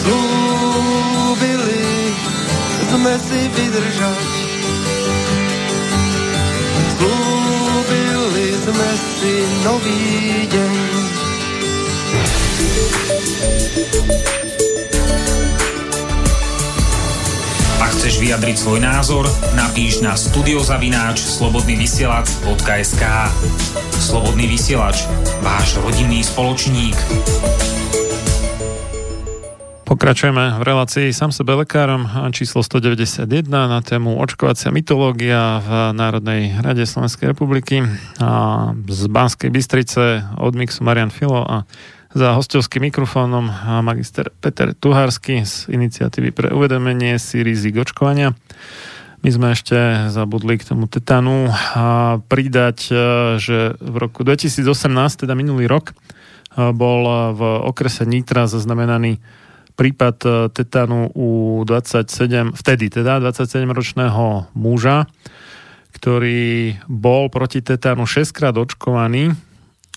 Slúbili sme si vydržať, slúbili sme si nový deň. Ak chceš vyjadriť svoj názor, napíš na studiozavináč slobodnyvysielac.sk Slobodný vysielač, váš rodinný spoločník. Pokračujeme v relácii sám sebe lekárom. Číslo 191 na tému očkovacia mytológia v Národnej rade Slovenskej republiky. A z Banskej Bystrice od Mixu Marian Filo a za hostovským mikrofónom magister Peter Tuhársky z iniciatívy pre uvedomenie si rizik očkovania. My sme ešte zabudli k tomu tetanu a pridať, e, že v roku 2018, teda minulý rok, e, bol v okrese Nitra zaznamenaný prípad e, tetanu u 27, vtedy teda 27-ročného muža, ktorý bol proti tetánu 6 krát očkovaný.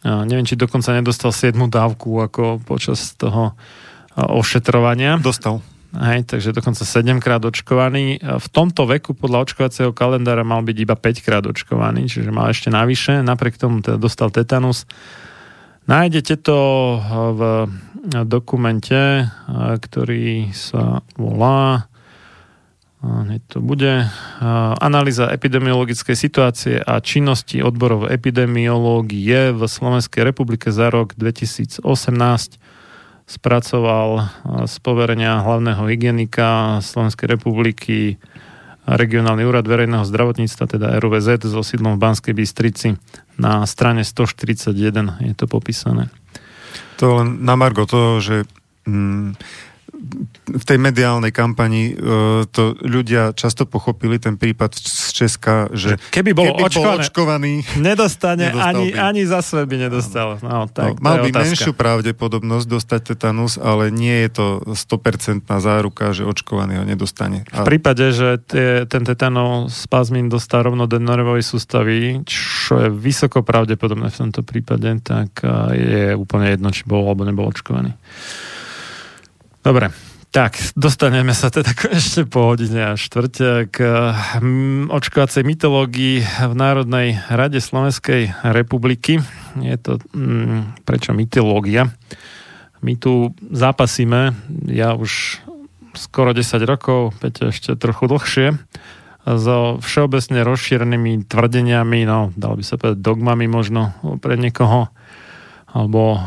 Neviem, či dokonca nedostal 7 dávku ako počas toho ošetrovania. Dostal. Hej, takže dokonca 7 krát očkovaný. V tomto veku podľa očkovacieho kalendára mal byť iba 5 krát očkovaný, čiže mal ešte navyše. Napriek tomu teda dostal tetanus. Nájdete to v dokumente, ktorý sa volá hneď to bude analýza epidemiologickej situácie a činnosti odborov epidemiológie v Slovenskej republike za rok 2018 spracoval z poverenia hlavného hygienika Slovenskej republiky regionálny úrad verejného zdravotníctva, teda RVZ, so sídlom v Banskej Bystrici. Na strane 141 je to popísané. To len na Margo toho, že mm, v tej mediálnej kampani uh, to ľudia často pochopili ten prípad z Česka, že keby bol, keby očkovaný, bol očkovaný, nedostane, ani, by. ani za sve by nedostal. No, tak, no, mal by otázka. menšiu pravdepodobnosť dostať tetanus, ale nie je to 100% záruka, že očkovaný ho nedostane. V prípade, že tie, ten tetanov spazmín dostal rovno do nervovej sústavy, čo je vysoko pravdepodobné v tomto prípade, tak a, je úplne jedno, či bol alebo nebol očkovaný. Dobre, tak, dostaneme sa teda (laughs) ešte po hodine a štvrte k mm, očkovacej mytológii v Národnej rade Slovenskej republiky. Je to, mm, prečo mytológia? My tu zápasíme, ja už skoro 10 rokov, Peťa ešte trochu dlhšie, so všeobecne rozšírenými tvrdeniami, no dal by sa povedať dogmami možno pre niekoho, alebo uh,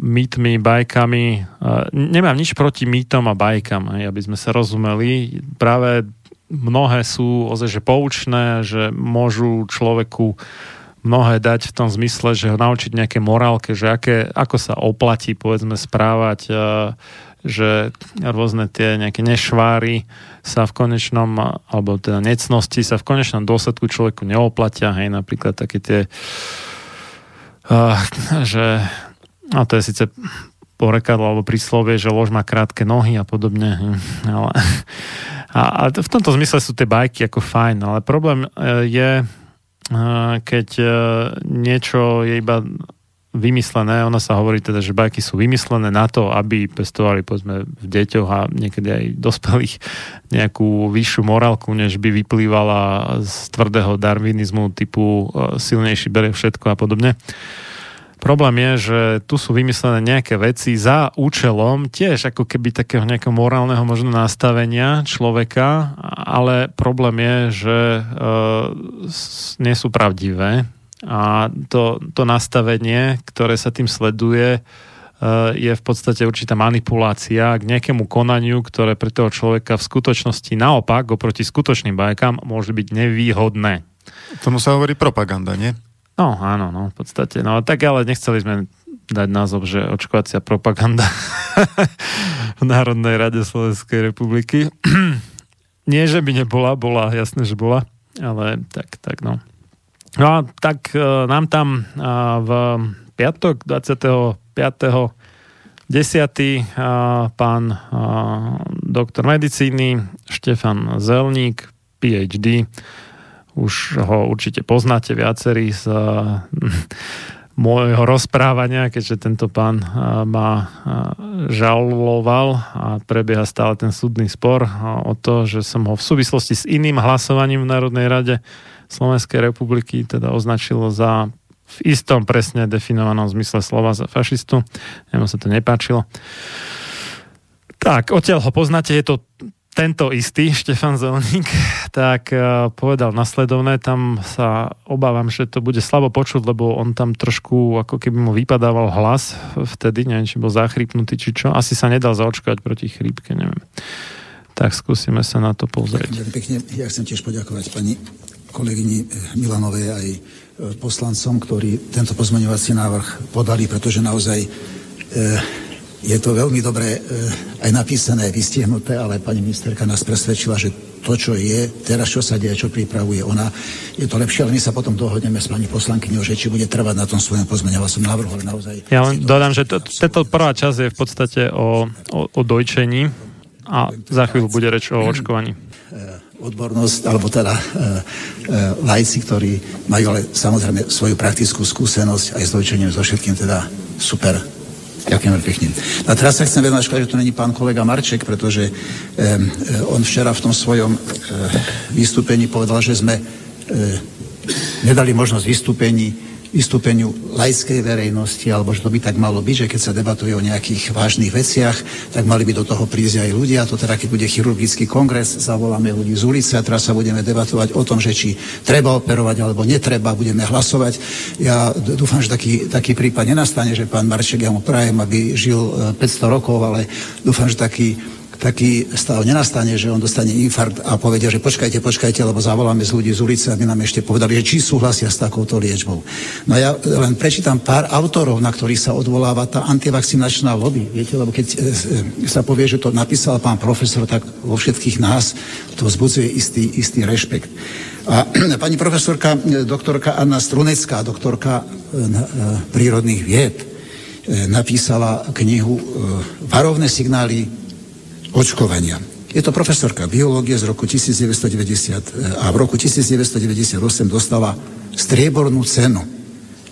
mýtmi, bajkami. Uh, nemám nič proti mýtom a bajkam, aby sme sa rozumeli. Práve mnohé sú ozaj, že poučné, že môžu človeku mnohé dať v tom zmysle, že ho naučiť nejaké morálke, že aké, ako sa oplatí, povedzme, správať, e, že rôzne tie nejaké nešváry sa v konečnom, alebo teda necnosti sa v konečnom dôsledku človeku neoplatia, hej, napríklad také tie uh, (laughs) že a to je síce porekadlo alebo príslovie, že lož má krátke nohy a podobne. Hm, ale, (laughs) a, a v tomto zmysle sú tie bajky ako fajn, ale problém e, je, e, keď niečo je iba vymyslené, ona sa hovorí teda, že bajky sú vymyslené na to, aby pestovali povedzme v deťoch a niekedy aj dospelých nejakú vyššiu morálku, než by vyplývala z tvrdého darwinizmu typu silnejší berie všetko a podobne. Problém je, že tu sú vymyslené nejaké veci za účelom tiež ako keby takého nejakého morálneho možno nastavenia človeka, ale problém je, že e, nie sú pravdivé a to, to nastavenie, ktoré sa tým sleduje, e, je v podstate určitá manipulácia k nejakému konaniu, ktoré pre toho človeka v skutočnosti naopak oproti skutočným bajkám môže byť nevýhodné. Tomu sa hovorí propaganda, nie? No, áno, no, v podstate. No, tak ale nechceli sme dať názov, že očkovacia propaganda (laughs) v Národnej rade Slovenskej republiky. (clears throat) Nie, že by nebola, bola, jasné, že bola, ale tak, tak, no. No a tak e, nám tam e, v piatok 25. 10. pán e, doktor medicíny Štefan Zelník, PhD, už ho určite poznáte viacerí z (laughs) môjho rozprávania, keďže tento pán ma žaloval a prebieha stále ten súdny spor o to, že som ho v súvislosti s iným hlasovaním v Národnej rade Slovenskej republiky teda označil za v istom presne definovanom zmysle slova za fašistu. Nemu sa to nepáčilo. Tak, odtiaľ ho poznáte, je to tento istý (laughs) Štefan Zelník tak uh, povedal nasledovné, tam sa obávam, že to bude slabo počuť, lebo on tam trošku ako keby mu vypadával hlas vtedy, neviem, či bol zachrypnutý, či čo. Asi sa nedal zaočkovať proti chrípke, neviem. Tak skúsime sa na to pozrieť. Ja chcem tiež poďakovať pani kolegyni Milanovej aj e, poslancom, ktorí tento pozmeňovací návrh podali, pretože naozaj e, je to veľmi dobre aj napísané, vystihnuté, ale pani ministerka nás presvedčila, že to, čo je, teraz čo sa deje, čo pripravuje ona, je to lepšie, ale my sa potom dohodneme s pani poslankyňou, že či bude trvať na tom svojom pozmeňovacom návrhu, ale naozaj... Ja len dodám, že táto prvá časť je v podstate o, o, o dojčení a za chvíľu bude reč o očkovaní. E, odbornosť, alebo teda e, e, lajci, ktorí majú ale samozrejme svoju praktickú skúsenosť aj s dojčením, so všetkým teda super Ďakujem veľmi pekne. A teraz sa chcem škoda, že to není pán kolega Marček, pretože eh, on včera v tom svojom eh, vystúpení povedal, že sme eh, nedali možnosť vystúpení vystúpeniu laickej verejnosti, alebo že to by tak malo byť, že keď sa debatuje o nejakých vážnych veciach, tak mali by do toho prísť aj ľudia. To teda, keď bude chirurgický kongres, zavoláme ľudí z ulice a teraz sa budeme debatovať o tom, že či treba operovať alebo netreba, budeme hlasovať. Ja dúfam, že taký, taký prípad nenastane, že pán Marček, ja mu prajem, aby žil 500 e, rokov, ale dúfam, že taký taký stav nenastane, že on dostane infarkt a povedia, že počkajte, počkajte, lebo zavoláme z ľudí z ulice, aby nám ešte povedali, že či súhlasia s takouto liečbou. No ja len prečítam pár autorov, na ktorých sa odvoláva tá antivakcinačná lobby. Viete, lebo keď e, e, sa povie, že to napísal pán profesor, tak vo všetkých nás to vzbudzuje istý, istý rešpekt. A (clears throat) pani profesorka, e, doktorka Anna Strunecká, doktorka prírodných vied, napísala knihu Varovné signály očkovania. Je to profesorka biológie z roku 1990 a v roku 1998 dostala striebornú cenu.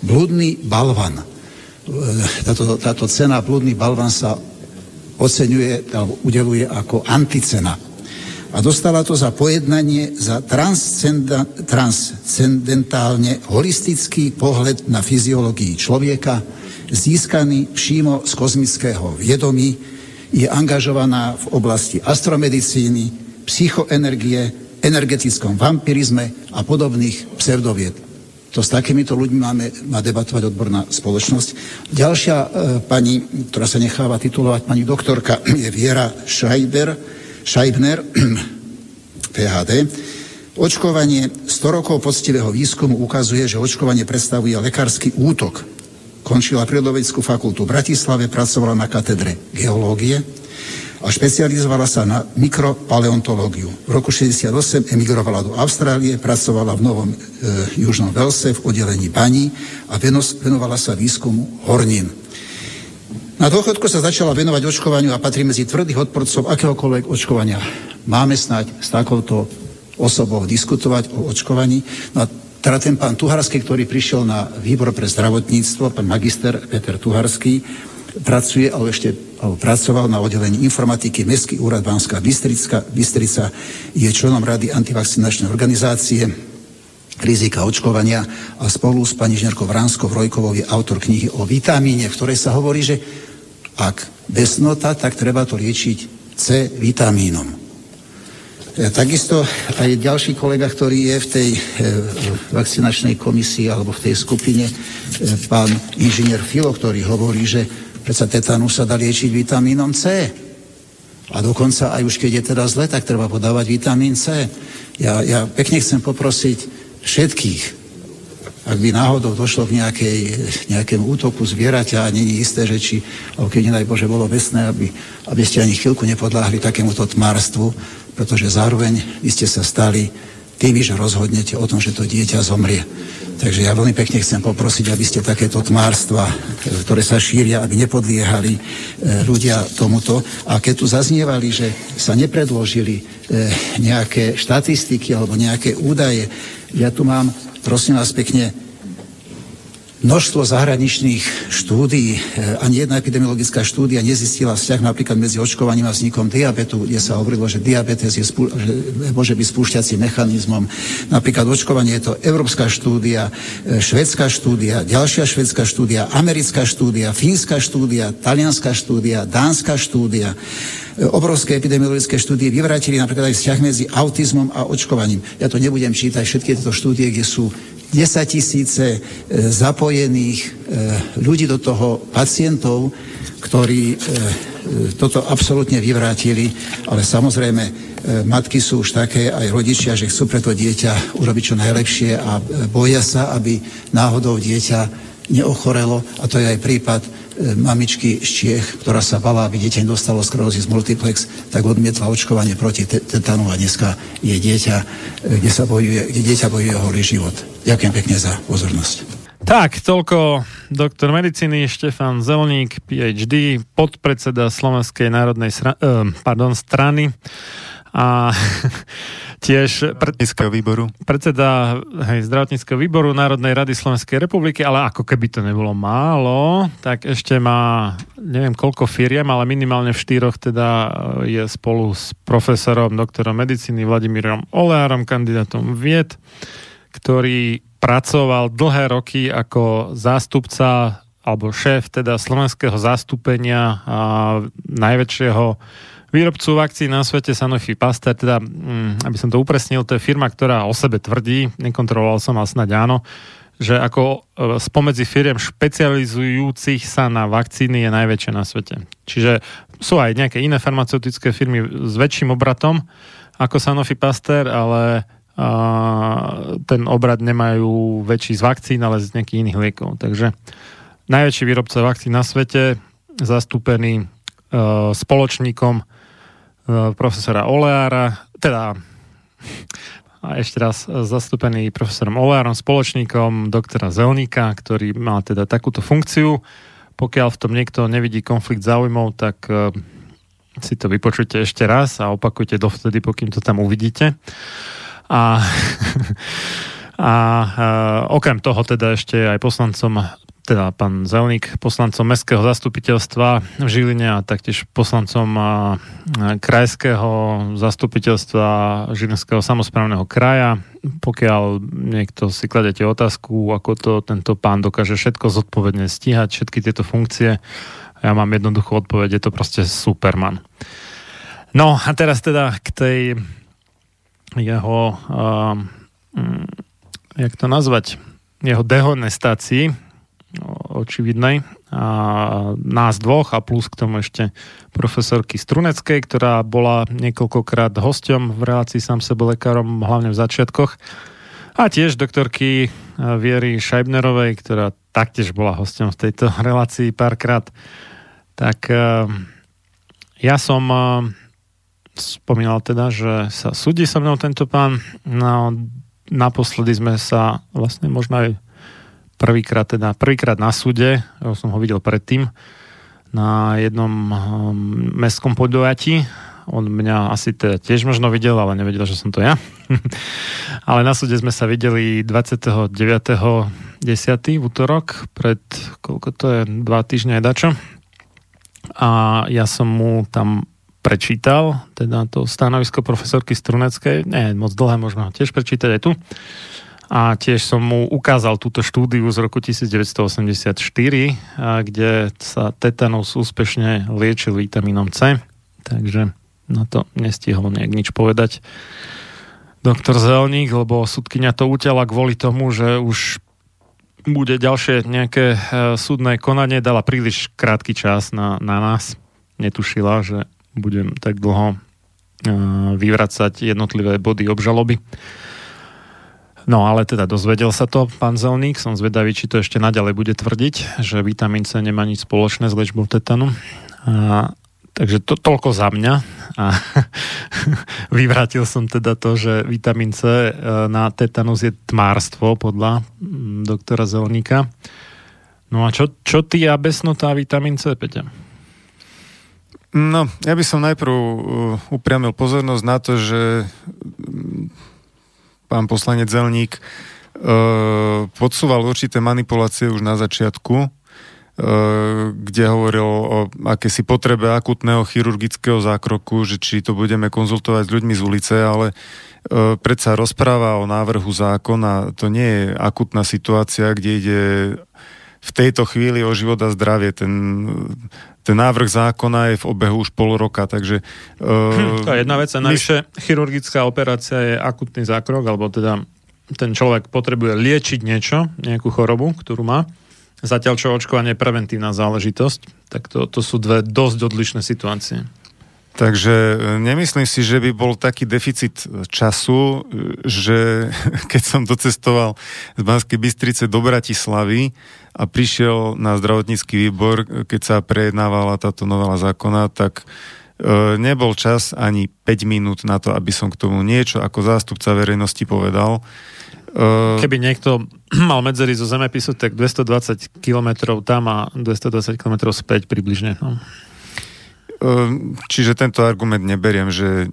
Blúdny balvan. Táto, táto cena blúdny balvan sa oceňuje udeluje ako anticena. A dostala to za pojednanie za transcendentálne holistický pohľad na fyziológii človeka, získaný přímo z kozmického viedomí, je angažovaná v oblasti astromedicíny, psychoenergie, energetickom vampirizme a podobných pseudovied. To s takýmito ľuďmi máme, má debatovať odborná spoločnosť. Ďalšia e, pani, ktorá sa necháva titulovať pani doktorka, (clears throat) je Viera Schreiber, Scheibner, (clears throat) PHD, Očkovanie 100 rokov poctivého výskumu ukazuje, že očkovanie predstavuje lekársky útok. Končila prírodovedeckú fakultu v Bratislave, pracovala na katedre geológie a špecializovala sa na mikropaleontológiu. V roku 68 emigrovala do Austrálie, pracovala v Novom e, Južnom Velse v oddelení baní a venovala sa výskumu hornín. Na dôchodku sa začala venovať očkovaniu a patrí medzi tvrdých odporcov akéhokoľvek očkovania. Máme snať s takouto osobou diskutovať o očkovaní. No a teda ten pán Tuharský, ktorý prišiel na výbor pre zdravotníctvo, pán magister Peter Tuharský, pracuje, alebo ešte alebo pracoval na oddelení informatiky Mestský úrad Banská Bystrica, Bystrica je členom rady antivakcinačnej organizácie rizika očkovania a spolu s pani Žnerkou Vránskou Rojkovou je autor knihy o vitamíne, v ktorej sa hovorí, že ak besnota, tak treba to liečiť C vitamínom. E, takisto aj ďalší kolega, ktorý je v tej e, vakcinačnej komisii alebo v tej skupine, e, pán inžinier Filo, ktorý hovorí, že predsa tetanu sa dá liečiť vitamínom C. A dokonca aj už keď je teda zle, tak treba podávať vitamín C. Ja, ja pekne chcem poprosiť všetkých, ak by náhodou došlo k nejakej, nejakému útoku zvieraťa a není isté, že či, alebo keď nedaj Bože bolo vesné, aby, aby ste ani chvíľku nepodláhli takémuto tmárstvu, pretože zároveň vy ste sa stali tými, že rozhodnete o tom, že to dieťa zomrie. Takže ja veľmi pekne chcem poprosiť, aby ste takéto tmárstva, ktoré sa šíria, aby nepodliehali e, ľudia tomuto. A keď tu zaznievali, že sa nepredložili e, nejaké štatistiky alebo nejaké údaje, ja tu mám, prosím vás pekne, množstvo zahraničných štúdií, e, ani jedna epidemiologická štúdia nezistila vzťah napríklad medzi očkovaním a vznikom diabetu, kde sa hovorilo, že diabetes je spú, že môže byť spúšťacím mechanizmom. Napríklad očkovanie je to európska štúdia, e, švedská štúdia, ďalšia švedská štúdia, americká štúdia, fínska štúdia, talianská štúdia, dánska štúdia e, obrovské epidemiologické štúdie vyvrátili napríklad aj vzťah medzi autizmom a očkovaním. Ja to nebudem čítať, všetky tieto štúdie, kde sú 10 tisíce e, zapojených e, ľudí do toho, pacientov, ktorí e, toto absolútne vyvrátili, ale samozrejme matky sú už také, aj rodičia, že chcú pre to dieťa urobiť čo najlepšie a boja sa, aby náhodou dieťa neochorelo a to je aj prípad mamičky z Čiech, ktorá sa bala, aby dieťa nedostalo sklerózis multiplex, tak odmietla očkovanie proti tetanu a dneska je dieťa, kde, sa bojuje, kde dieťa bojuje holý život. Ďakujem pekne za pozornosť. Tak, toľko doktor medicíny Štefan Zelník, PhD, podpredseda Slovenskej národnej sra- eh, pardon, strany a (laughs) tiež pred, výboru. predseda hej, zdravotníckého výboru Národnej rady Slovenskej republiky, ale ako keby to nebolo málo, tak ešte má neviem koľko firiem, ale minimálne v štyroch teda je spolu s profesorom, doktorom medicíny Vladimírom Oleárom, kandidátom vied ktorý pracoval dlhé roky ako zástupca alebo šéf teda slovenského zastúpenia a najväčšieho výrobcu vakcín na svete Sanofi Pasteur, teda, mm, aby som to upresnil, to je firma, ktorá o sebe tvrdí, nekontroloval som, ale snáď áno, že ako e, spomedzi firiem špecializujúcich sa na vakcíny je najväčšie na svete. Čiže sú aj nejaké iné farmaceutické firmy s väčším obratom ako Sanofi Pasteur, ale a ten obrad nemajú väčší z vakcín, ale z nejakých iných liekov. Takže najväčší výrobca vakcín na svete, zastúpený uh, spoločníkom profesora Oleára, teda a ešte raz zastúpený profesorom Oleárom, spoločníkom doktora Zelníka, ktorý má teda takúto funkciu. Pokiaľ v tom niekto nevidí konflikt záujmov, tak uh, si to vypočujte ešte raz a opakujte dovtedy, pokým to tam uvidíte. A, (laughs) a okrem toho teda ešte aj poslancom teda pán Zelník, poslancom Mestského zastupiteľstva v Žiline a taktiež poslancom krajského zastupiteľstva Žilinského samozprávneho kraja. Pokiaľ niekto si kladete otázku, ako to tento pán dokáže všetko zodpovedne stíhať, všetky tieto funkcie, ja mám jednoduchú odpoveď, je to proste Superman. No a teraz teda k tej jeho, uh, jak to nazvať, jeho dehonestácii. Očividnej. A nás dvoch a plus k tomu ešte profesorky Struneckej, ktorá bola niekoľkokrát hosťom v relácii sám sebe lekárom, hlavne v začiatkoch. A tiež doktorky Viery Šajbnerovej, ktorá taktiež bola hosťom v tejto (laughs) relácii párkrát. Tak ja som spomínal teda, že sa súdi so mnou tento pán. No, naposledy sme sa vlastne možno aj prvýkrát, teda prvýkrát na súde, ja som ho videl predtým, na jednom um, mestskom podujatí. On mňa asi teda tiež možno videl, ale nevedel, že som to ja. (laughs) ale na súde sme sa videli 29.10. v útorok, pred koľko to je, dva týždne aj dačo. A ja som mu tam prečítal, teda to stanovisko profesorky Struneckej, nie moc dlhé, môžeme ho tiež prečítať aj tu. A tiež som mu ukázal túto štúdiu z roku 1984, kde sa tetanus úspešne liečil vitamínom C, takže na to nestihol nejak nič povedať doktor Zelník, lebo sudkynia to utiala kvôli tomu, že už bude ďalšie nejaké e, súdne konanie, dala príliš krátky čas na, na nás. Netušila, že budem tak dlho vyvracať jednotlivé body obžaloby. No ale teda dozvedel sa to pán Zelník, som zvedavý, či to ešte naďalej bude tvrdiť, že vitamín C nemá nič spoločné s liečbou tetanu. A, takže to toľko za mňa. A (laughs) vyvrátil som teda to, že vitamín C e, na tetanus je tmárstvo podľa doktora Zelníka. No a čo, čo ty a besnotá vitamín C, Peťa? No, ja by som najprv uh, upriamil pozornosť na to, že mm, pán poslanec Zelník uh, podsúval určité manipulácie už na začiatku, uh, kde hovoril o akési potrebe akutného chirurgického zákroku, že či to budeme konzultovať s ľuďmi z ulice, ale uh, predsa rozpráva o návrhu zákona, to nie je akutná situácia, kde ide v tejto chvíli o život a zdravie. Ten, ten návrh zákona je v obehu už pol roka, takže... Uh, to je jedna vec. A navyše my... chirurgická operácia je akutný zákrok, alebo teda ten človek potrebuje liečiť niečo, nejakú chorobu, ktorú má. Zatiaľ, čo očkovanie je preventívna záležitosť, tak to, to sú dve dosť odlišné situácie. Takže e, nemyslím si, že by bol taký deficit času, e, že (laughs) keď som docestoval z Banskej Bystrice do Bratislavy a prišiel na zdravotnícky výbor, keď sa prejednávala táto novela zákona, tak e, nebol čas ani 5 minút na to, aby som k tomu niečo ako zástupca verejnosti povedal. Keby niekto (clears throat) mal medzery zo zemepisu, tak 220 km tam a 220 km späť približne. No. Ehm, čiže tento argument neberiem, že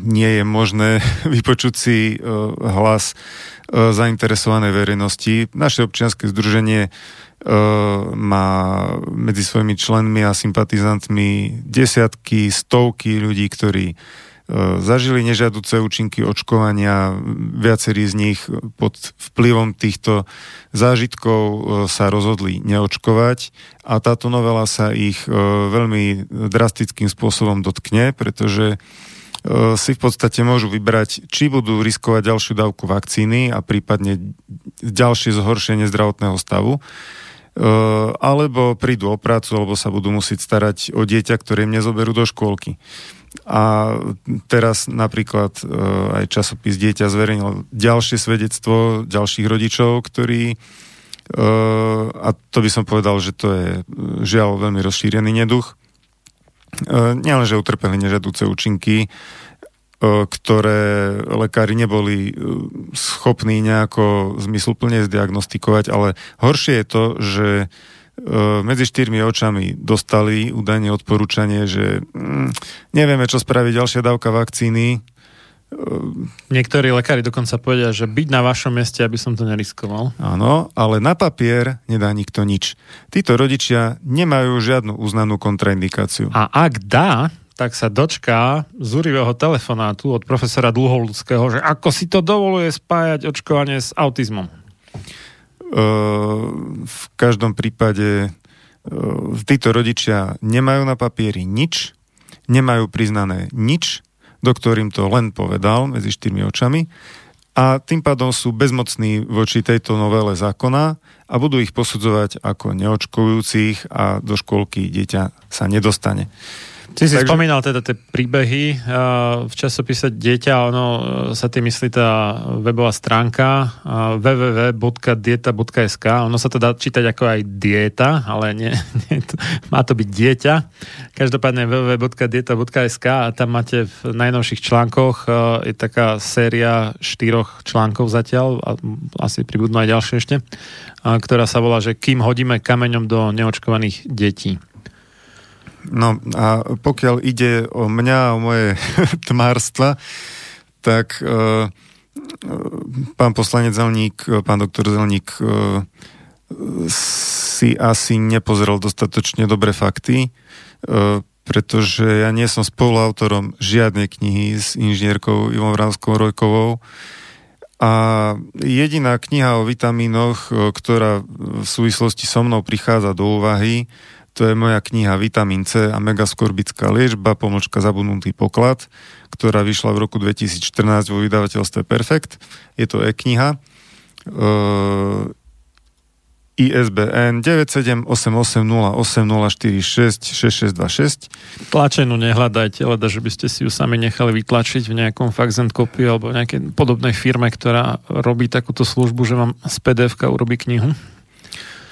nie je možné (laughs) vypočuť si e, hlas e, zainteresovanej verejnosti. Naše občianske združenie e, má medzi svojimi členmi a sympatizantmi desiatky, stovky ľudí, ktorí zažili nežiaduce účinky očkovania, viacerí z nich pod vplyvom týchto zážitkov e, sa rozhodli neočkovať a táto novela sa ich e, veľmi drastickým spôsobom dotkne, pretože si v podstate môžu vybrať, či budú riskovať ďalšiu dávku vakcíny a prípadne ďalšie zhoršenie zdravotného stavu, alebo prídu o prácu, alebo sa budú musieť starať o dieťa, ktoré im nezoberú do škôlky. A teraz napríklad e, aj časopis Dieťa zverejnil ďalšie svedectvo ďalších rodičov, ktorí e, a to by som povedal, že to je e, žiaľ veľmi rozšírený neduch. Nielenže utrpeli nežadúce účinky, ktoré lekári neboli schopní nejako zmysluplne zdiagnostikovať, ale horšie je to, že medzi štyrmi očami dostali údajne odporúčanie, že mm, nevieme, čo spraviť ďalšia dávka vakcíny. E, Niektorí lekári dokonca povedia, že byť na vašom mieste, aby som to neriskoval. Áno, ale na papier nedá nikto nič. Títo rodičia nemajú žiadnu uznanú kontraindikáciu. A ak dá, tak sa dočká zúrivého telefonátu od profesora Dlholudského, že ako si to dovoluje spájať očkovanie s autizmom. V každom prípade títo rodičia nemajú na papieri nič, nemajú priznané nič, doktor im to len povedal medzi štyrmi očami a tým pádom sú bezmocní voči tejto novele zákona a budú ich posudzovať ako neočkujúcich a do školky dieťa sa nedostane. Ty si Takže... spomínal teda tie príbehy v časopise Dieťa, ono e, sa tým myslí tá webová stránka www.dieta.sk ono sa to dá čítať ako aj dieta, ale nie, (laughs) nie má to byť dieťa. Každopádne www.dieta.sk a tam máte v najnovších článkoch e, je taká séria štyroch článkov zatiaľ, a asi pribudnú aj ďalšie ešte, ktorá sa volá, že kým hodíme kameňom do neočkovaných detí. No a pokiaľ ide o mňa, o moje (laughs) tmárstva, tak e, e, pán poslanec Zelník, pán doktor Zelník e, si asi nepozrel dostatočne dobré fakty, e, pretože ja nie som spoluautorom žiadnej knihy s inžinierkou Ivom Vrávskou Rojkovou. A jediná kniha o vitamínoch, e, ktorá v súvislosti so mnou prichádza do úvahy, to je moja kniha Vitamín C a megaskorbická liečba, pomočka zabudnutý poklad, ktorá vyšla v roku 2014 vo vydavateľstve Perfekt. Je to e-kniha. Uh, ISBN 9788080466626. Tlačenú nehľadajte, leda, že by ste si ju sami nechali vytlačiť v nejakom fax and alebo nejakej podobnej firme, ktorá robí takúto službu, že vám z pdf urobí knihu.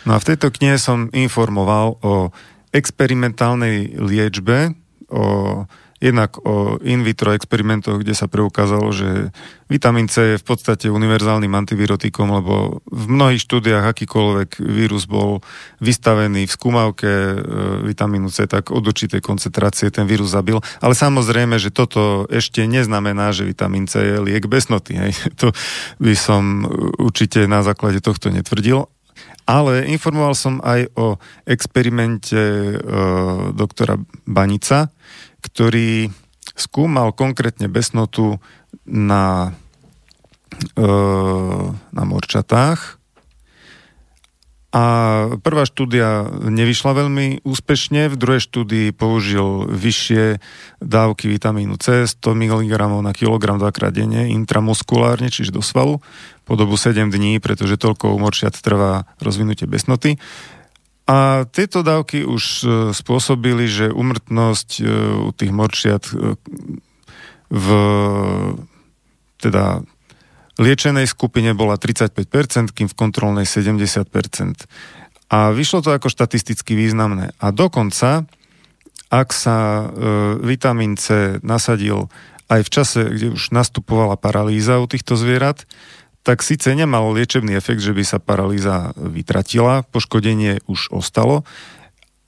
No a v tejto knihe som informoval o experimentálnej liečbe, o, jednak o in vitro experimentoch, kde sa preukázalo, že vitamín C je v podstate univerzálnym antivirotikom, lebo v mnohých štúdiách akýkoľvek vírus bol vystavený v skúmavke e, vitamínu C, tak od určitej koncentrácie ten vírus zabil. Ale samozrejme, že toto ešte neznamená, že vitamín C je liek besnoty. Hej. (laughs) To by som určite na základe tohto netvrdil ale informoval som aj o experimente e, doktora Banica, ktorý skúmal konkrétne besnotu na, e, na morčatách a prvá štúdia nevyšla veľmi úspešne, v druhej štúdii použil vyššie dávky vitamínu C, 100 mg na kilogram dvakrát denne, intramuskulárne, čiže do svalu, po dobu 7 dní, pretože toľko u morčiat trvá rozvinutie besnoty. A tieto dávky už e, spôsobili, že umrtnosť e, u tých morčiat e, v teda liečenej skupine bola 35%, kým v kontrolnej 70%. A vyšlo to ako štatisticky významné. A dokonca, ak sa e, vitamín C nasadil aj v čase, kde už nastupovala paralýza u týchto zvierat, tak síce nemal liečebný efekt, že by sa paralýza vytratila, poškodenie už ostalo,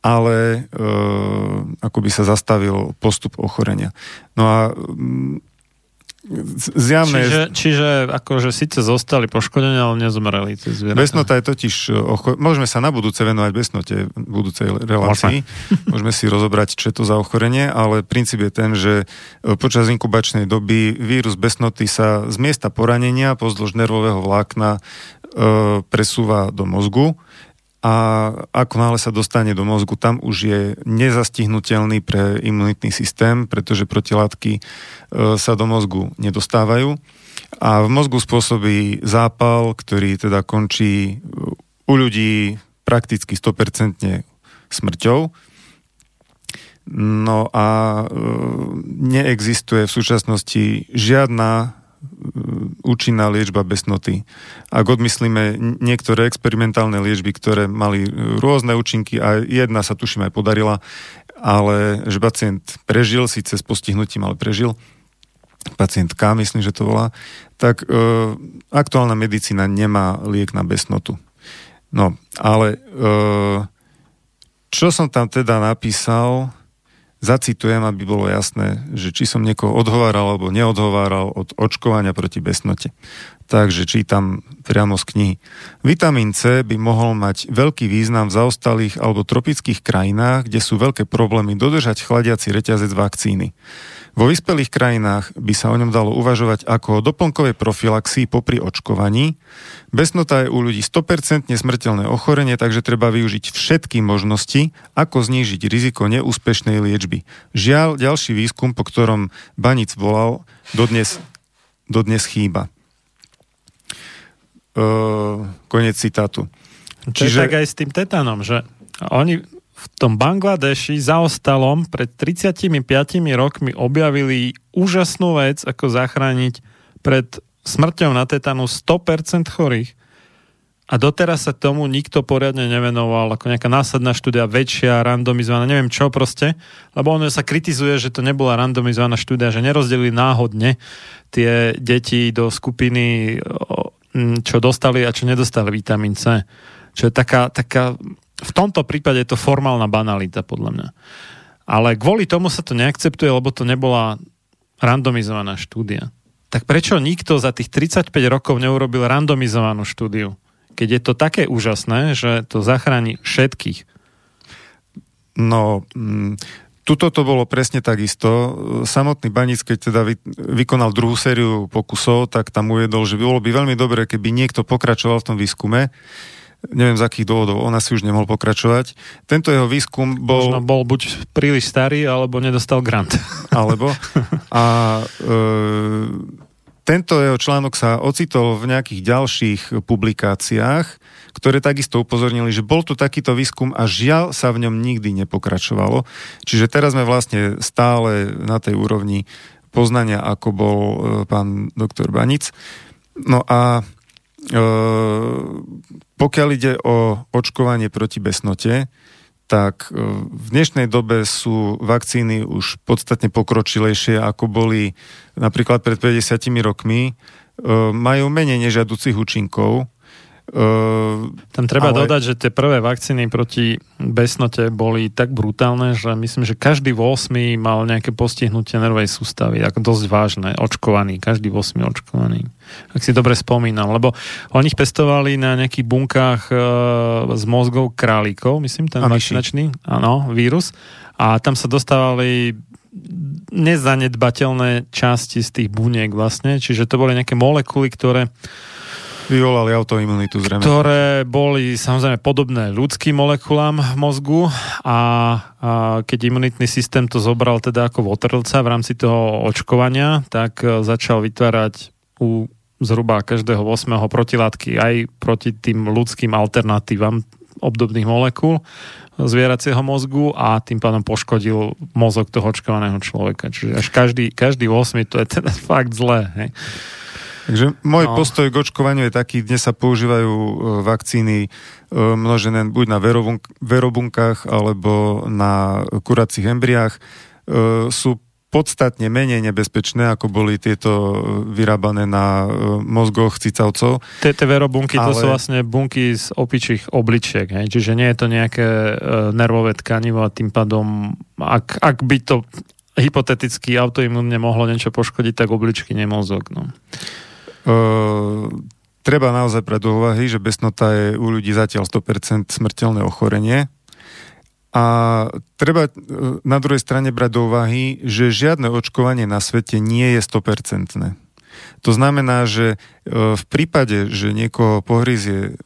ale e, ako by sa zastavil postup ochorenia. No a zjavné... Čiže, čiže akože síce zostali poškodení, ale nezomreli tie zvieratá. Besnota je totiž... E, ocho... Môžeme sa na budúce venovať besnote v budúcej relácii. Môžeme si rozobrať, čo je to za ochorenie, ale princíp je ten, že e, počas inkubačnej doby vírus besnoty sa z miesta poranenia pozdĺž nervového vlákna e, presúva do mozgu a ako náhle sa dostane do mozgu, tam už je nezastihnutelný pre imunitný systém, pretože protilátky e, sa do mozgu nedostávajú a v mozgu spôsobí zápal, ktorý teda končí u ľudí prakticky 100% smrťou. No a e, neexistuje v súčasnosti žiadna účinná liečba besnoty. Ak odmyslíme niektoré experimentálne liečby, ktoré mali rôzne účinky a jedna sa tuším aj podarila, ale že pacient prežil, síce s postihnutím, ale prežil, pacientka, myslím, že to volá, tak e, aktuálna medicína nemá liek na besnotu. No, ale e, čo som tam teda napísal, Zacitujem, aby bolo jasné, že či som niekoho odhováral alebo neodhováral od očkovania proti besnote. Takže čítam priamo z knihy. Vitamín C by mohol mať veľký význam v zaostalých alebo tropických krajinách, kde sú veľké problémy dodržať chladiaci reťazec vakcíny. Vo vyspelých krajinách by sa o ňom dalo uvažovať ako o doplnkovej profilaxii popri očkovaní. Besnota je u ľudí 100% smrteľné ochorenie, takže treba využiť všetky možnosti, ako znížiť riziko neúspešnej liečby. Žiaľ, ďalší výskum, po ktorom Banic volal, dodnes, dodnes chýba. koniec citátu. To Čiže... je tak aj s tým tetanom, že oni v tom Bangladeši zaostalom pred 35 rokmi objavili úžasnú vec, ako zachrániť pred smrťou na tetanu 100% chorých. A doteraz sa tomu nikto poriadne nevenoval, ako nejaká následná štúdia, väčšia, randomizovaná, neviem čo proste, lebo ono sa kritizuje, že to nebola randomizovaná štúdia, že nerozdelili náhodne tie deti do skupiny, čo dostali a čo nedostali vitamín C. Čo je taká, taká v tomto prípade je to formálna banalita, podľa mňa. Ale kvôli tomu sa to neakceptuje, lebo to nebola randomizovaná štúdia. Tak prečo nikto za tých 35 rokov neurobil randomizovanú štúdiu? Keď je to také úžasné, že to zachráni všetkých. No, mm, tuto to bolo presne takisto. Samotný Banic, keď teda vy, vykonal druhú sériu pokusov, tak tam uvedol, že by bolo by veľmi dobré, keby niekto pokračoval v tom výskume neviem z akých dôvodov, on asi už nemohol pokračovať. Tento jeho výskum bol... Možno bol buď príliš starý, alebo nedostal grant. (laughs) Alebo. A e, tento jeho článok sa ocitol v nejakých ďalších publikáciách, ktoré takisto upozornili, že bol tu takýto výskum a žiaľ sa v ňom nikdy nepokračovalo. Čiže teraz sme vlastne stále na tej úrovni poznania, ako bol e, pán doktor Banic. No a pokiaľ ide o očkovanie proti besnote, tak e, v dnešnej dobe sú vakcíny už podstatne pokročilejšie, ako boli napríklad pred 50 rokmi. E, majú menej nežiaducich účinkov, Uh, Tam treba ale... dodať, že tie prvé vakcíny proti besnote boli tak brutálne, že myslím, že každý 8 mal nejaké postihnutie nervovej sústavy, ako dosť vážne, očkovaný, každý 8 očkovaný. Ak si dobre spomínam, lebo oni ich pestovali na nejakých bunkách uh, z mozgov králíkov, myslím, ten vakcinačný, áno, vírus, a tam sa dostávali nezanedbateľné časti z tých buniek vlastne, čiže to boli nejaké molekuly, ktoré Vyvolali autoimunitu zrejme. Ktoré boli samozrejme podobné ľudským molekulám mozgu a, a keď imunitný systém to zobral teda ako votrlca v rámci toho očkovania, tak e, začal vytvárať u zhruba každého 8. protilátky aj proti tým ľudským alternatívam obdobných molekúl zvieracieho mozgu a tým pádom poškodil mozog toho očkovaného človeka. Čiže až každý, každý 8. to je teda (laughs) fakt zlé. Hej. Takže môj no. postoj k očkovaniu je taký, dnes sa používajú e, vakcíny e, množené buď na verobunkách alebo na kuracích embriách. E, sú podstatne menej nebezpečné, ako boli tieto vyrábané na mozgoch cicavcov. Tie verobunky, ale... to sú vlastne bunky z opičích obličiek, hej? čiže nie je to nejaké nervové tkanivo a tým pádom, ak, ak by to hypoteticky autoimunne mohlo niečo poškodiť, tak obličky, nie mozog. No. Uh, treba naozaj brať do úvahy, že besnota je u ľudí zatiaľ 100% smrteľné ochorenie. A treba na druhej strane brať do úvahy, že žiadne očkovanie na svete nie je 100%. To znamená, že v prípade, že niekoho pohryzie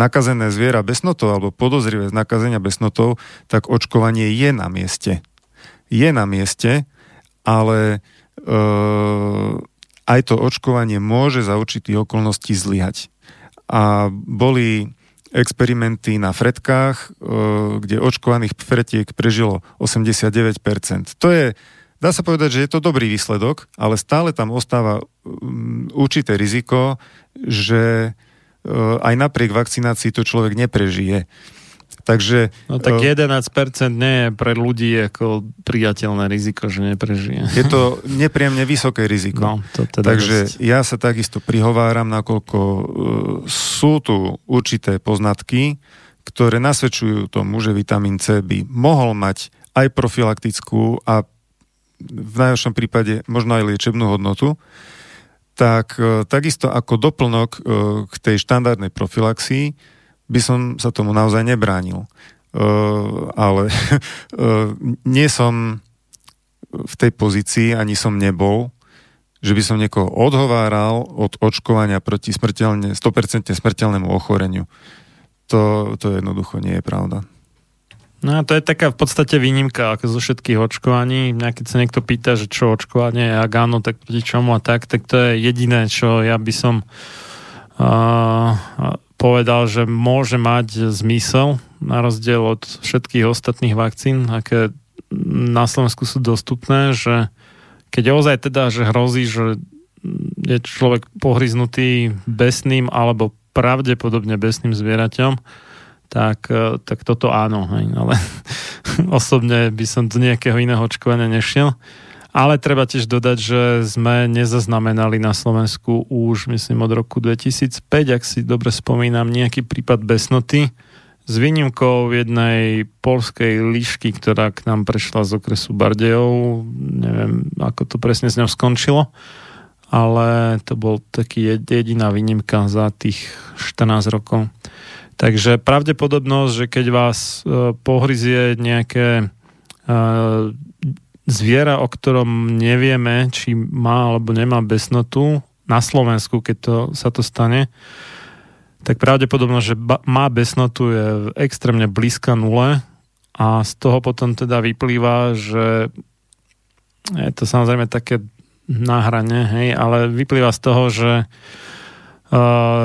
nakazené zviera besnotou alebo podozrivé z nakazenia besnotou, tak očkovanie je na mieste. Je na mieste, ale aj to očkovanie môže za určitých okolností zlyhať. A boli experimenty na fretkách, e, kde očkovaných fretiek prežilo 89%. To je, dá sa povedať, že je to dobrý výsledok, ale stále tam ostáva mm, určité riziko, že e, aj napriek vakcinácii to človek neprežije. Takže, no tak 11% eh, nie je pre ľudí ako priateľné riziko, že neprežije. Je to nepríjemne vysoké riziko. No, to teda Takže dosť. ja sa takisto prihováram, nakoľko uh, sú tu určité poznatky, ktoré nasvedčujú tomu, že vitamín C by mohol mať aj profilaktickú a v najhoršom prípade možno aj liečebnú hodnotu, tak uh, takisto ako doplnok k tej štandardnej profilaxii by som sa tomu naozaj nebránil. Uh, ale uh, (laughs) nie som v tej pozícii, ani som nebol, že by som niekoho odhováral od očkovania proti smrteľne, 100% smrteľnému ochoreniu. To, to jednoducho nie je pravda. No a to je taká v podstate výnimka ako zo všetkých očkovaní. Keď sa niekto pýta, že čo očkovanie ak áno, tak proti čomu a tak, tak to je jediné, čo ja by som povedal, že môže mať zmysel na rozdiel od všetkých ostatných vakcín, aké na Slovensku sú dostupné, že keď ozaj teda, že hrozí, že je človek pohryznutý besným alebo pravdepodobne besným zvieraťom, tak, e, tak toto áno. Hej. Ale (laughs) osobne by som do nejakého iného očkovania nešiel. Ale treba tiež dodať, že sme nezaznamenali na Slovensku už, myslím, od roku 2005, ak si dobre spomínam, nejaký prípad besnoty s výnimkou jednej polskej líšky, ktorá k nám prešla z okresu Bardejov. Neviem, ako to presne s ňou skončilo, ale to bol taký jediná výnimka za tých 14 rokov. Takže pravdepodobnosť, že keď vás e, pohryzie nejaké e, zviera, o ktorom nevieme, či má alebo nemá besnotu, na Slovensku, keď to, sa to stane, tak pravdepodobnosť, že ba- má besnotu je extrémne blízka nule a z toho potom teda vyplýva, že je to samozrejme také náhranie, hej, ale vyplýva z toho, že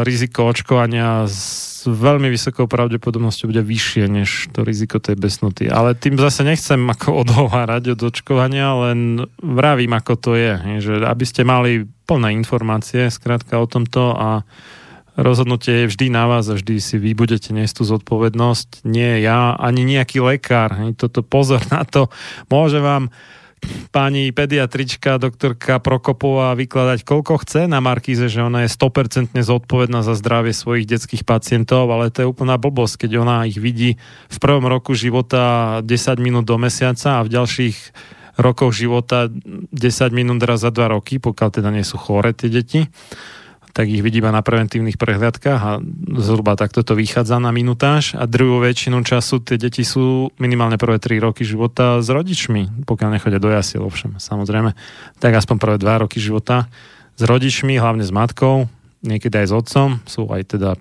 riziko očkovania s veľmi vysokou pravdepodobnosťou bude vyššie než to riziko tej besnoty. Ale tým zase nechcem ako (laughs) odhovárať od očkovania, len vravím, ako to je. Že aby ste mali plné informácie skrátka o tomto a rozhodnutie je vždy na vás a vždy si vy budete niesť tú zodpovednosť. Nie ja, ani nejaký lekár. Toto pozor na to. Môže vám pani pediatrička, doktorka Prokopová vykladať koľko chce na Markíze, že ona je 100% zodpovedná za zdravie svojich detských pacientov, ale to je úplná blbosť, keď ona ich vidí v prvom roku života 10 minút do mesiaca a v ďalších rokoch života 10 minút raz za 2 roky, pokiaľ teda nie sú chore tie deti tak ich vidí iba na preventívnych prehliadkách a zhruba takto to vychádza na minutáž a druhú väčšinu času tie deti sú minimálne prvé 3 roky života s rodičmi, pokiaľ nechodia do jasiel, ovšem, samozrejme, tak aspoň prvé 2 roky života s rodičmi, hlavne s matkou, niekedy aj s otcom, sú aj teda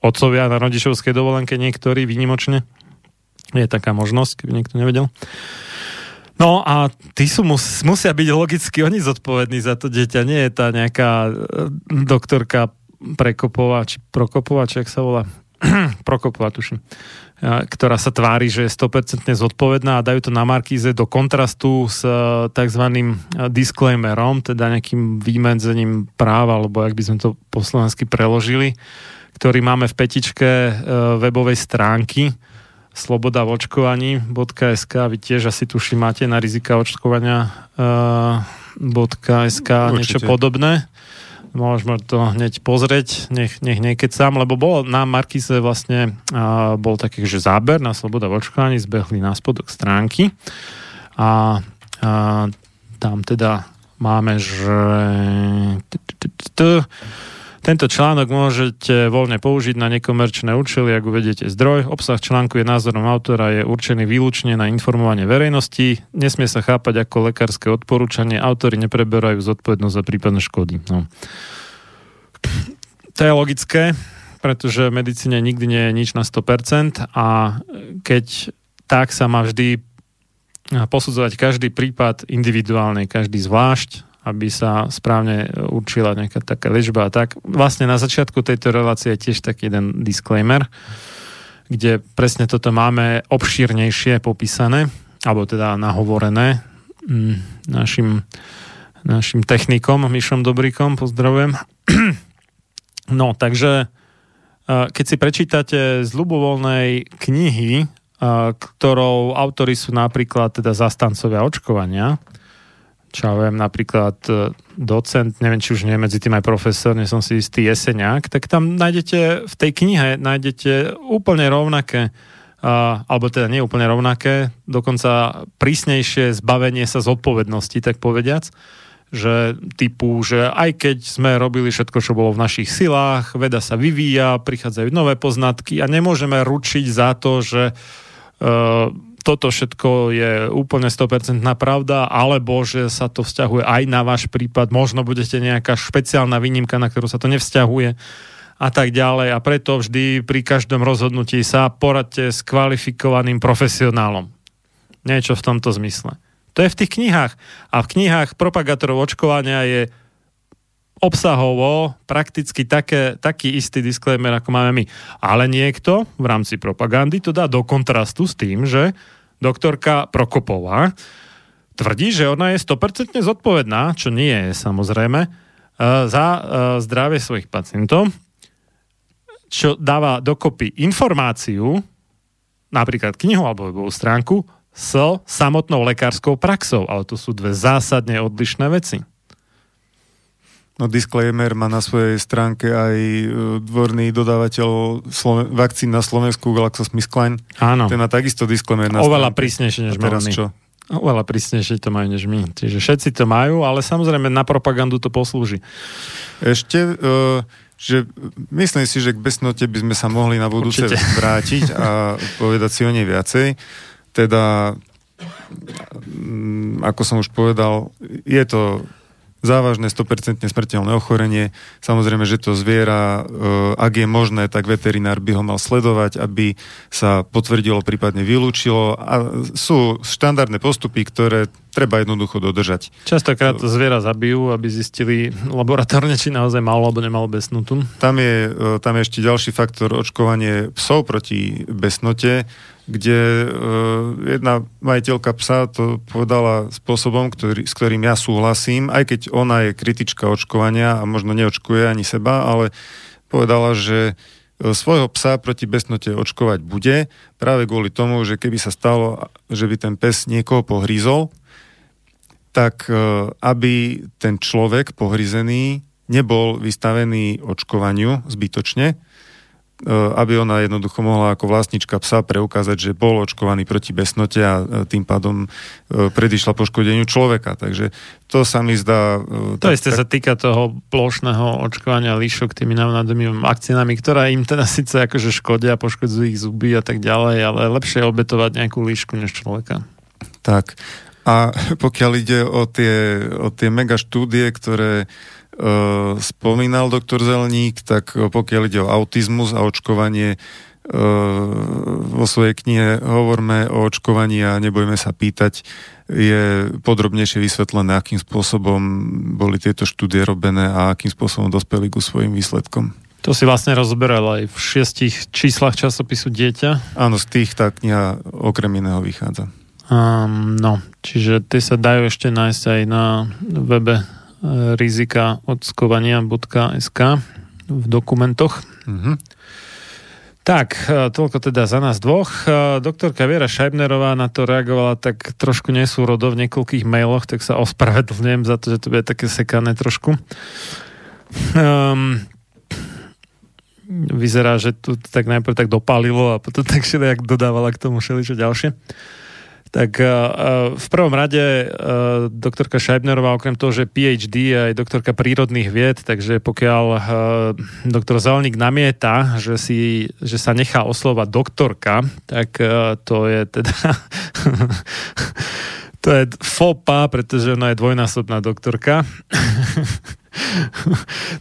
otcovia na rodičovskej dovolenke niektorí výnimočne. Je taká možnosť, keby niekto nevedel. No a tí sú, mus, musia byť logicky oni zodpovední za to dieťa. Nie je tá nejaká e, doktorka Prekopová, či Prokopová, či ak sa volá, (clears throat) Prokopová, tuším, ktorá sa tvári, že je 100% zodpovedná a dajú to na Markíze do kontrastu s e, tzv. disclaimerom, teda nejakým vymedzením práva, alebo ak by sme to po slovensky preložili, ktorý máme v petičke e, webovej stránky, sloboda v očkovaní.sk, vy tiež asi tuši máte na rizika očkovania uh, .sk niečo podobné. Môžeme to hneď pozrieť, nech, nech niekedy sám, lebo bol na Markise vlastne uh, bol taký, že záber na sloboda v očkovaní, zbehli na spodok stránky a uh, tam teda máme, že tento článok môžete voľne použiť na nekomerčné účely, ak uvediete zdroj. Obsah článku je názorom autora, je určený výlučne na informovanie verejnosti. Nesmie sa chápať ako lekárske odporúčanie. Autori nepreberajú zodpovednosť za prípadné škody. No. To je logické, pretože v medicíne nikdy nie je nič na 100% a keď tak sa má vždy posudzovať každý prípad individuálne, každý zvlášť aby sa správne určila nejaká taká liečba tak. Vlastne na začiatku tejto relácie je tiež taký jeden disclaimer, kde presne toto máme obšírnejšie popísané, alebo teda nahovorené mm, našim, našim technikom, Myšom Dobríkom, pozdravujem. (clears throat) No, takže keď si prečítate z ľubovoľnej knihy, ktorou autory sú napríklad teda zastancovia očkovania, čo ja viem, napríklad e, docent, neviem, či už nie medzi tým aj profesor, nie som si istý, Jeseniak, tak tam nájdete v tej knihe, nájdete úplne rovnaké, uh, alebo teda nie úplne rovnaké, dokonca prísnejšie zbavenie sa zodpovednosti, tak povediac, že typu, že aj keď sme robili všetko, čo bolo v našich silách, veda sa vyvíja, prichádzajú nové poznatky a nemôžeme ručiť za to, že uh, toto všetko je úplne 100% pravda, alebo že sa to vzťahuje aj na váš prípad, možno budete nejaká špeciálna výnimka, na ktorú sa to nevzťahuje a tak ďalej. A preto vždy pri každom rozhodnutí sa poradte s kvalifikovaným profesionálom. Niečo v tomto zmysle. To je v tých knihách. A v knihách propagátorov očkovania je obsahovo prakticky také, taký istý disclaimer, ako máme my. Ale niekto v rámci propagandy to dá do kontrastu s tým, že doktorka Prokopová tvrdí, že ona je 100% zodpovedná, čo nie je samozrejme, e, za e, zdravie svojich pacientov, čo dáva dokopy informáciu, napríklad knihu alebo webovú stránku, s samotnou lekárskou praxou, ale to sú dve zásadne odlišné veci. No disclaimer má na svojej stránke aj e, dvorný dodávateľ Sloven- vakcín na Slovensku GlaxoSmithKline. Áno. Ten má takisto disclaimer na Oveľa stránke. prísnejšie, než A teraz my. čo? Oveľa prísnejšie to majú než my. Čiže všetci to majú, ale samozrejme na propagandu to poslúži. Ešte, uh, že myslím si, že k besnote by sme sa mohli na budúce Určite. (laughs) vrátiť a povedať si o nej viacej. Teda, mm, ako som už povedal, je to závažné 100% smrteľné ochorenie. Samozrejme, že to zviera, e, ak je možné, tak veterinár by ho mal sledovať, aby sa potvrdilo, prípadne vylúčilo. A sú štandardné postupy, ktoré treba jednoducho dodržať. Častokrát to zviera zabijú, aby zistili laboratórne, či naozaj malo alebo nemalo besnotu. Tam je, e, tam je ešte ďalší faktor očkovanie psov proti besnote, kde e, jedna majiteľka psa to povedala spôsobom, ktorý, s ktorým ja súhlasím, aj keď ona je kritička očkovania a možno neočkuje ani seba, ale povedala, že e, svojho psa proti besnote očkovať bude, práve kvôli tomu, že keby sa stalo, že by ten pes niekoho pohrízol, tak e, aby ten človek pohryzený nebol vystavený očkovaniu zbytočne, aby ona jednoducho mohla ako vlastnička psa preukázať, že bol očkovaný proti besnote a e, tým pádom predišla poškodeniu človeka. Takže to sa mi zdá... To isté sa týka toho plošného očkovania líšok tými návnadovými vakcínami, ktoré im teda (laughs) síce akože škodia, poškodzujú ich zuby a tak ďalej, ale lepšie je obetovať nejakú líšku než človeka. Tak. A pokiaľ ide o tie, o tie mega štúdie, ktoré spomínal doktor Zelník, tak pokiaľ ide o autizmus a očkovanie, uh, vo svojej knihe hovorme o očkovaní a nebojme sa pýtať, je podrobnejšie vysvetlené, akým spôsobom boli tieto štúdie robené a akým spôsobom dospeli ku svojim výsledkom. To si vlastne rozberal aj v šiestich číslach časopisu Dieťa. Áno, z tých tá kniha okrem iného vychádza. Um, no, čiže tie sa dajú ešte nájsť aj na webe e, rizikaodskovania.sk v dokumentoch. Mhm. Tak, e, toľko teda za nás dvoch. E, Doktorka Viera Šajbnerová na to reagovala tak trošku nesúrodo v niekoľkých mailoch, tak sa ospravedlňujem za to, že to bude také sekané trošku. Um, vyzerá, že tu tak najprv tak dopálilo a potom (laughs) tak všelijak dodávala k tomu všeličo ďalšie. Tak uh, v prvom rade uh, doktorka Scheibnerová, okrem toho, že PhD je aj doktorka prírodných vied, takže pokiaľ uh, doktor Zelník namieta, že, si, že sa nechá oslovať doktorka, tak uh, to je teda (laughs) to je fopa, pretože ona je dvojnásobná doktorka. (laughs)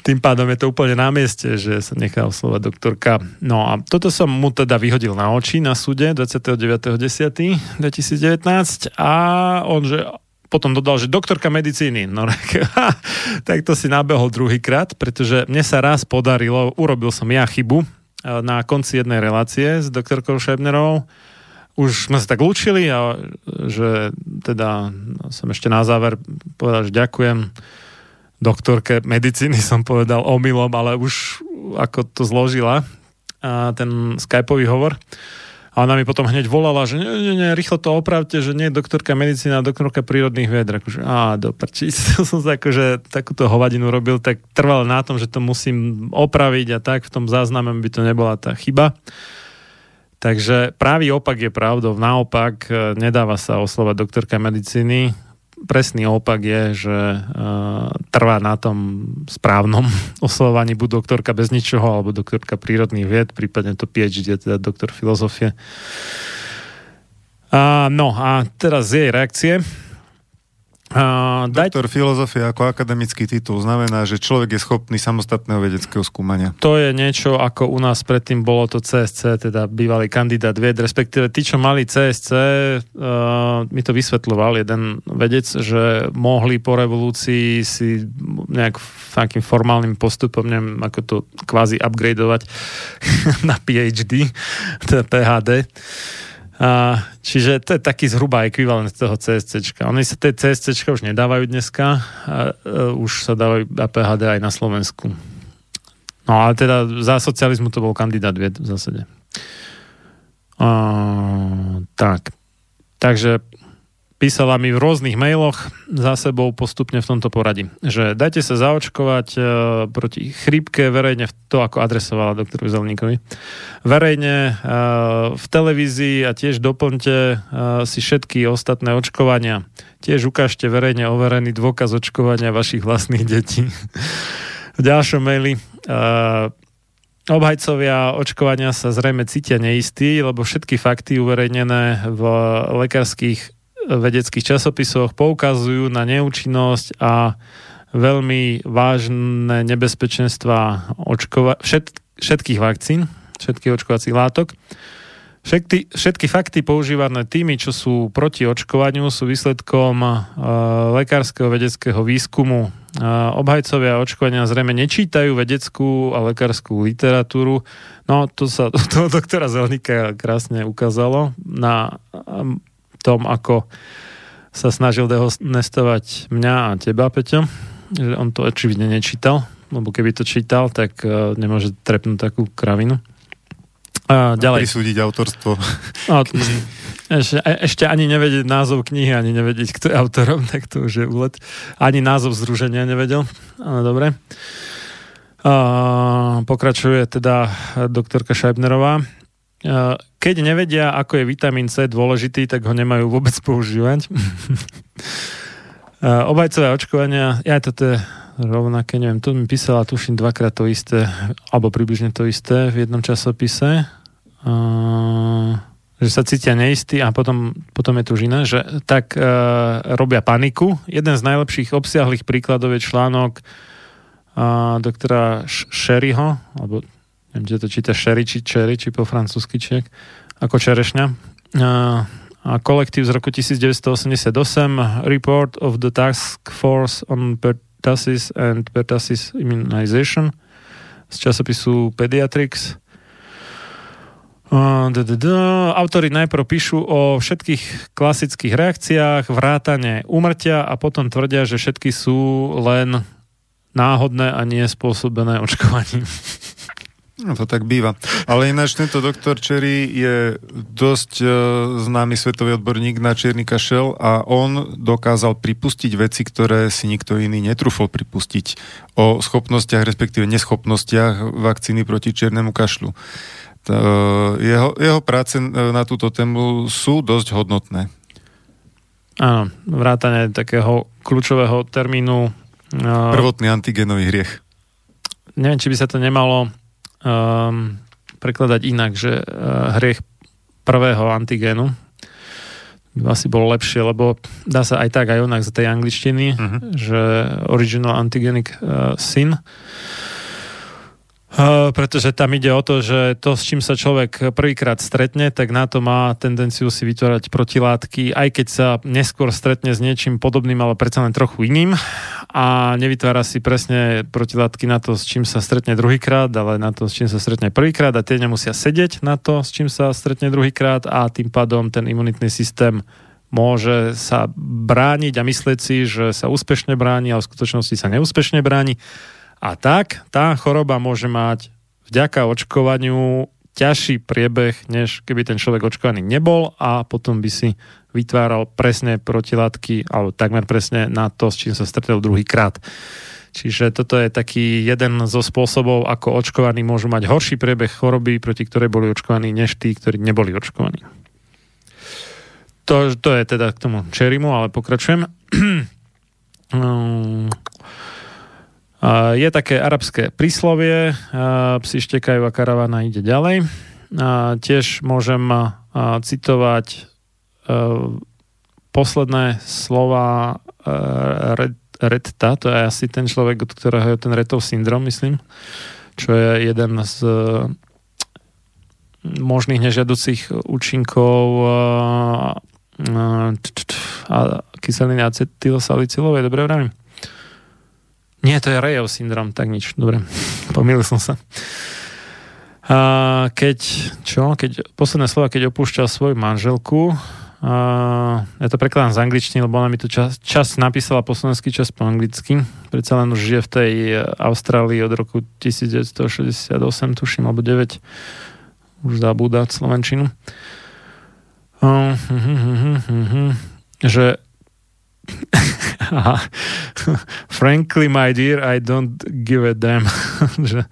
Tým pádom je to úplne na mieste, že sa nechá oslovať doktorka. No a toto som mu teda vyhodil na oči na súde 29.10.2019 a on, že potom dodal, že doktorka medicíny. No tak to si nabehol druhýkrát, pretože mne sa raz podarilo, urobil som ja chybu na konci jednej relácie s doktorkou Šebnerovou, už sme sa tak lúčili a že teda som ešte na záver povedal, že ďakujem doktorke medicíny (laughs) som povedal omylom, ale už ako to zložila a ten skypový hovor. A ona mi potom hneď volala, že nie, nie, nie, rýchlo to opravte, že nie je doktorka medicína, doktorka prírodných vied. Akože, á, do (laughs) som sa akože takúto hovadinu robil, tak trval na tom, že to musím opraviť a tak v tom zázname by to nebola tá chyba. Takže právý opak je pravdou. Naopak nedáva sa oslovať doktorka medicíny, presný opak je, že uh, trvá na tom správnom (laughs) oslovovaní buď doktorka bez ničoho, alebo doktorka prírodných vied, prípadne to PhD, teda doktor filozofie. Uh, no a teraz z jej reakcie. Uh. Doktor filozofie ako akademický titul znamená, že človek je schopný samostatného vedeckého skúmania. To je niečo, ako u nás predtým bolo to CSC, teda bývalý kandidát vied, respektíve tí, čo mali CSC, uh, mi to vysvetľoval jeden vedec, že mohli po revolúcii si nejak takým formálnym postupom, neviem, ako to kvázi upgradeovať (laughs) na PhD, teda PhD a, čiže to je taký zhruba ekvivalent toho CSC. Oni sa tie CSC už nedávajú dneska, a, a, už sa dávajú APHD aj na Slovensku. No ale teda za socializmu to bol kandidát vied v zásade. A, tak. Takže písala mi v rôznych mailoch za sebou postupne v tomto poradí, že dajte sa zaočkovať e, proti chrípke verejne, to ako adresovala doktorovi Zelníkovi, verejne e, v televízii a tiež doplňte e, si všetky ostatné očkovania. Tiež ukážte verejne overený dôkaz očkovania vašich vlastných detí. v ďalšom maili e, Obhajcovia očkovania sa zrejme cítia neistí, lebo všetky fakty uverejnené v lekárskych vedeckých časopisoch poukazujú na neúčinnosť a veľmi vážne nebezpečenstva očkova- všet- všetkých vakcín, všetkých očkovacích látok. Všetky, všetky fakty používané tými, čo sú proti očkovaniu, sú výsledkom uh, lekárskeho vedeckého výskumu. Uh, obhajcovia očkovania zrejme nečítajú vedeckú a lekárskú literatúru. No, to sa (laughs) to doktora Zelnika krásne ukázalo na tom, ako sa snažil dehonestovať mňa a teba, Peťo, že on to očividne nečítal, lebo keby to čítal, tak uh, nemôže trepnúť takú kravinu. A ďalej. Prisúdiť autorstvo. (laughs) No, ešte, e, ešte ani nevedieť názov knihy, ani nevedieť, kto je autorom, (laughs) tak to už je úlet. Ani názov združenia nevedel. Áno, dobre. A, pokračuje teda doktorka Šajbnerová. Keď nevedia, ako je vitamín C dôležitý, tak ho nemajú vôbec používať. Obajcové očkovania, ja toto je rovnaké, neviem, tu mi písala, tuším, dvakrát to isté, alebo približne to isté v jednom časopise, že sa cítia neistí a potom, potom je tu žina, že tak robia paniku. Jeden z najlepších obsiahlých príkladov je článok doktora Sherryho, alebo neviem, kde to číta Sherry, či Cherry, či po francúzsky čiek, ako čerešňa. A kolektív z roku 1988 Report of the Task Force on Pertussis and Pertussis Immunization z časopisu Pediatrics. Autori najprv píšu o všetkých klasických reakciách, vrátane umrtia a potom tvrdia, že všetky sú len náhodné a nie spôsobené očkovaním. (laughs) No to tak býva. Ale ináč tento doktor Cherry je dosť uh, známy svetový odborník na čierny kašel a on dokázal pripustiť veci, ktoré si nikto iný netrúfol pripustiť o schopnostiach, respektíve neschopnostiach vakcíny proti čiernemu kašľu. T, uh, jeho, jeho práce na túto tému sú dosť hodnotné. Áno, vrátane takého kľúčového termínu. Uh, Prvotný antigenový hriech. Neviem, či by sa to nemalo um, prekladať inak, že uh, hriech prvého antigénu by asi bolo lepšie, lebo dá sa aj tak, aj onak za tej angličtiny, uh-huh. že original antigenic uh, sin. Uh, pretože tam ide o to, že to, s čím sa človek prvýkrát stretne, tak na to má tendenciu si vytvárať protilátky, aj keď sa neskôr stretne s niečím podobným, ale predsa len trochu iným. A nevytvára si presne protilátky na to, s čím sa stretne druhýkrát, ale na to, s čím sa stretne prvýkrát a tie nemusia sedieť na to, s čím sa stretne druhýkrát a tým pádom ten imunitný systém môže sa brániť a myslieť si, že sa úspešne bráni, ale v skutočnosti sa neúspešne bráni a tak tá choroba môže mať vďaka očkovaniu ťažší priebeh, než keby ten človek očkovaný nebol a potom by si vytváral presne protilátky, alebo takmer presne na to, s čím sa stretol druhý krát. Čiže toto je taký jeden zo spôsobov, ako očkovaní môžu mať horší priebeh choroby, proti ktorej boli očkovaní, než tí, ktorí neboli očkovaní. To, to je teda k tomu čerimu, ale pokračujem. (clears throat) Je také arabské príslovie, psi štekajú a karavana ide ďalej. Tiež môžem citovať posledné slova Red, Redta, to je asi ten človek, od ktorého je ten Redov syndrom, myslím, čo je jeden z uh, možných nežiaducich účinkov kyseliny acetylsalicylovej, dobre vravím? Nie, to je Rejov syndrom, tak nič, dobre, (laughs) pomýlil som sa. A keď, čo, keď, posledné slova, keď opúšťal svoju manželku, a, ja to prekladám z angličtiny, lebo ona mi tu čas, čas napísala po slovenský čas po anglicky. Predsa len už žije v tej Austrálii od roku 1968, tuším, alebo 9. Už zabúda Slovenčinu. Uh, uh, uh, že Frankly, my dear, I don't give a damn. (laughs) že,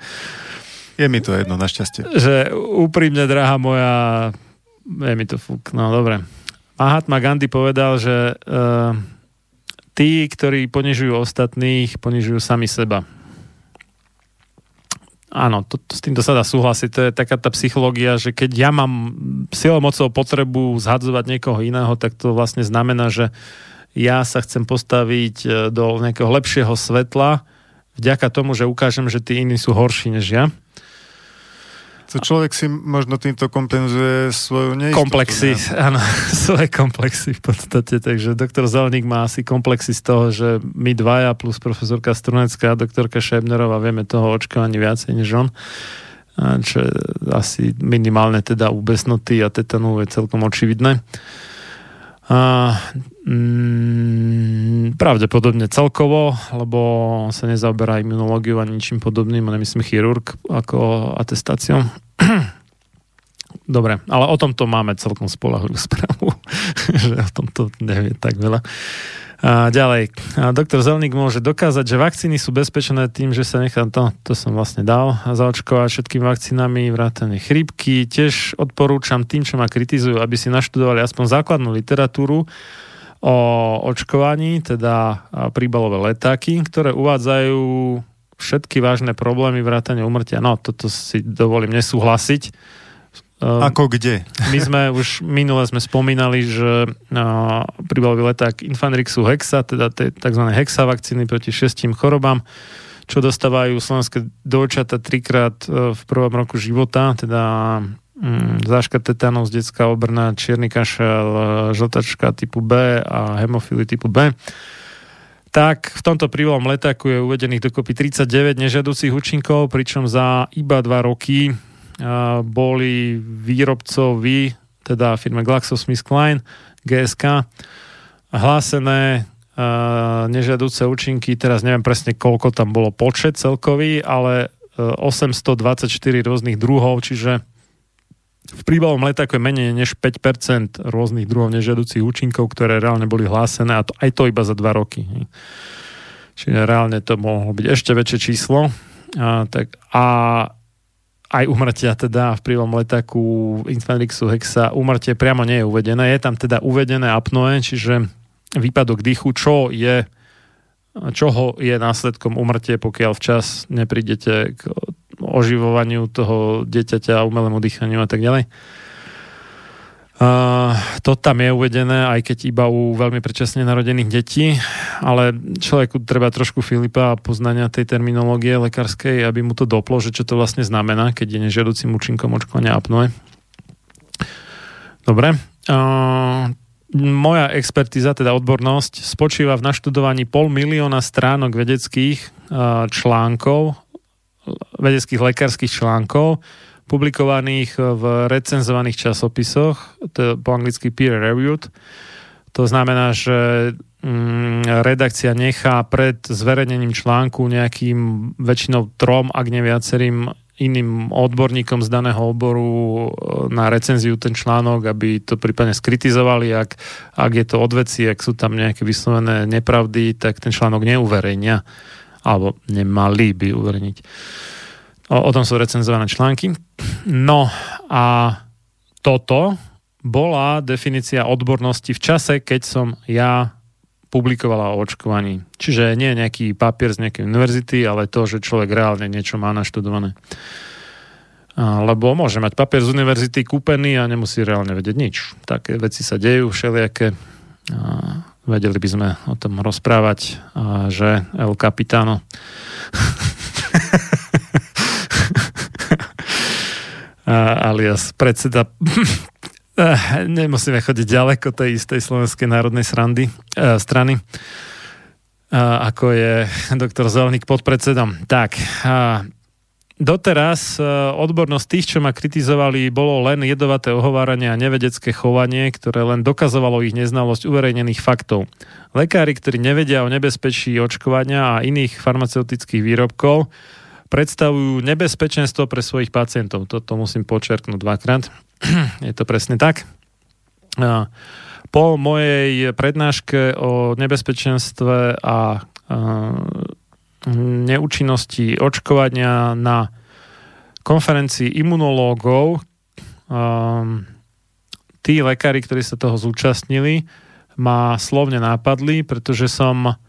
je mi to jedno, našťastie. Že úprimne, drahá moja, je mi to fúk. No, dobre. Mahatma Gandhi povedal, že uh, tí, ktorí ponižujú ostatných, ponižujú sami seba. Áno, to, to, s týmto sa dá súhlasiť. To je taká tá psychológia, že keď ja mám silou mocou potrebu zhadzovať niekoho iného, tak to vlastne znamená, že ja sa chcem postaviť e, do nejakého lepšieho svetla vďaka tomu, že ukážem, že tí iní sú horší než ja. To človek si možno týmto kompenzuje svoju neistotu. Komplexy, ne? (laughs) áno, svoje komplexy v podstate. Takže doktor Zeleník má asi komplexy z toho, že my dvaja plus profesorka Strunecká a doktorka Šebnerová vieme toho očkovaní viacej než on. Čo je asi minimálne teda u besnoty a tetanu je celkom očividné. A, mm, pravdepodobne celkovo, lebo on sa nezaoberá imunológiou ani ničím podobným, a nemyslím chirurg ako atestáciou. (clears throat) Dobre, ale o tomto máme celkom spolahlivú (laughs) správu, že o tomto nevie tak veľa. A ďalej, a doktor Zelník môže dokázať, že vakcíny sú bezpečné tým, že sa nechá, to, to som vlastne dal, zaočkovať všetkými vakcínami, vrátane chrípky. Tiež odporúčam tým, čo ma kritizujú, aby si naštudovali aspoň základnú literatúru o očkovaní, teda príbalové letáky, ktoré uvádzajú všetky vážne problémy vrátane umrtia. No, toto si dovolím nesúhlasiť Ako kde? (laughs) My sme už minule sme spomínali, že príbalový leták Infanrixu Hexa, teda tzv. Hexa vakcíny proti šestím chorobám, čo dostávajú slovenské dojčata trikrát uh, v prvom roku života, teda um, záška tetanus, detská obrna, čierny kašel, uh, žltačka typu B a hemofily typu B tak v tomto príbalom letáku je uvedených dokopy 39 nežiaducich účinkov, pričom za iba 2 roky boli výrobcovi, teda firme GlaxoSmithKline, GSK, hlásené nežiaduce účinky, teraz neviem presne koľko tam bolo počet celkový, ale 824 e, rôznych druhov, čiže v príbalovom letáku je menej než 5% rôznych druhov nežiaducich účinkov, ktoré reálne boli hlásené a to, aj to iba za 2 roky. Čiže reálne to mohlo byť ešte väčšie číslo. A, tak, a aj umrtia teda v prívom letáku Infanrixu Hexa umrtie priamo nie je uvedené. Je tam teda uvedené apnoe, čiže výpadok dýchu, čo je čoho je následkom umrtie, pokiaľ včas neprídete k oživovaniu toho dieťaťa, umelému dýchaniu a tak ďalej. Uh, to tam je uvedené, aj keď iba u veľmi predčasne narodených detí, ale človeku treba trošku Filipa a poznania tej terminológie lekárskej, aby mu to doplo, že čo to vlastne znamená, keď je nežiaducím účinkom očkovania apnoe. Dobre. Uh, moja expertíza, teda odbornosť, spočíva v naštudovaní pol milióna stránok vedeckých uh, článkov, vedeckých lekárskych článkov, publikovaných v recenzovaných časopisoch, to je po anglicky peer reviewed. To znamená, že mm, redakcia nechá pred zverejnením článku nejakým väčšinou trom, ak ne viacerým iným odborníkom z daného oboru e, na recenziu ten článok, aby to prípadne skritizovali, ak, ak je to odveci, ak sú tam nejaké vyslovené nepravdy, tak ten článok neuverejnia alebo nemali by uverejniť. O, o tom sú recenzované články. No a toto bola definícia odbornosti v čase, keď som ja publikovala o očkovaní. Čiže nie nejaký papier z nejakej univerzity, ale to, že človek reálne niečo má naštudované. Lebo môže mať papier z univerzity kúpený a nemusí reálne vedieť nič. Také veci sa dejú, všelijaké. vedeli by sme o tom rozprávať, že El Capitano (laughs) alias predseda (laughs) nemusíme chodiť ďaleko tej istej slovenskej národnej srandy, strany ako je doktor Zelník pod predsedom. Tak, Doteraz e, odbornosť tých, čo ma kritizovali, bolo len jedovaté ohováranie a nevedecké chovanie, ktoré len dokazovalo ich neznalosť uverejnených faktov. Lekári, ktorí nevedia o nebezpečí očkovania a iných farmaceutických výrobkov, predstavujú nebezpečenstvo pre svojich pacientov. Toto musím počerknúť dvakrát. (clears throat) Je to presne tak. Po mojej prednáške o nebezpečenstve a neúčinnosti očkovania na konferencii imunológov. Um, tí lekári, ktorí sa toho zúčastnili, ma slovne nápadli, pretože som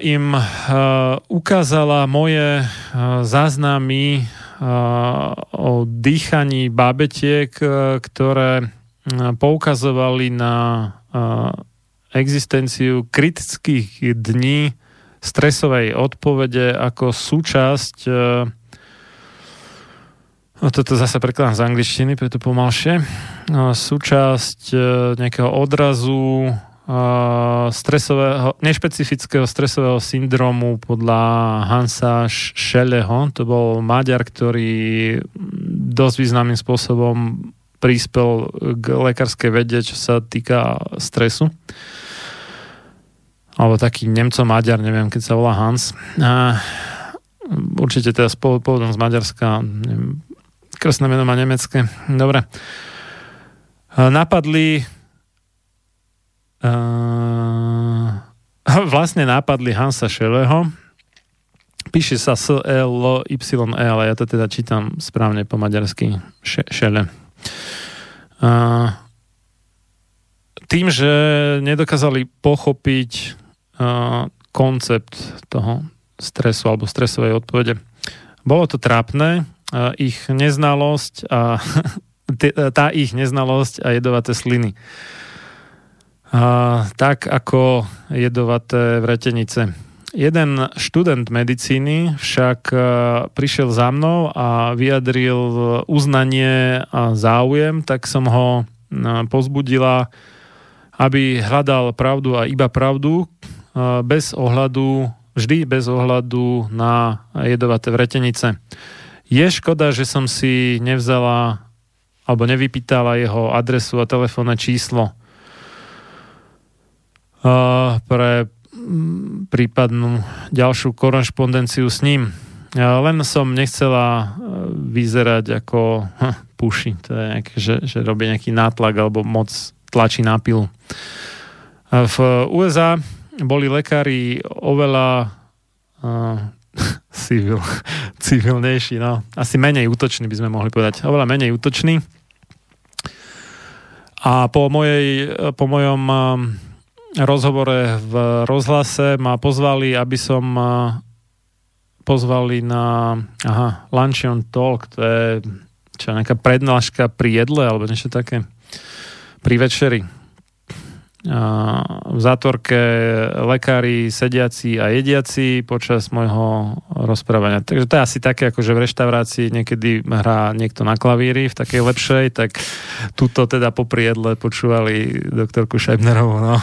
im uh, ukázala moje uh, záznamy o dýchaní bábetiek, ktoré poukazovali na existenciu kritických dní stresovej odpovede ako súčasť toto zase prekladám z angličtiny, preto pomalšie. Súčasť nejakého odrazu stresového, nešpecifického stresového syndromu podľa Hansa Schelleho. To bol Maďar, ktorý dosť významným spôsobom prispel k lekárskej vede, čo sa týka stresu alebo taký Nemco Maďar, neviem, keď sa volá Hans. A určite teda pôvodom z Maďarska, neviem, krstné meno má nemecké. Dobre. A napadli uh, (laughs) vlastne napadli Hansa Šeleho. Píše sa S, L, Y, E, ale ja to teda čítam správne po maďarsky. Šele. Uh, tým, že nedokázali pochopiť koncept toho stresu alebo stresovej odpovede. Bolo to trápne, ich neznalosť a (laughs) tá ich neznalosť a jedovaté sliny. A, tak ako jedovaté vretenice. Jeden študent medicíny však prišiel za mnou a vyjadril uznanie a záujem, tak som ho pozbudila, aby hľadal pravdu a iba pravdu, bez ohľadu, vždy bez ohľadu na jedovaté vretenice. Je škoda, že som si nevzala alebo nevypýtala jeho adresu a telefónne číslo pre prípadnú ďalšiu korešpondenciu s ním. Len som nechcela vyzerať ako puši, to je nejaké, že, že robí nejaký nátlak alebo moc tlačí na pilu. V USA boli lekári oveľa uh, (laughs) civil, civilnejší, no. Asi menej útoční by sme mohli povedať. Oveľa menej útoční. A po, mojej, po mojom uh, rozhovore v rozhlase ma pozvali, aby som pozvali na aha, Luncheon Talk, to je čo, nejaká prednáška pri jedle alebo niečo také? Pri večeri v zátvorke lekári, sediaci a jediaci počas môjho rozprávania. Takže to je asi také, ako že v reštaurácii niekedy hrá niekto na klavíri v takej lepšej, tak tuto teda po priedle počúvali doktorku Šajbnerovú. No.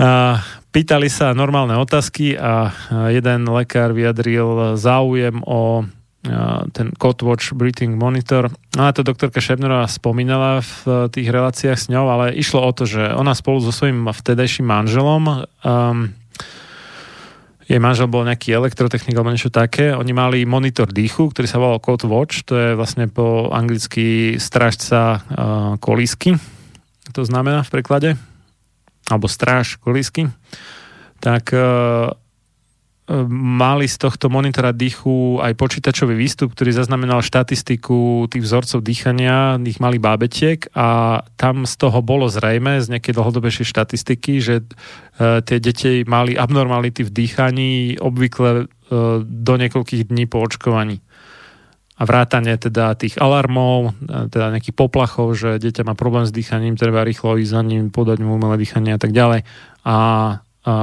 A pýtali sa normálne otázky a jeden lekár vyjadril záujem o ten Codewatch Breathing Monitor. No a to doktorka Šebnerová spomínala v e, tých reláciách s ňou, ale išlo o to, že ona spolu so svojím vtedajším manželom um, jej manžel bol nejaký elektrotechnik alebo niečo také. Oni mali monitor dýchu, ktorý sa volal Code Watch, to je vlastne po anglicky strážca uh, kolísky, to znamená v preklade, alebo stráž kolísky. Tak uh, mali z tohto monitora dýchu aj počítačový výstup, ktorý zaznamenal štatistiku tých vzorcov dýchania, tých malých bábetiek a tam z toho bolo zrejme, z nejakej dlhodobejšej štatistiky, že e, tie deti mali abnormality v dýchaní obvykle e, do niekoľkých dní po očkovaní. a vrátanie teda tých alarmov, teda nejakých poplachov, že dieťa má problém s dýchaním, treba rýchlo ísť za ním, podať mu umelé dýchanie a tak ďalej. A, a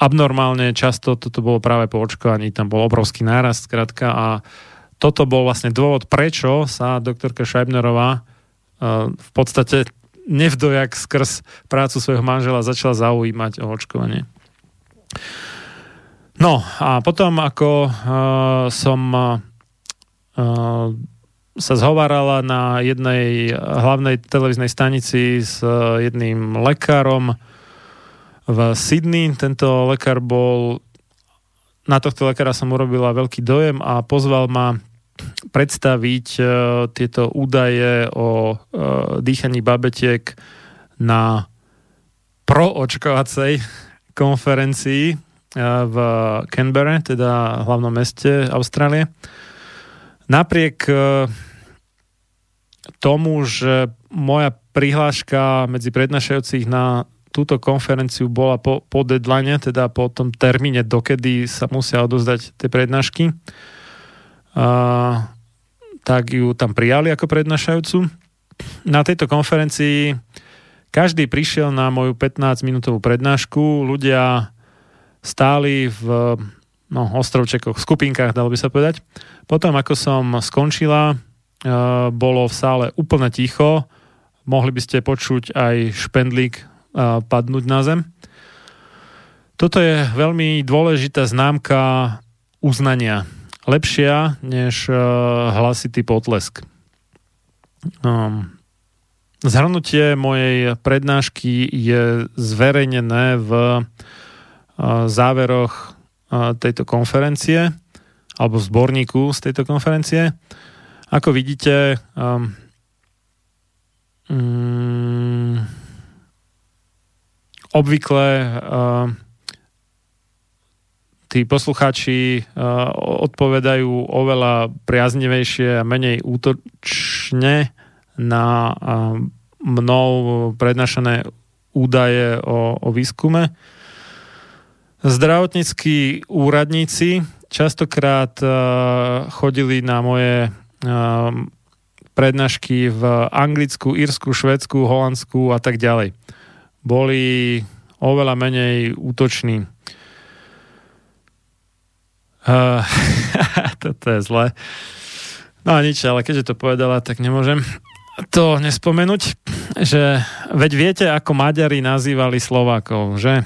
abnormálne často toto bolo práve po očkovaní, tam bol obrovský nárast, skratka, a toto bol vlastne dôvod, prečo sa doktorka Scheibnerová v podstate nevdojak skrz prácu svojho manžela začala zaujímať o očkovanie. No a potom, ako uh, som uh, sa zhovárala na jednej hlavnej televíznej stanici s jedným lekárom v Sydney. Tento lekár bol, na tohto lekára som urobila veľký dojem a pozval ma predstaviť uh, tieto údaje o uh, dýchaní babetiek na proočkovacej konferencii uh, v Canberra, teda hlavnom meste Austrálie. Napriek e, tomu, že moja prihláška medzi prednášajúcich na túto konferenciu bola po, po deadline, teda po tom termíne, dokedy sa musia odozdať tie prednášky, a, tak ju tam prijali ako prednášajúcu. Na tejto konferencii každý prišiel na moju 15-minútovú prednášku, ľudia stáli v no, ostrovčekoch, skupinkách, dalo by sa povedať. Potom, ako som skončila, e, bolo v sále úplne ticho, mohli by ste počuť aj špendlík padnúť na zem. Toto je veľmi dôležitá známka uznania. Lepšia než uh, hlasitý potlesk. Um, zhrnutie mojej prednášky je zverejnené v uh, záveroch tejto konferencie alebo v zborníku z tejto konferencie. Ako vidíte, um, obvykle uh, tí poslucháči uh, odpovedajú oveľa priaznivejšie a menej útočne na uh, mnou prednášané údaje o, o výskume. Zdravotníckí úradníci častokrát uh, chodili na moje uh, prednášky v Anglicku, Írsku, Švedsku, Holandsku a tak ďalej. Boli oveľa menej útoční. Uh, (laughs) toto je zle. No a nič, ale keďže to povedala, tak nemôžem to nespomenúť, že veď viete, ako Maďari nazývali Slovákov, že?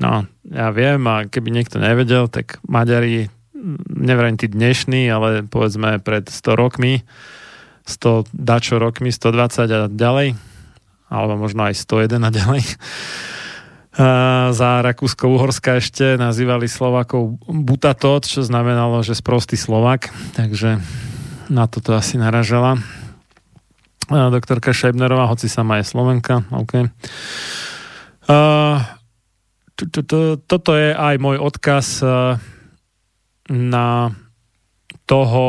No, ja viem a keby niekto nevedel, tak Maďari, neviem tí dnešní, ale povedzme pred 100 rokmi, 100 dačo rokmi, 120 a ďalej, alebo možno aj 101 a ďalej, a za Rakúsko-Uhorska ešte nazývali Slovakov Butatot, čo znamenalo, že sprostý Slovak, takže na toto asi naražala. Doktorka Šebnerová, hoci sama je Slovenka, OK. Uh, toto je aj môj odkaz eh, na toho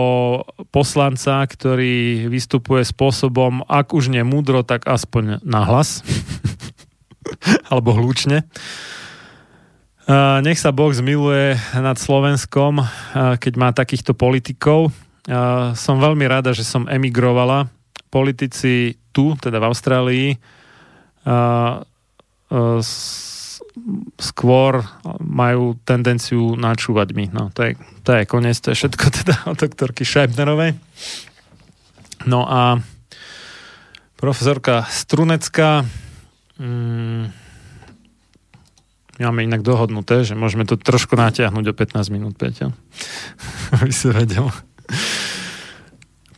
poslanca, ktorý vystupuje spôsobom, ak už nie múdro, tak aspoň nahlas. (laughs) Alebo hlučne. Nech sa Boh zmiluje nad Slovenskom, keď má takýchto politikov. Som veľmi rada, že som emigrovala. Politici tu, teda v Austrálii, skôr majú tendenciu načúvať mi. No, to je, to je koniec, to je všetko (laughs) teda o doktorky Scheibnerovej. No a profesorka Strunecká mm, máme inak dohodnuté, že môžeme to trošku natiahnuť o 15 minút, Peťa. (laughs) Aby si vedel.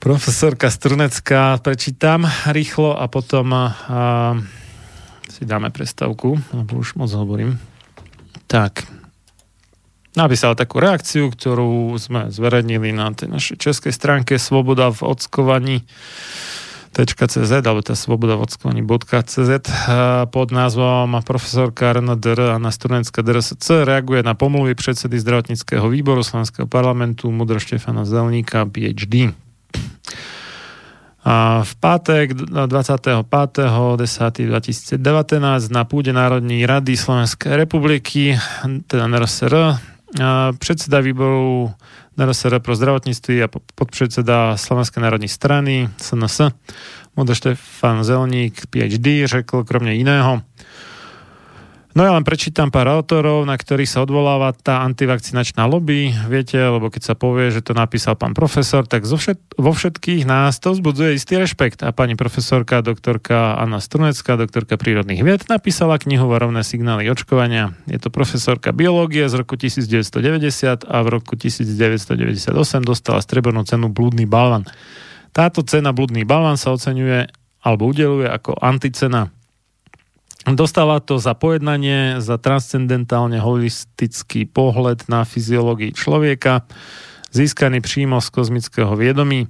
Profesorka Strunecká prečítam rýchlo a potom a, si dáme prestavku, lebo už moc hovorím. Tak, napísal takú reakciu, ktorú sme zverejnili na tej našej českej stránke Svoboda v ockovaní .cz alebo tá svoboda v ockovaní.cz pod názvom profesorka RNDR a na studentská DRSC reaguje na pomluvy predsedy zdravotníckého výboru Slovenského parlamentu Mudr Štefana Zelníka, PhD. A v pátek 25.10.2019 na púde Národnej rady Slovenskej republiky, teda NRSR, predseda výboru NRSR pro zdravotníctví a podpředseda Slovenské národní strany SNS. Modr Štefan Zelník, PhD, řekl kromě jiného, No ja len prečítam pár autorov, na ktorých sa odvoláva tá antivakcinačná lobby. Viete, lebo keď sa povie, že to napísal pán profesor, tak zo všet, vo všetkých nás to vzbudzuje istý rešpekt. A pani profesorka, doktorka Anna Strunecká, doktorka prírodných vied, napísala knihu Varovné signály očkovania. Je to profesorka biológie z roku 1990 a v roku 1998 dostala strebornú cenu Blúdny balvan. Táto cena Blúdny balvan sa oceňuje alebo udeluje ako anticena Dostala to za pojednanie, za transcendentálne holistický pohľad na fyziológii človeka, získaný prímo z kozmického viedomí.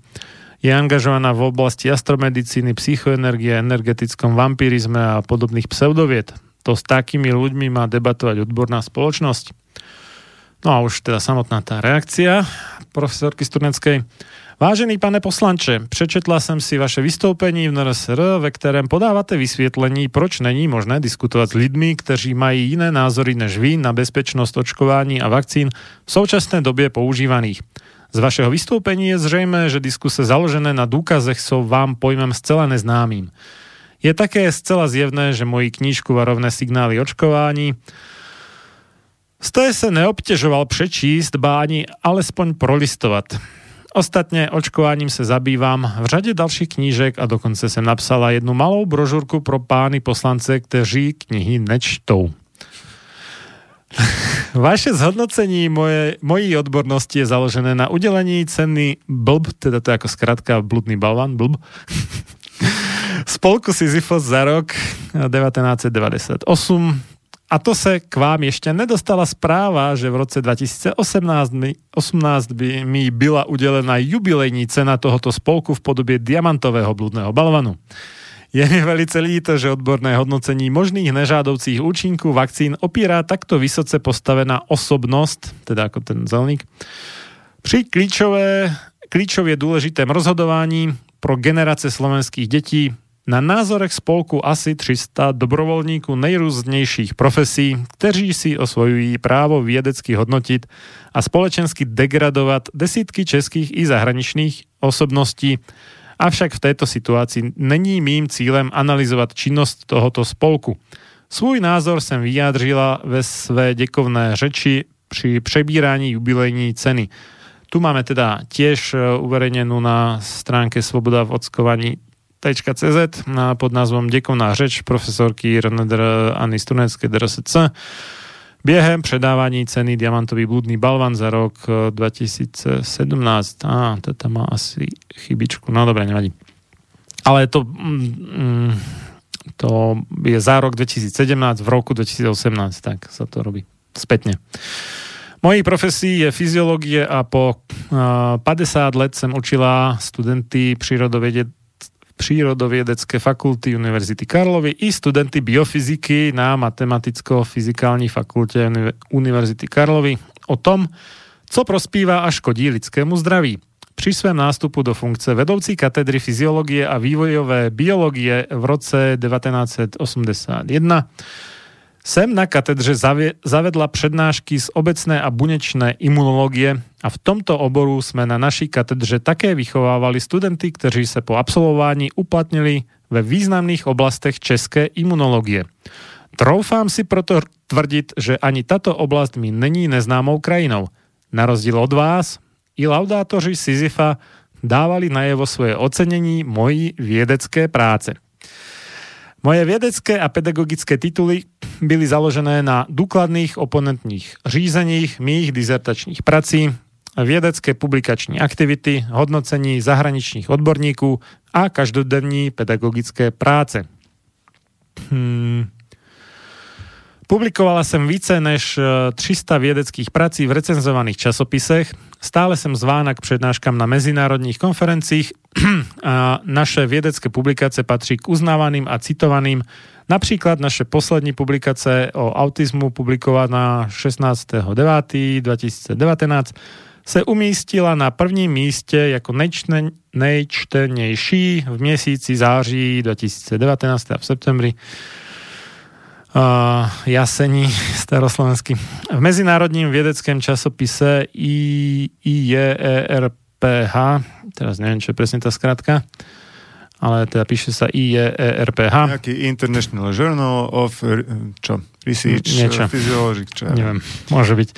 Je angažovaná v oblasti astromedicíny, psychoenergie, energetickom vampirizme a podobných pseudovied. To s takými ľuďmi má debatovať odborná spoločnosť. No a už teda samotná tá reakcia profesorky Sturneckej. Vážený pane poslanče, přečetla jsem si vaše vystoupení v NRSR, ve kterém podáváte vysvětlení, proč není možné diskutovat s lidmi, kteří mají jiné názory než vy na bezpečnost očkování a vakcín v současné době používaných. Z vašeho vystoupení je zřejmé, že diskuse založené na důkazech jsou vám pojmem zcela neznámým. Je také zcela zjevné, že moji knížku Varovné signály očkování jste se neobtěžoval přečíst, ba ani alespoň prolistovat. Ostatně očkováním se zabývám v řadě dalších knížek a dokonce jsem napsala jednu malou brožurku pro pány poslance, kteří knihy nečtou. (laughs) Vaše zhodnocení moje, mojí odbornosti je založené na udelení ceny blb, teda to je jako zkrátka bludný balvan, blb, (laughs) spolku Sisyphos za rok 1998 a to se k vám ještě nedostala zpráva, že v roce 2018 mi, 18 by mi byla udělena jubilejní cena tohoto spolku v podobě diamantového bludného balvanu. Je mi velice líto, že odborné hodnocení možných nežádoucích účinků vakcín opírá takto vysoce postavená osobnost, teda jako ten zelník, při klíčové, klíčově důležitém rozhodování pro generace slovenských dětí na názorech spolku asi 300 dobrovolníků nejrůznějších profesí, kteří si osvojují právo vědecky hodnotit a společensky degradovat desítky českých i zahraničních osobností. Avšak v této situaci není mým cílem analyzovat činnost tohoto spolku. Svůj názor jsem vyjádřila ve své děkovné řeči při přebírání jubilejní ceny. Tu máme teda tiež uverejnenú na stránke Svoboda v ockovaní CZ pod názvom Děkovná řeč profesorky Renedr Anny Strunecké DRSC během předávání ceny Diamantový bludný balvan za rok 2017. A, to tam má asi chybičku. No dobre, nevadí. Ale to, mm, to je za rok 2017, v roku 2018, tak sa to robí spätne. Mojí profesí je fyziologie a po 50 let jsem učila studenty přírodovědě přírodovědecké fakulty Univerzity Karlovy i studenty biofyziky na Matematicko-fyzikální fakultě Univerzity Karlovy o tom, co prospívá a škodí lidskému zdraví. Při svém nástupu do funkce vedoucí katedry fyziologie a vývojové biologie v roce 1981 Sem na katedře zavedla přednášky z obecné a bunečné imunologie a v tomto oboru jsme na naší katedře také vychovávali studenty, kteří se po absolvování uplatnili ve významných oblastech české imunologie. Troufám si proto tvrdit, že ani tato oblast mi není neznámou krajinou. Na rozdíl od vás, i laudátoři Sisyfa dávali najevo svoje ocenení mojí vědecké práce. Moje vědecké a pedagogické tituly byly založené na důkladných oponentních řízeních mých dizertačních prací, vědecké publikační aktivity, hodnocení zahraničních odborníků a každodenní pedagogické práce. Hmm. Publikovala som více než 300 e, vědeckých prací v recenzovaných časopisech, stále som zvána k přednáškám na mezinárodních konferencích (clears throat) a naše vědecké publikace patří k uznávaným a citovaným. Například naše poslední publikace o autizmu publikovaná 16.9.2019 se umístila na prvním místě jako nejčten, nejčtenější v měsíci září 2019 a v septembri Jasení staroslovenský. V medzinárodním vědeckém časopise IERPH, teraz neviem, čo je presne tá skratka, ale teda píše sa IERPH. Nejaký International Journal of čo, Research Niečo. Physiology, čo ja Neviem, môže byť.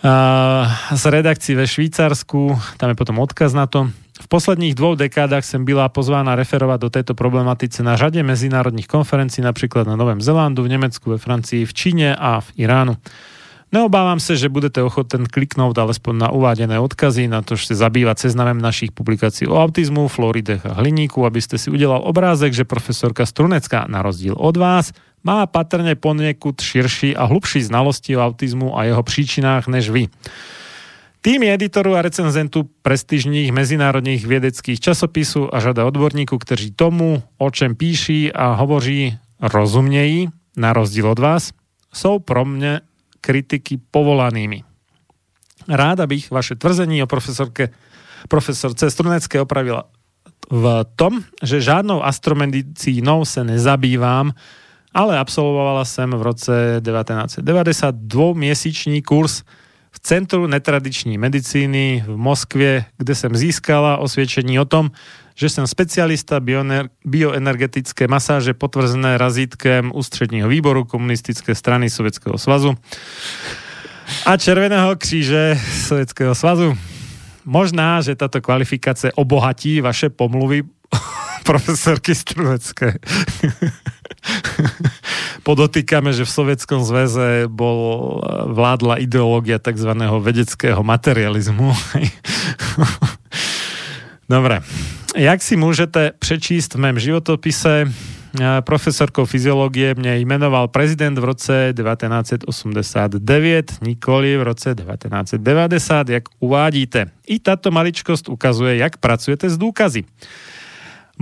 Uh, z redakcií ve Švýcarsku, tam je potom odkaz na to. V posledních dvou dekádach jsem byla pozvána referovať do tejto problematice na řade mezinárodných konferencií, napríklad na Novém Zelandu, v Nemecku, ve Francii, v Číne a v Iránu. Neobávam sa, že budete ochoten kliknúť alespoň na uvádené odkazy, na to, že sa zabývať seznamem našich publikácií o autizmu, fluoridech a hliníku, aby ste si udelal obrázek, že profesorka Strunecká, na rozdiel od vás, má patrne poniekud širší a hlubší znalosti o autizmu a jeho príčinách než vy. Tým editoru a recenzentu prestižných mezinárodných vědeckých časopisů a žada odborníků, kteří tomu, o čem píší a hovoří, rozumějí, na rozdíl od vás, jsou pro mne kritiky povolanými. Ráda bych vaše tvrzení o profesorke profesorce Strunecké opravila v tom, že žádnou astromedicínou se nezabývám, ale absolvovala jsem v roce 1990 dvouměsíčný kurz Centru netradiční medicíny v Moskvě, kde jsem získala osvědčení o tom, že jsem specialista bioener- bioenergetické masáže potvrzené razítkem ústředního výboru komunistické strany Sovětského svazu a Červeného kříže Sovětského svazu. Možná, že táto kvalifikácia obohatí vaše pomluvy (laughs) profesorky Strunecké. Podotýkame, že v Sovietskom zväze bol, vládla ideológia tzv. vedeckého materializmu. (laughs) Dobre. Jak si môžete přečíst v mém životopise, profesorkou fyziológie mne jmenoval prezident v roce 1989, nikoli v roce 1990, jak uvádíte. I táto maličkosť ukazuje, jak pracujete s dôkazy.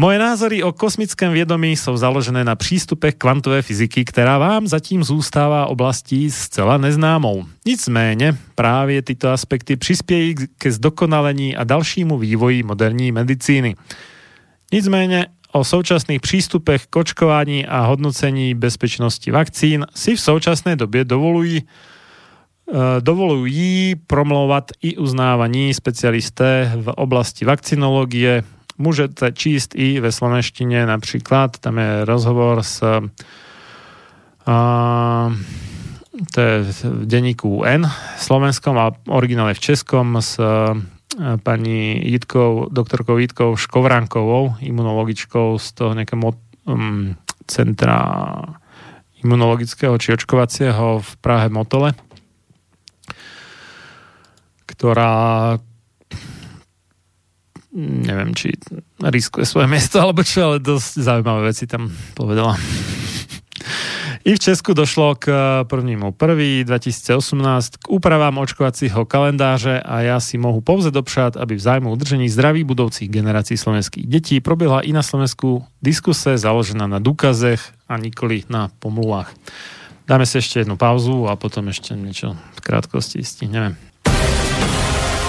Moje názory o kosmickém vědomí jsou založené na přístupech kvantové fyziky, která vám zatím zůstává oblastí zcela neznámou. Nicméně právě tyto aspekty přispějí ke zdokonalení a dalšímu vývoji moderní medicíny. Nicméně o současných přístupech k očkování a hodnocení bezpečnosti vakcín si v současné době dovolují dovolují promlouvat i uznávaní specialisté v oblasti vakcinológie, môžete číst i ve slovenštine napríklad, tam je rozhovor s a, to je v denníku N slovenskom a originále v českom s pani Jitkou, doktorkou Jitkou Škovrankovou, imunologičkou z toho nejakého um, centra imunologického či očkovacieho v Prahe Motole, ktorá neviem, či riskuje svoje (laughs) miesto alebo čo, ale dosť zaujímavé veci tam povedala. I v Česku došlo k 1.1.2018 k úpravám očkovacího kalendáře a ja si mohu pouze dopšať, aby v zájmu udržení zdraví budoucích generací slovenských detí proběhla i na Slovensku diskuse založená na důkazech a nikoli na pomluvách. Dáme si ešte jednu pauzu a potom ešte niečo v krátkosti stihneme.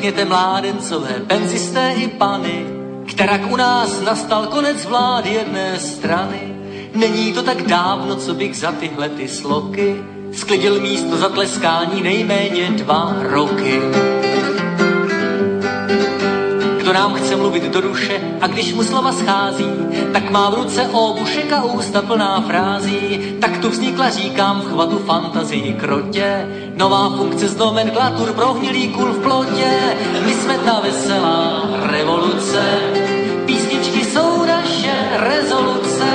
Poslechněte mládencové, penzisté i pany, kterak u nás nastal konec vlády jedné strany. Není to tak dávno, co bych za tyhle ty sloky sklidil místo za tleskání nejméně dva roky. Kdo nám chce mluvit do duše a když mu slova schází, tak má v ruce obušek a ústa plná frází. Tak tu vznikla, říkám, v chvatu fantazii krotě, nová funkce z nomenklatur prohnilý kul v plotě. My jsme ta veselá revoluce, písničky jsou naše rezoluce,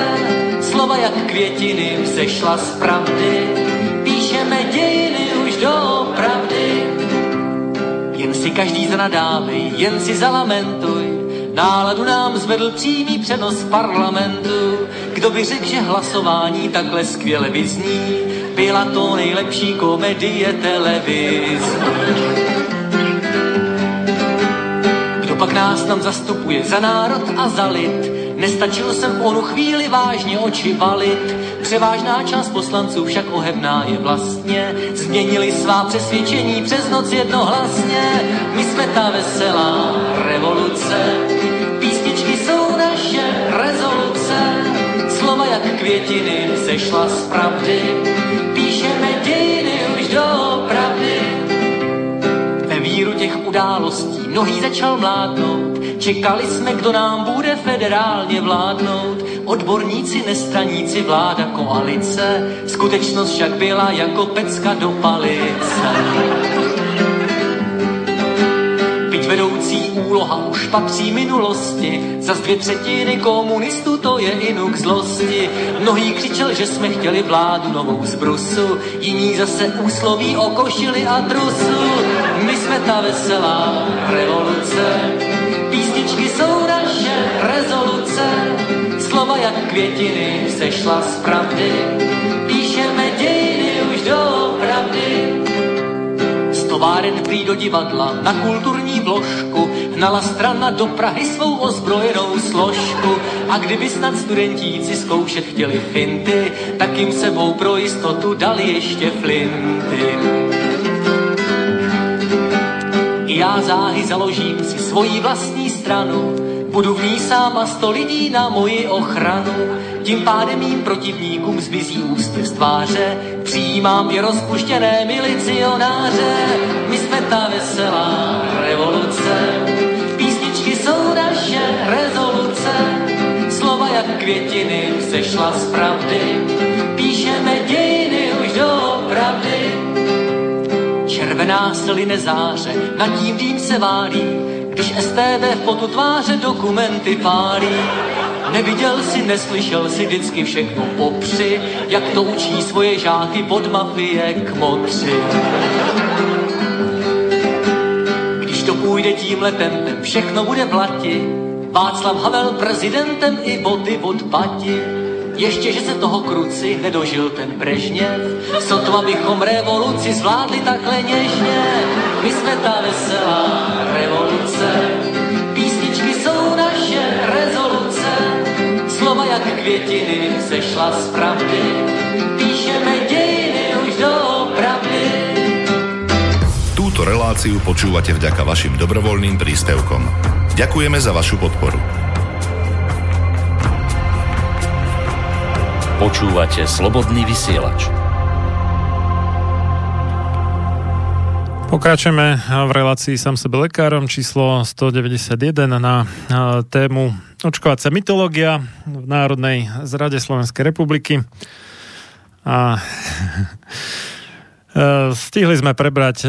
slova jak květiny vzešla z pravdy, si každý zanadávej, jen si zalamentuj, Náladu nám zvedl přímý přenos parlamentu. Kdo by řekl, že hlasování takhle skvěle vyzní, byla to nejlepší komedie televize. Kdo pak nás tam zastupuje za národ a za lid? Nestačilo jsem onu chvíli vážně oči valit. Převážná část poslanců však ohebná je vlastně. Změnili svá přesvědčení přes noc jednohlasně. My jsme ta veselá revoluce. Písničky jsou naše rezoluce. Slova jak květiny sešla z pravdy. Píšeme dějiny už do pravdy. Ve víru těch událostí mnohý začal mládnout. Čekali jsme, kdo nám bude federálně vládnout. Odborníci, nestraníci, vláda, koalice. Skutečnost však byla jako pecka do palice. Úloha už patří minulosti, za dvě třetiny komunistů to je inuk zlosti. Mnohý křičel, že jsme chtěli vládu novou z Brusu, jiní zase úsloví o košili a trusu. My jsme ta veselá revoluce, písničky jsou naše rezoluce, slova jak květiny sešla z pravdy, píšeme dějiny továren prý divadla na kulturní vložku hnala strana do Prahy svou ozbrojenou složku a kdyby snad studentíci zkoušet chtěli finty, tak jim sebou pro jistotu dali ještě flinty. Já záhy založím si svoji vlastní stranu, budu v ní sám a sto lidí na moji ochranu. Tím pádem mým protivníkům zmizí úsměv z tváře, přijímám je rozpuštěné milicionáře. My jsme ta veselá revoluce, písničky jsou naše rezoluce, slova jak květiny sešla z pravdy, píšeme dějiny už do pravdy. Červená sline záře, nad tím dým se válí, když STV v potu tváře dokumenty pálí. Neviděl si, neslyšel si vždycky všechno popři, jak to učí svoje žáky pod mafie k motři. Když to půjde tímhle tempem, všechno bude plati. Václav Havel prezidentem i boty od pati. Ještě, že se toho kruci nedožil ten Brežněv, sotva bychom revoluci zvládli takhle něžně. My jsme ta veselá květiny sešla z pravdy, píšeme dějiny už do pravdy. Túto reláciu počúvate vďaka vašim dobrovoľným príspevkom. Ďakujeme za vašu podporu. Počúvate Slobodný vysielač. Pokračujeme v relácii sám sebe lekárom číslo 191 na tému očkovacia mytológia v Národnej zrade Slovenskej republiky. A (laughs) Stihli sme prebrať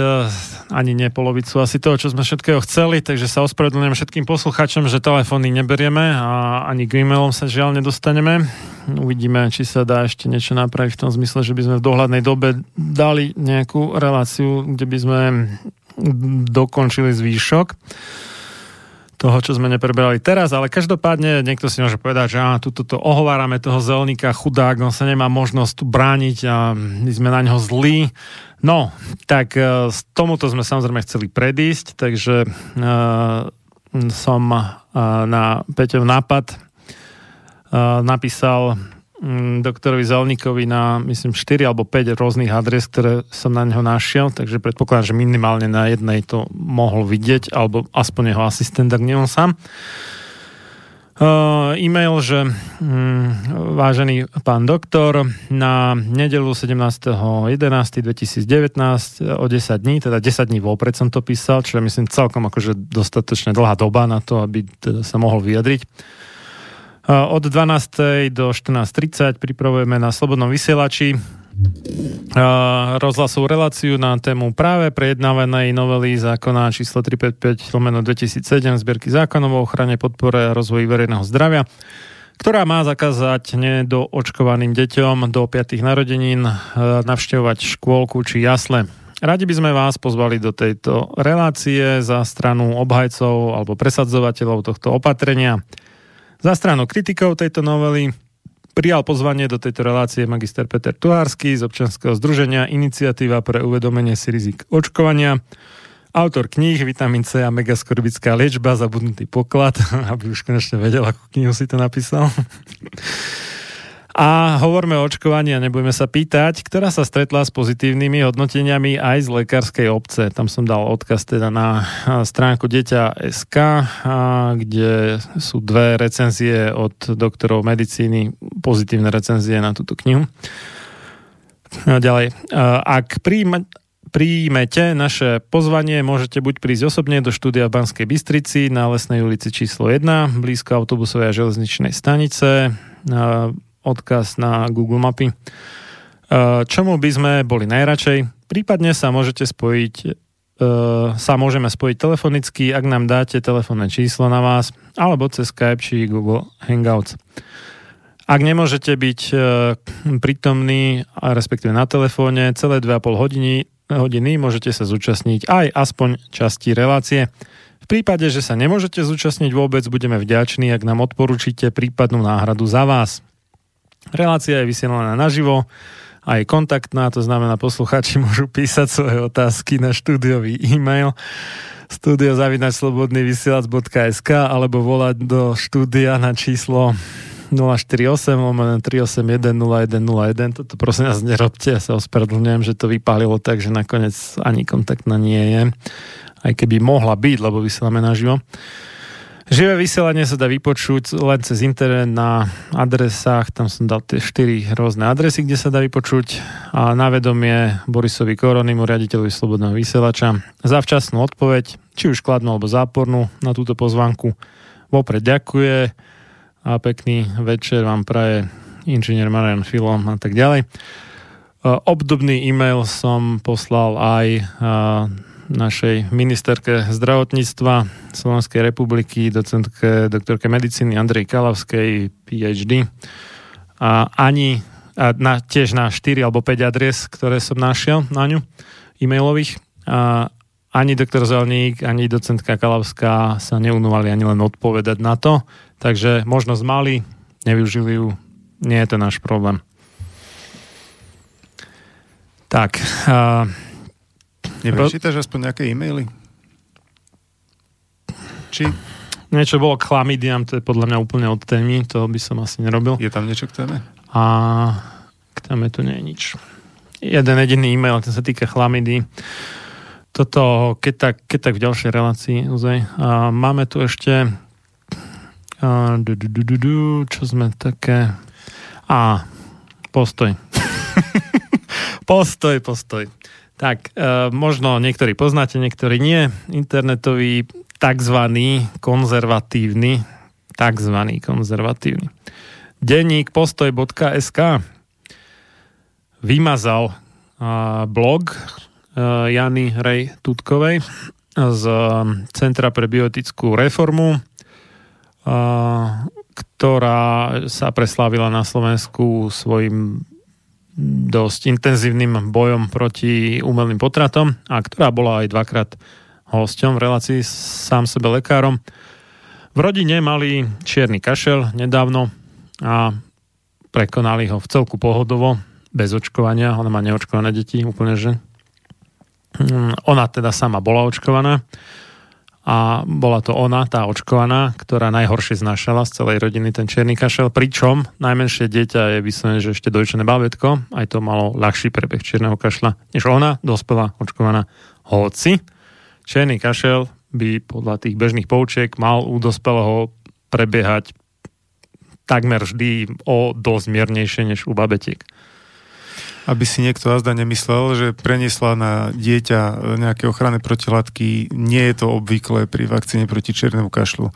ani nie polovicu asi toho, čo sme všetkého chceli, takže sa ospravedlňujem všetkým poslucháčom, že telefóny neberieme a ani k e-mailom sa žiaľ nedostaneme. Uvidíme, či sa dá ešte niečo napraviť v tom zmysle, že by sme v dohľadnej dobe dali nejakú reláciu, kde by sme dokončili zvýšok toho, čo sme neprebrali teraz, ale každopádne niekto si môže povedať, že á, tuto to ohovárame toho zelníka, chudák, on sa nemá možnosť tu brániť a my sme na neho zlí. No, tak uh, tomuto sme samozrejme chceli predísť, takže uh, som uh, na Peťov nápad uh, napísal doktorovi Zelníkovi na, myslím, 4 alebo 5 rôznych adres, ktoré som na neho našiel, takže predpokladám, že minimálne na jednej to mohol vidieť, alebo aspoň jeho asistent, ak nie on sám. E-mail, že um, vážený pán doktor, na nedelu 17.11.2019 o 10 dní, teda 10 dní vopred som to písal, čo je myslím celkom akože dostatočne dlhá doba na to, aby teda sa mohol vyjadriť od 12. do 14.30 pripravujeme na Slobodnom vysielači rozhlasovú reláciu na tému práve prejednávanej novely zákona číslo 355 lomeno 2007 zbierky zákonov o ochrane, podpore a rozvoji verejného zdravia, ktorá má zakázať nedoočkovaným deťom do 5. narodenín navštevovať škôlku či jasle. Radi by sme vás pozvali do tejto relácie za stranu obhajcov alebo presadzovateľov tohto opatrenia. Za stranu kritikov tejto novely prijal pozvanie do tejto relácie magister Peter Tuhársky z občanského združenia Iniciatíva pre uvedomenie si rizik očkovania, autor kníh Vitamin C a megaskorbická liečba, zabudnutý poklad, (laughs) aby už konečne vedel, akú knihu si to napísal. A hovoríme o očkovaní a nebudeme sa pýtať, ktorá sa stretla s pozitívnymi hodnoteniami aj z lekárskej obce. Tam som dal odkaz teda na stránku Deťa.sk, kde sú dve recenzie od doktorov medicíny, pozitívne recenzie na túto knihu. Ďalej. Ak príjme, príjmete naše pozvanie, môžete buď prísť osobne do štúdia v Banskej Bystrici na Lesnej ulici číslo 1, blízko autobusovej a železničnej stanice odkaz na Google Mapy. E, čomu by sme boli najradšej? Prípadne sa môžete spojiť e, sa môžeme spojiť telefonicky, ak nám dáte telefónne číslo na vás, alebo cez Skype či Google Hangouts. Ak nemôžete byť e, prítomní, respektíve na telefóne, celé 2,5 hodiny, hodiny môžete sa zúčastniť aj aspoň časti relácie. V prípade, že sa nemôžete zúčastniť vôbec, budeme vďační, ak nám odporúčite prípadnú náhradu za vás. Relácia je vysielaná naživo a je kontaktná, to znamená posluchači (laughs) môžu písať svoje otázky na štúdiový e-mail studiozavinačslobodnyvysielac.sk alebo volať do štúdia na číslo 048 lomen 381 0101. Toto prosím nás nerobte, ja sa ospravedlňujem, že to vypálilo tak, že nakoniec ani kontaktná nie je. Aj keby mohla byť, lebo vysielame naživo. Živé vysielanie sa dá vypočuť len cez internet na adresách, tam som dal tie 4 rôzne adresy, kde sa dá vypočuť a na vedomie Borisovi Koronimu, riaditeľovi Slobodného vysielača, za včasnú odpoveď, či už kladnú alebo zápornú na túto pozvanku. Vopred ďakuje a pekný večer vám praje inžinier Marian Filom a tak ďalej. Obdobný e-mail som poslal aj našej ministerke zdravotníctva Slovenskej republiky, docentke, doktorke medicíny Andrej Kalavskej, PhD. A ani a na, tiež na 4 alebo 5 adres, ktoré som našiel na ňu, e-mailových. A ani doktor Zelník, ani docentka Kalavská sa neunúvali ani len odpovedať na to. Takže možnosť mali, nevyužili ju, nie je to náš problém. Tak, Neprečítaš aspoň nejaké e-maily? Či? Niečo bolo k chlamidiam, to je podľa mňa úplne od témy, to by som asi nerobil. Je tam niečo k téme? A k téme tu nie je nič. Jeden jediný e-mail, ten sa týka chlamidy. Toto, keď tak, keď tak v ďalšej relácii, uzaj. A máme tu ešte a, du, du, du, du, du, čo sme také... A, postoj. (laughs) postoj, postoj. Tak, e, možno niektorí poznáte, niektorí nie. Internetový tzv. konzervatívny, tzv. konzervatívny. Denník postoj.sk vymazal e, blog e, Jany Rej Tutkovej z Centra pre biotickú reformu, e, ktorá sa preslávila na Slovensku svojim dosť intenzívnym bojom proti umelým potratom a ktorá bola aj dvakrát hosťom v relácii sám sebe lekárom. V rodine mali čierny kašel nedávno a prekonali ho v celku pohodovo, bez očkovania. Ona má neočkované deti úplne, že hm, ona teda sama bola očkovaná a bola to ona, tá očkovaná, ktorá najhoršie znašala z celej rodiny ten čierny kašel, pričom najmenšie dieťa je vyslovené, že ešte dojčené bábetko, aj to malo ľahší prebeh čierneho kašla, než ona, dospelá očkovaná. Hoci, čierny kašel by podľa tých bežných poučiek mal u dospelého prebiehať takmer vždy o dosť miernejšie než u babetiek aby si niekto azda nemyslel, že preniesla na dieťa nejaké ochranné protilátky. Nie je to obvyklé pri vakcíne proti černému kašlu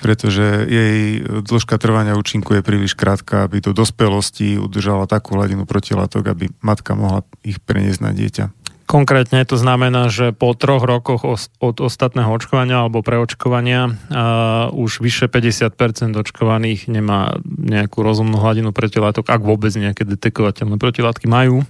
pretože jej dĺžka trvania účinku je príliš krátka, aby do dospelosti udržala takú hladinu protilátok, aby matka mohla ich preniesť na dieťa. Konkrétne to znamená, že po troch rokoch od ostatného očkovania alebo preočkovania uh, už vyše 50% očkovaných nemá nejakú rozumnú hladinu protilátok, ak vôbec nejaké detekovateľné protilátky majú.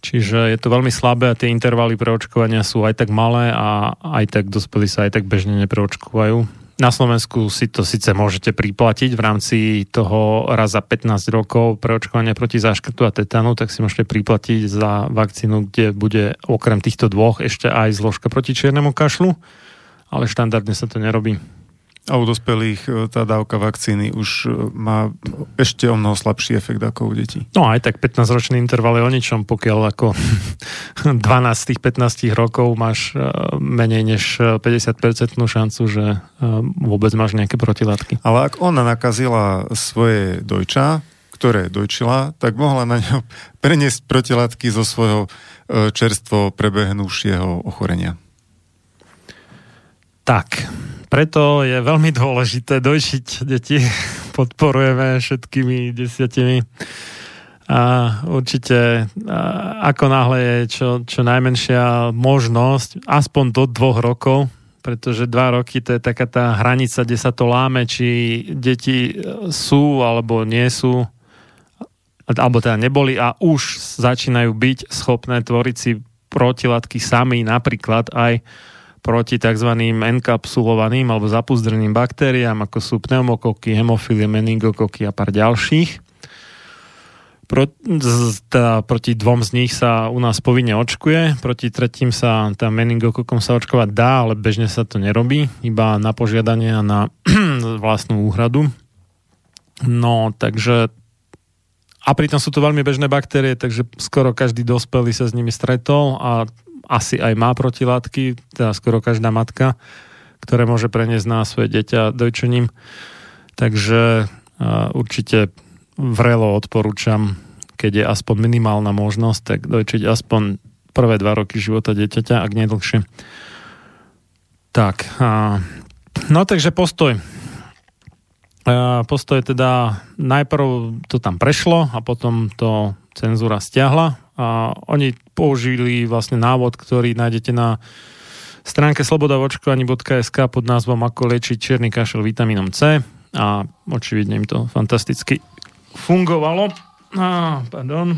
Čiže je to veľmi slabé a tie intervaly pre očkovania sú aj tak malé a aj tak dospelí sa aj tak bežne nepreočkovajú. Na Slovensku si to síce môžete priplatiť v rámci toho raz za 15 rokov preočkovania proti záškrtu a tetanu, tak si môžete priplatiť za vakcínu, kde bude okrem týchto dvoch ešte aj zložka proti čiernemu kašlu, ale štandardne sa to nerobí. A u dospelých e, tá dávka vakcíny už e, má ešte o mnoho slabší efekt ako u detí. No aj tak 15-ročný interval je o ničom, pokiaľ ako (laughs) 12 tých 15 rokov máš e, menej než 50% šancu, že vôbec máš nejaké protilátky. Ale ak ona nakazila svoje dojča, ktoré dojčila, tak mohla na ňo (laughs) preniesť protilátky zo svojho čerstvo prebehnúšieho ochorenia. Tak, preto je veľmi dôležité dojčiť deti. (laughs) Podporujeme všetkými desiatimi. A určite ako náhle je čo, čo najmenšia možnosť, aspoň do dvoch rokov, pretože dva roky to je taká tá hranica, kde sa to láme, či deti sú alebo nie sú, alebo teda neboli a už začínajú byť schopné tvoriť si protilátky sami, napríklad aj proti tzv. enkapsulovaným alebo zapuzdreným baktériám, ako sú pneumokoky, hemofilie, meningokoky a pár ďalších. Pro, teda proti dvom z nich sa u nás povinne očkuje, proti tretím sa tá meningokokom sa očkovať dá, ale bežne sa to nerobí, iba na požiadanie a na (clears throat) vlastnú úhradu. No, takže a pritom sú to veľmi bežné baktérie, takže skoro každý dospelý sa s nimi stretol a asi aj má protilátky, teda skoro každá matka, ktoré môže preniesť na svoje dieťa dojčením. Takže určite vrelo odporúčam, keď je aspoň minimálna možnosť, tak dojčiť aspoň prvé dva roky života dieťaťa, ak nie dlhšie. Tak, no takže postoj. Postoj teda najprv to tam prešlo a potom to cenzúra stiahla a oni použili vlastne návod, ktorý nájdete na stránke slobodavočkovaní.sk pod názvom Ako liečiť čierny kašel vitamínom C a očividne im to fantasticky fungovalo. A, pardon.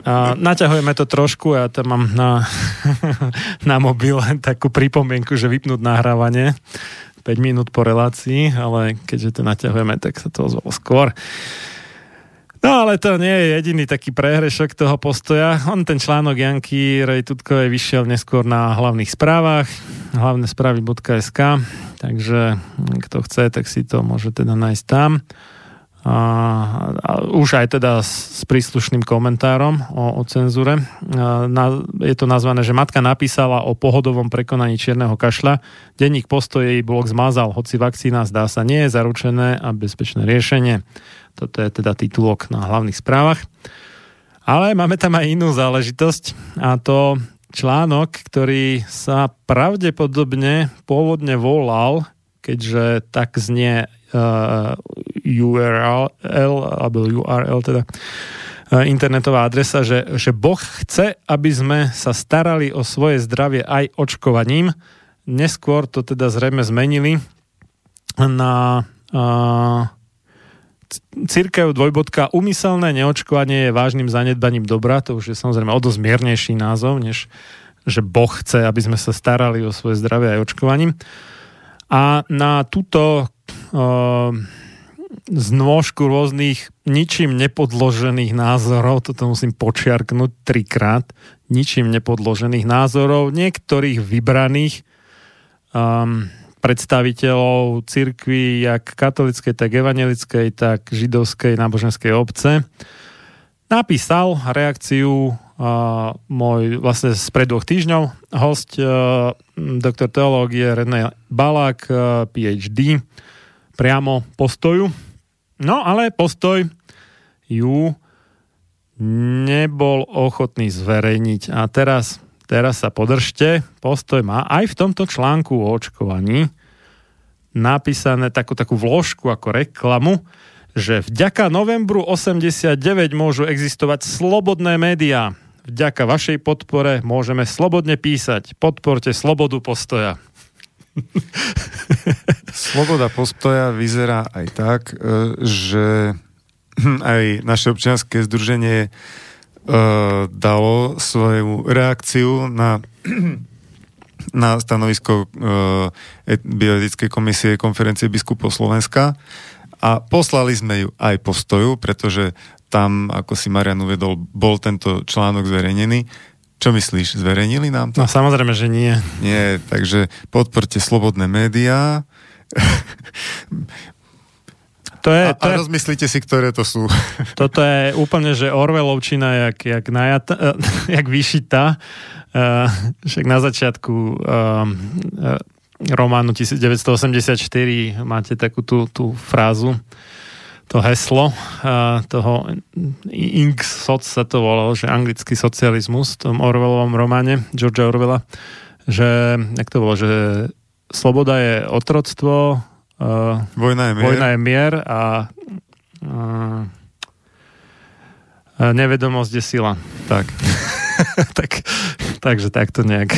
A naťahujeme to trošku, ja tam mám na, (laughs) na mobile takú pripomienku, že vypnúť nahrávanie 5 minút po relácii, ale keďže to naťahujeme, tak sa to ozvalo skôr. No ale to nie je jediný taký prehrešok toho postoja. On ten článok Janky Rejtutkovej vyšiel neskôr na hlavných správach, hlavné správy.sk, takže kto chce, tak si to môže teda nájsť tam. A, a už aj teda s, s príslušným komentárom o, o cenzúre. A, na, je to nazvané, že matka napísala o pohodovom prekonaní čierneho kašľa. Denník postoj jej blok zmazal, hoci vakcína zdá sa nie je zaručené a bezpečné riešenie. Toto je teda titulok na hlavných správach. Ale máme tam aj inú záležitosť a to článok, ktorý sa pravdepodobne pôvodne volal, keďže tak znie URL, alebo URL teda, uh, internetová adresa, že, že Boh chce, aby sme sa starali o svoje zdravie aj očkovaním. Neskôr to teda zrejme zmenili na uh, církev dvojbodka umyselné neočkovanie je vážnym zanedbaním dobra, to už je samozrejme o dosť miernejší názov, než že Boh chce, aby sme sa starali o svoje zdravie aj očkovaním. A na túto uh, znôžku rôznych ničím nepodložených názorov, toto musím počiarknúť trikrát, ničím nepodložených názorov, niektorých vybraných um, predstaviteľov cirkvi, jak katolickej, tak evangelickej, tak židovskej náboženskej obce. Napísal reakciu uh, môj vlastne spred dvoch týždňov host uh, doktor teológie René Balák, uh, PhD, priamo postoju. No ale postoj ju nebol ochotný zverejniť. A teraz teraz sa podržte, postoj má aj v tomto článku o očkovaní napísané takú, takú vložku ako reklamu, že vďaka novembru 89 môžu existovať slobodné médiá. Vďaka vašej podpore môžeme slobodne písať. Podporte slobodu postoja. (laughs) Sloboda postoja vyzerá aj tak, e, že aj naše občianske združenie dalo svoju reakciu na na stanovisko uh, bioetickej komisie konferencie biskupov Slovenska a poslali sme ju aj postoju, pretože tam, ako si Marian uvedol, bol tento článok zverejnený. Čo myslíš, zverejnili nám to? No samozrejme, že nie. Nie, takže podporte slobodné médiá. To je, a, to a je, rozmyslíte si, ktoré to sú. (laughs) Toto je úplne, že Orwellovčina, jak, jak, najata, (laughs) jak vyšitá. Uh, však na začiatku uh, uh, románu 1984 máte takú tú, tú frázu, to heslo toho Inks Soc sa to volalo, že anglický socializmus v tom Orwellovom románe Georgia Orwella, že, jak to bolo, že sloboda je otroctvo, vojna je mier, vojna je mier a uh, nevedomosť je sila. Tak. (laughs) tak takže takto nejak.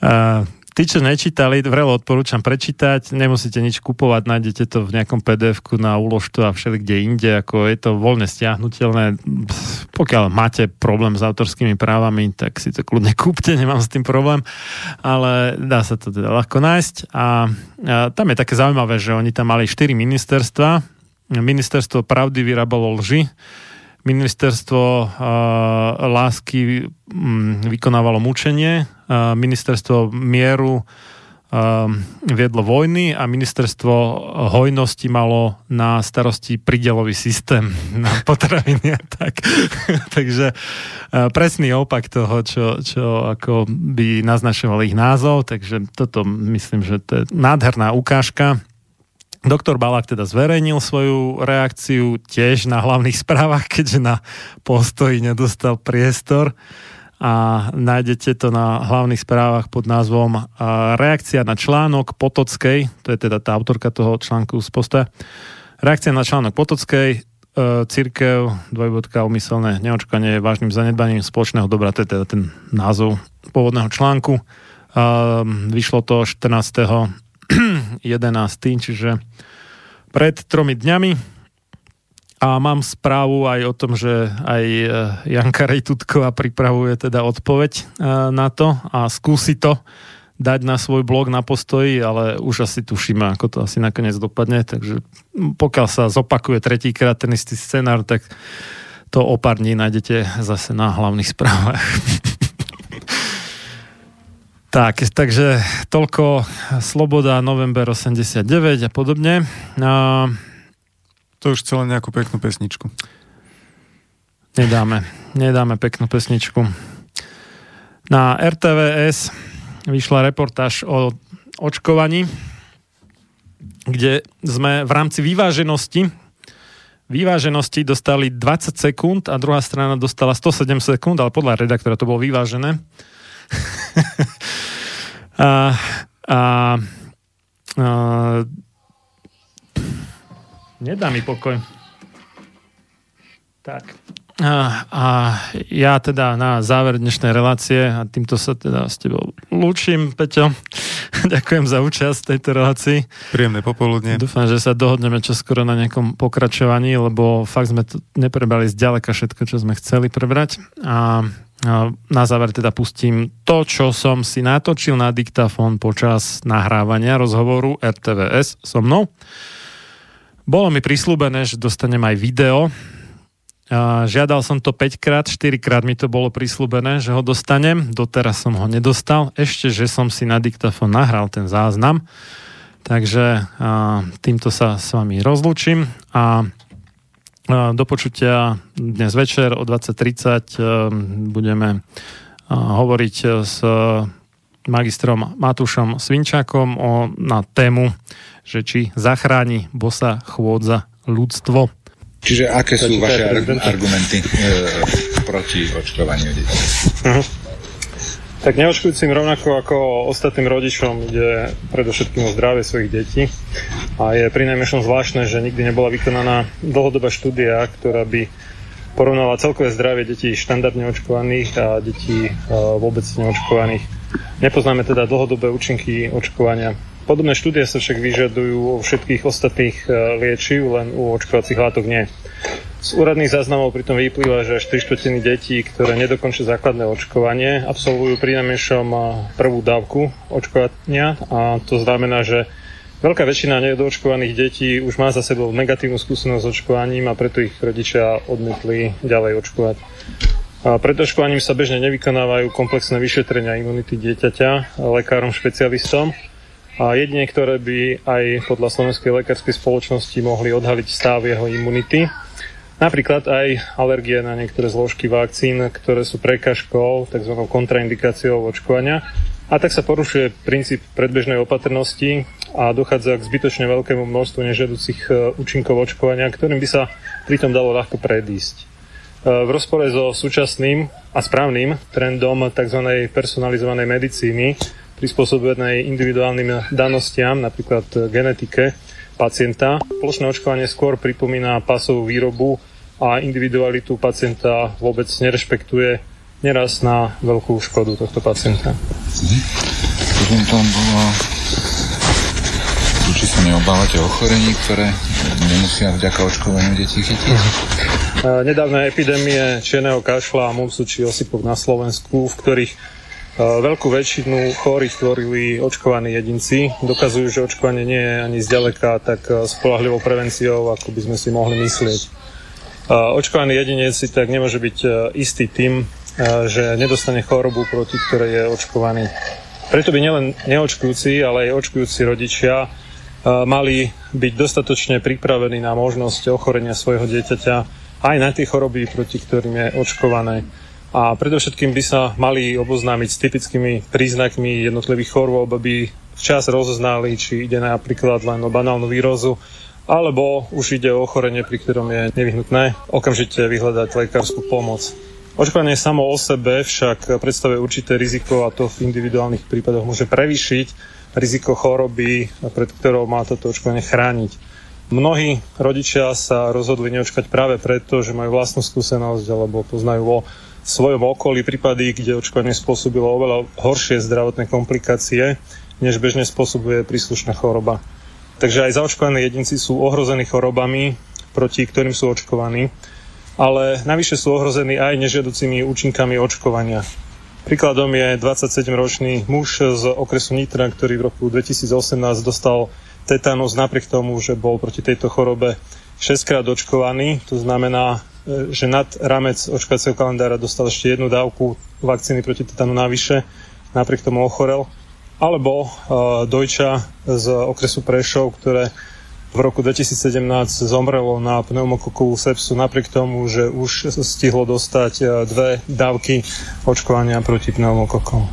Uh, Tí, čo nečítali, vrelo odporúčam prečítať, nemusíte nič kupovať, nájdete to v nejakom pdf na úložtu a všeli kde inde, ako je to voľne stiahnutelné. Pokiaľ máte problém s autorskými právami, tak si to kľudne kúpte, nemám s tým problém, ale dá sa to teda ľahko nájsť. A, a tam je také zaujímavé, že oni tam mali 4 ministerstva. Ministerstvo pravdy vyrábalo lži, ministerstvo uh, lásky um, vykonávalo mučenie, uh, ministerstvo mieru uh, viedlo vojny a ministerstvo hojnosti malo na starosti pridelový systém (laughs) na potraviny a tak. (laughs) Takže uh, presný opak toho, čo, čo ako by naznačoval ich názov, takže toto myslím, že to je nádherná ukážka Doktor Balák teda zverejnil svoju reakciu tiež na hlavných (laughs) správach, keďže na postoji nedostal priestor a nájdete to na hlavných správach pod názvom Reakcia na článok Potockej, to je teda tá autorka toho článku z posta. Reakcia na článok Potockej, e, církev, dvojbodka, umyselné neočkanie je vážnym zanedbaním spoločného dobra, to je teda ten názov pôvodného článku. Vyšlo to 14. (clears throat) 11. čiže pred tromi dňami. A mám správu aj o tom, že aj e, Janka Rejtutková pripravuje teda odpoveď e, na to a skúsi to dať na svoj blog na postoji, ale už asi tušíme, ako to asi nakoniec dopadne, takže pokiaľ sa zopakuje tretíkrát ten istý scenár, tak to o pár dní nájdete zase na hlavných správach. (laughs) Tak, takže toľko Sloboda, November 89 a podobne. A... To už celé nejakú peknú pesničku. Nedáme, nedáme peknú pesničku. Na RTVS vyšla reportáž o očkovaní, kde sme v rámci vyváženosti vyváženosti dostali 20 sekúnd a druhá strana dostala 107 sekúnd, ale podľa redaktora to bolo vyvážené. A, a, a nedá mi pokoj. Tak. A, a ja teda na záver dnešnej relácie a týmto sa teda s tebou lúčim, Peťo. (laughs) Ďakujem za účasť v tejto relácii. Príjemné popoludne. Dúfam, že sa dohodneme čoskoro na nejakom pokračovaní, lebo fakt sme to neprebrali zďaleka všetko, čo sme chceli prebrať. A na záver teda pustím to, čo som si natočil na diktafón počas nahrávania rozhovoru RTVS so mnou. Bolo mi prislúbené, že dostanem aj video. Žiadal som to 5 krát, 4 krát mi to bolo prislúbené, že ho dostanem. Doteraz som ho nedostal. Ešte, že som si na diktafón nahral ten záznam. Takže týmto sa s vami rozlúčim a do počutia dnes večer o 20.30 e, budeme e, hovoriť s magistrom Matúšom Svinčákom o, na tému, že či zachráni bosa chôdza ľudstvo. Čiže aké sú vaše argumenty e, proti očkovaniu detí? Tak neočkujúcim rovnako ako ostatným rodičom ide predovšetkým o zdravie svojich detí a je pri najmenšom zvláštne, že nikdy nebola vykonaná dlhodobá štúdia, ktorá by porovnala celkové zdravie detí štandardne očkovaných a detí e, vôbec neočkovaných. Nepoznáme teda dlhodobé účinky očkovania. Podobné štúdie sa však vyžadujú u všetkých ostatných e, liečiv, len u očkovacích látok nie. Z úradných záznamov pritom vyplýva, že až 3 štvrtiny detí, ktoré nedokončia základné očkovanie, absolvujú pri najmenšom prvú dávku očkovania a to znamená, že veľká väčšina nedoočkovaných detí už má za sebou negatívnu skúsenosť s očkovaním a preto ich rodičia odmietli ďalej očkovať. A pred očkovaním sa bežne nevykonávajú komplexné vyšetrenia imunity dieťaťa lekárom špecialistom a jedine, ktoré by aj podľa Slovenskej lekárskej spoločnosti mohli odhaliť stav jeho imunity Napríklad aj alergie na niektoré zložky vakcín, ktoré sú prekažkou, tzv. kontraindikáciou očkovania. A tak sa porušuje princíp predbežnej opatrnosti a dochádza k zbytočne veľkému množstvu nežiaducich e, účinkov očkovania, ktorým by sa pritom dalo ľahko predísť. E, v rozpore so súčasným a správnym trendom tzv. personalizovanej medicíny, prispôsobenej individuálnym danostiam, napríklad genetike pacienta, plošné očkovanie skôr pripomína pasovú výrobu a individualitu pacienta vôbec nerešpektuje neraz na veľkú škodu tohto pacienta. Mhm. tam bolo či sa neobávate ochorení, ktoré nemusia vďaka očkovaniu deti chytiť? Uh-huh. Nedávne epidémie čierneho kašla a mumsu či osypov na Slovensku, v ktorých veľkú väčšinu chorých tvorili očkovaní jedinci. Dokazujú, že očkovanie nie je ani zďaleka tak spolahlivou prevenciou, ako by sme si mohli myslieť. Očkovaný jedinec si tak nemôže byť e, istý tým, e, že nedostane chorobu, proti ktorej je očkovaný. Preto by nielen neočkujúci, ale aj očkujúci rodičia e, mali byť dostatočne pripravení na možnosť ochorenia svojho dieťaťa aj na tie choroby, proti ktorým je očkované. A predovšetkým by sa mali oboznámiť s typickými príznakmi jednotlivých chorôb, aby včas rozoznali, či ide napríklad len o banálnu výrozu, alebo už ide o ochorenie, pri ktorom je nevyhnutné okamžite vyhľadať lekárskú pomoc. Očkovanie samo o sebe však predstavuje určité riziko a to v individuálnych prípadoch môže prevýšiť riziko choroby, pred ktorou má toto očkovanie chrániť. Mnohí rodičia sa rozhodli neočkať práve preto, že majú vlastnú skúsenosť alebo poznajú vo svojom okolí prípady, kde očkovanie spôsobilo oveľa horšie zdravotné komplikácie, než bežne spôsobuje príslušná choroba. Takže aj zaočkovaní jedinci sú ohrození chorobami, proti ktorým sú očkovaní, ale navyše sú ohrození aj nežiaducimi účinkami očkovania. Príkladom je 27-ročný muž z okresu Nitra, ktorý v roku 2018 dostal tetanus napriek tomu, že bol proti tejto chorobe 6 krát očkovaný. To znamená, e, že nad ramec očkovacieho kalendára dostal ešte jednu dávku vakcíny proti tetanu navyše, napriek tomu ochorel alebo uh, Dojča z okresu Prešov, ktoré v roku 2017 zomrelo na pneumokokovú sepsu napriek tomu, že už stihlo dostať uh, dve dávky očkovania proti pneumokokom.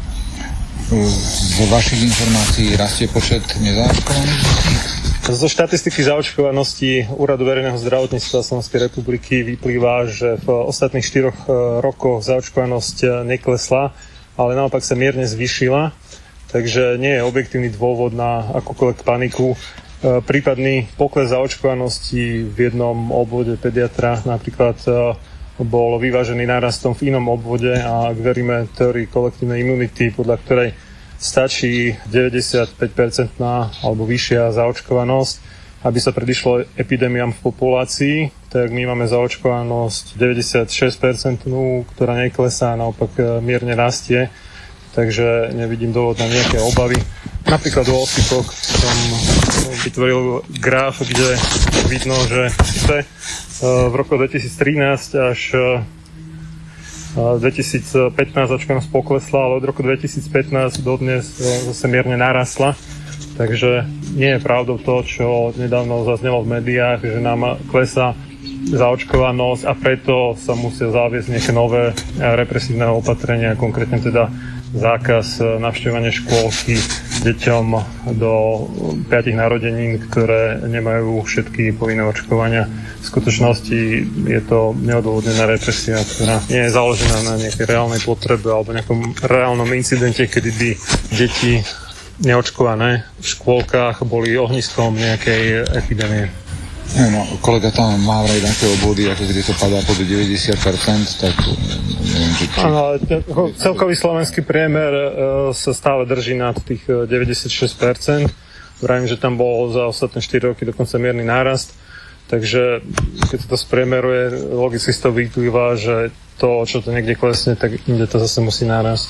Z vašich informácií rastie počet nezaočkovaných zo štatistiky zaočkovanosti Úradu verejného zdravotníctva Slovenskej republiky vyplýva, že v ostatných štyroch uh, rokoch zaočkovanosť neklesla, ale naopak sa mierne zvyšila takže nie je objektívny dôvod na akúkoľvek paniku. E, prípadný pokles zaočkovanosti v jednom obvode pediatra napríklad e, bol vyvážený nárastom v inom obvode a ak veríme teórii kolektívnej imunity, podľa ktorej stačí 95-percentná alebo vyššia zaočkovanosť, aby sa predišlo epidémiám v populácii, tak my máme zaočkovanosť 96%, ktorá neklesá, naopak e, mierne rastie takže nevidím dôvod na nejaké obavy. Napríklad u osýpok som vytvoril graf, kde vidno, že síce v roku 2013 až 2015 očkovanosť poklesla, ale od roku 2015 do dnes zase mierne narasla. Takže nie je pravdou to, čo nedávno zaznelo v médiách, že nám klesá zaočkovanosť a preto sa musia zaviesť nejaké nové represívne opatrenia, konkrétne teda zákaz e, navštevovania škôlky deťom do 5 narodenín, ktoré nemajú všetky povinné očkovania. V skutočnosti je to neodôvodnená represia, ktorá nie je založená na nejakej reálnej potrebe alebo nejakom reálnom incidente, kedy by deti neočkované v škôlkach boli ohniskom nejakej epidémie. No, kolega tam má vraj také obvody, ako keď to padá pod 90%, tak. Áno, celkový slovenský priemer e, sa stále drží nad tých 96%. E, Vravím, že tam bol za ostatné 4 roky dokonca mierny nárast. Takže keď to spriemeruje, logicky z toho vyplýva, že to, čo to niekde klesne, tak inde to zase musí nárast.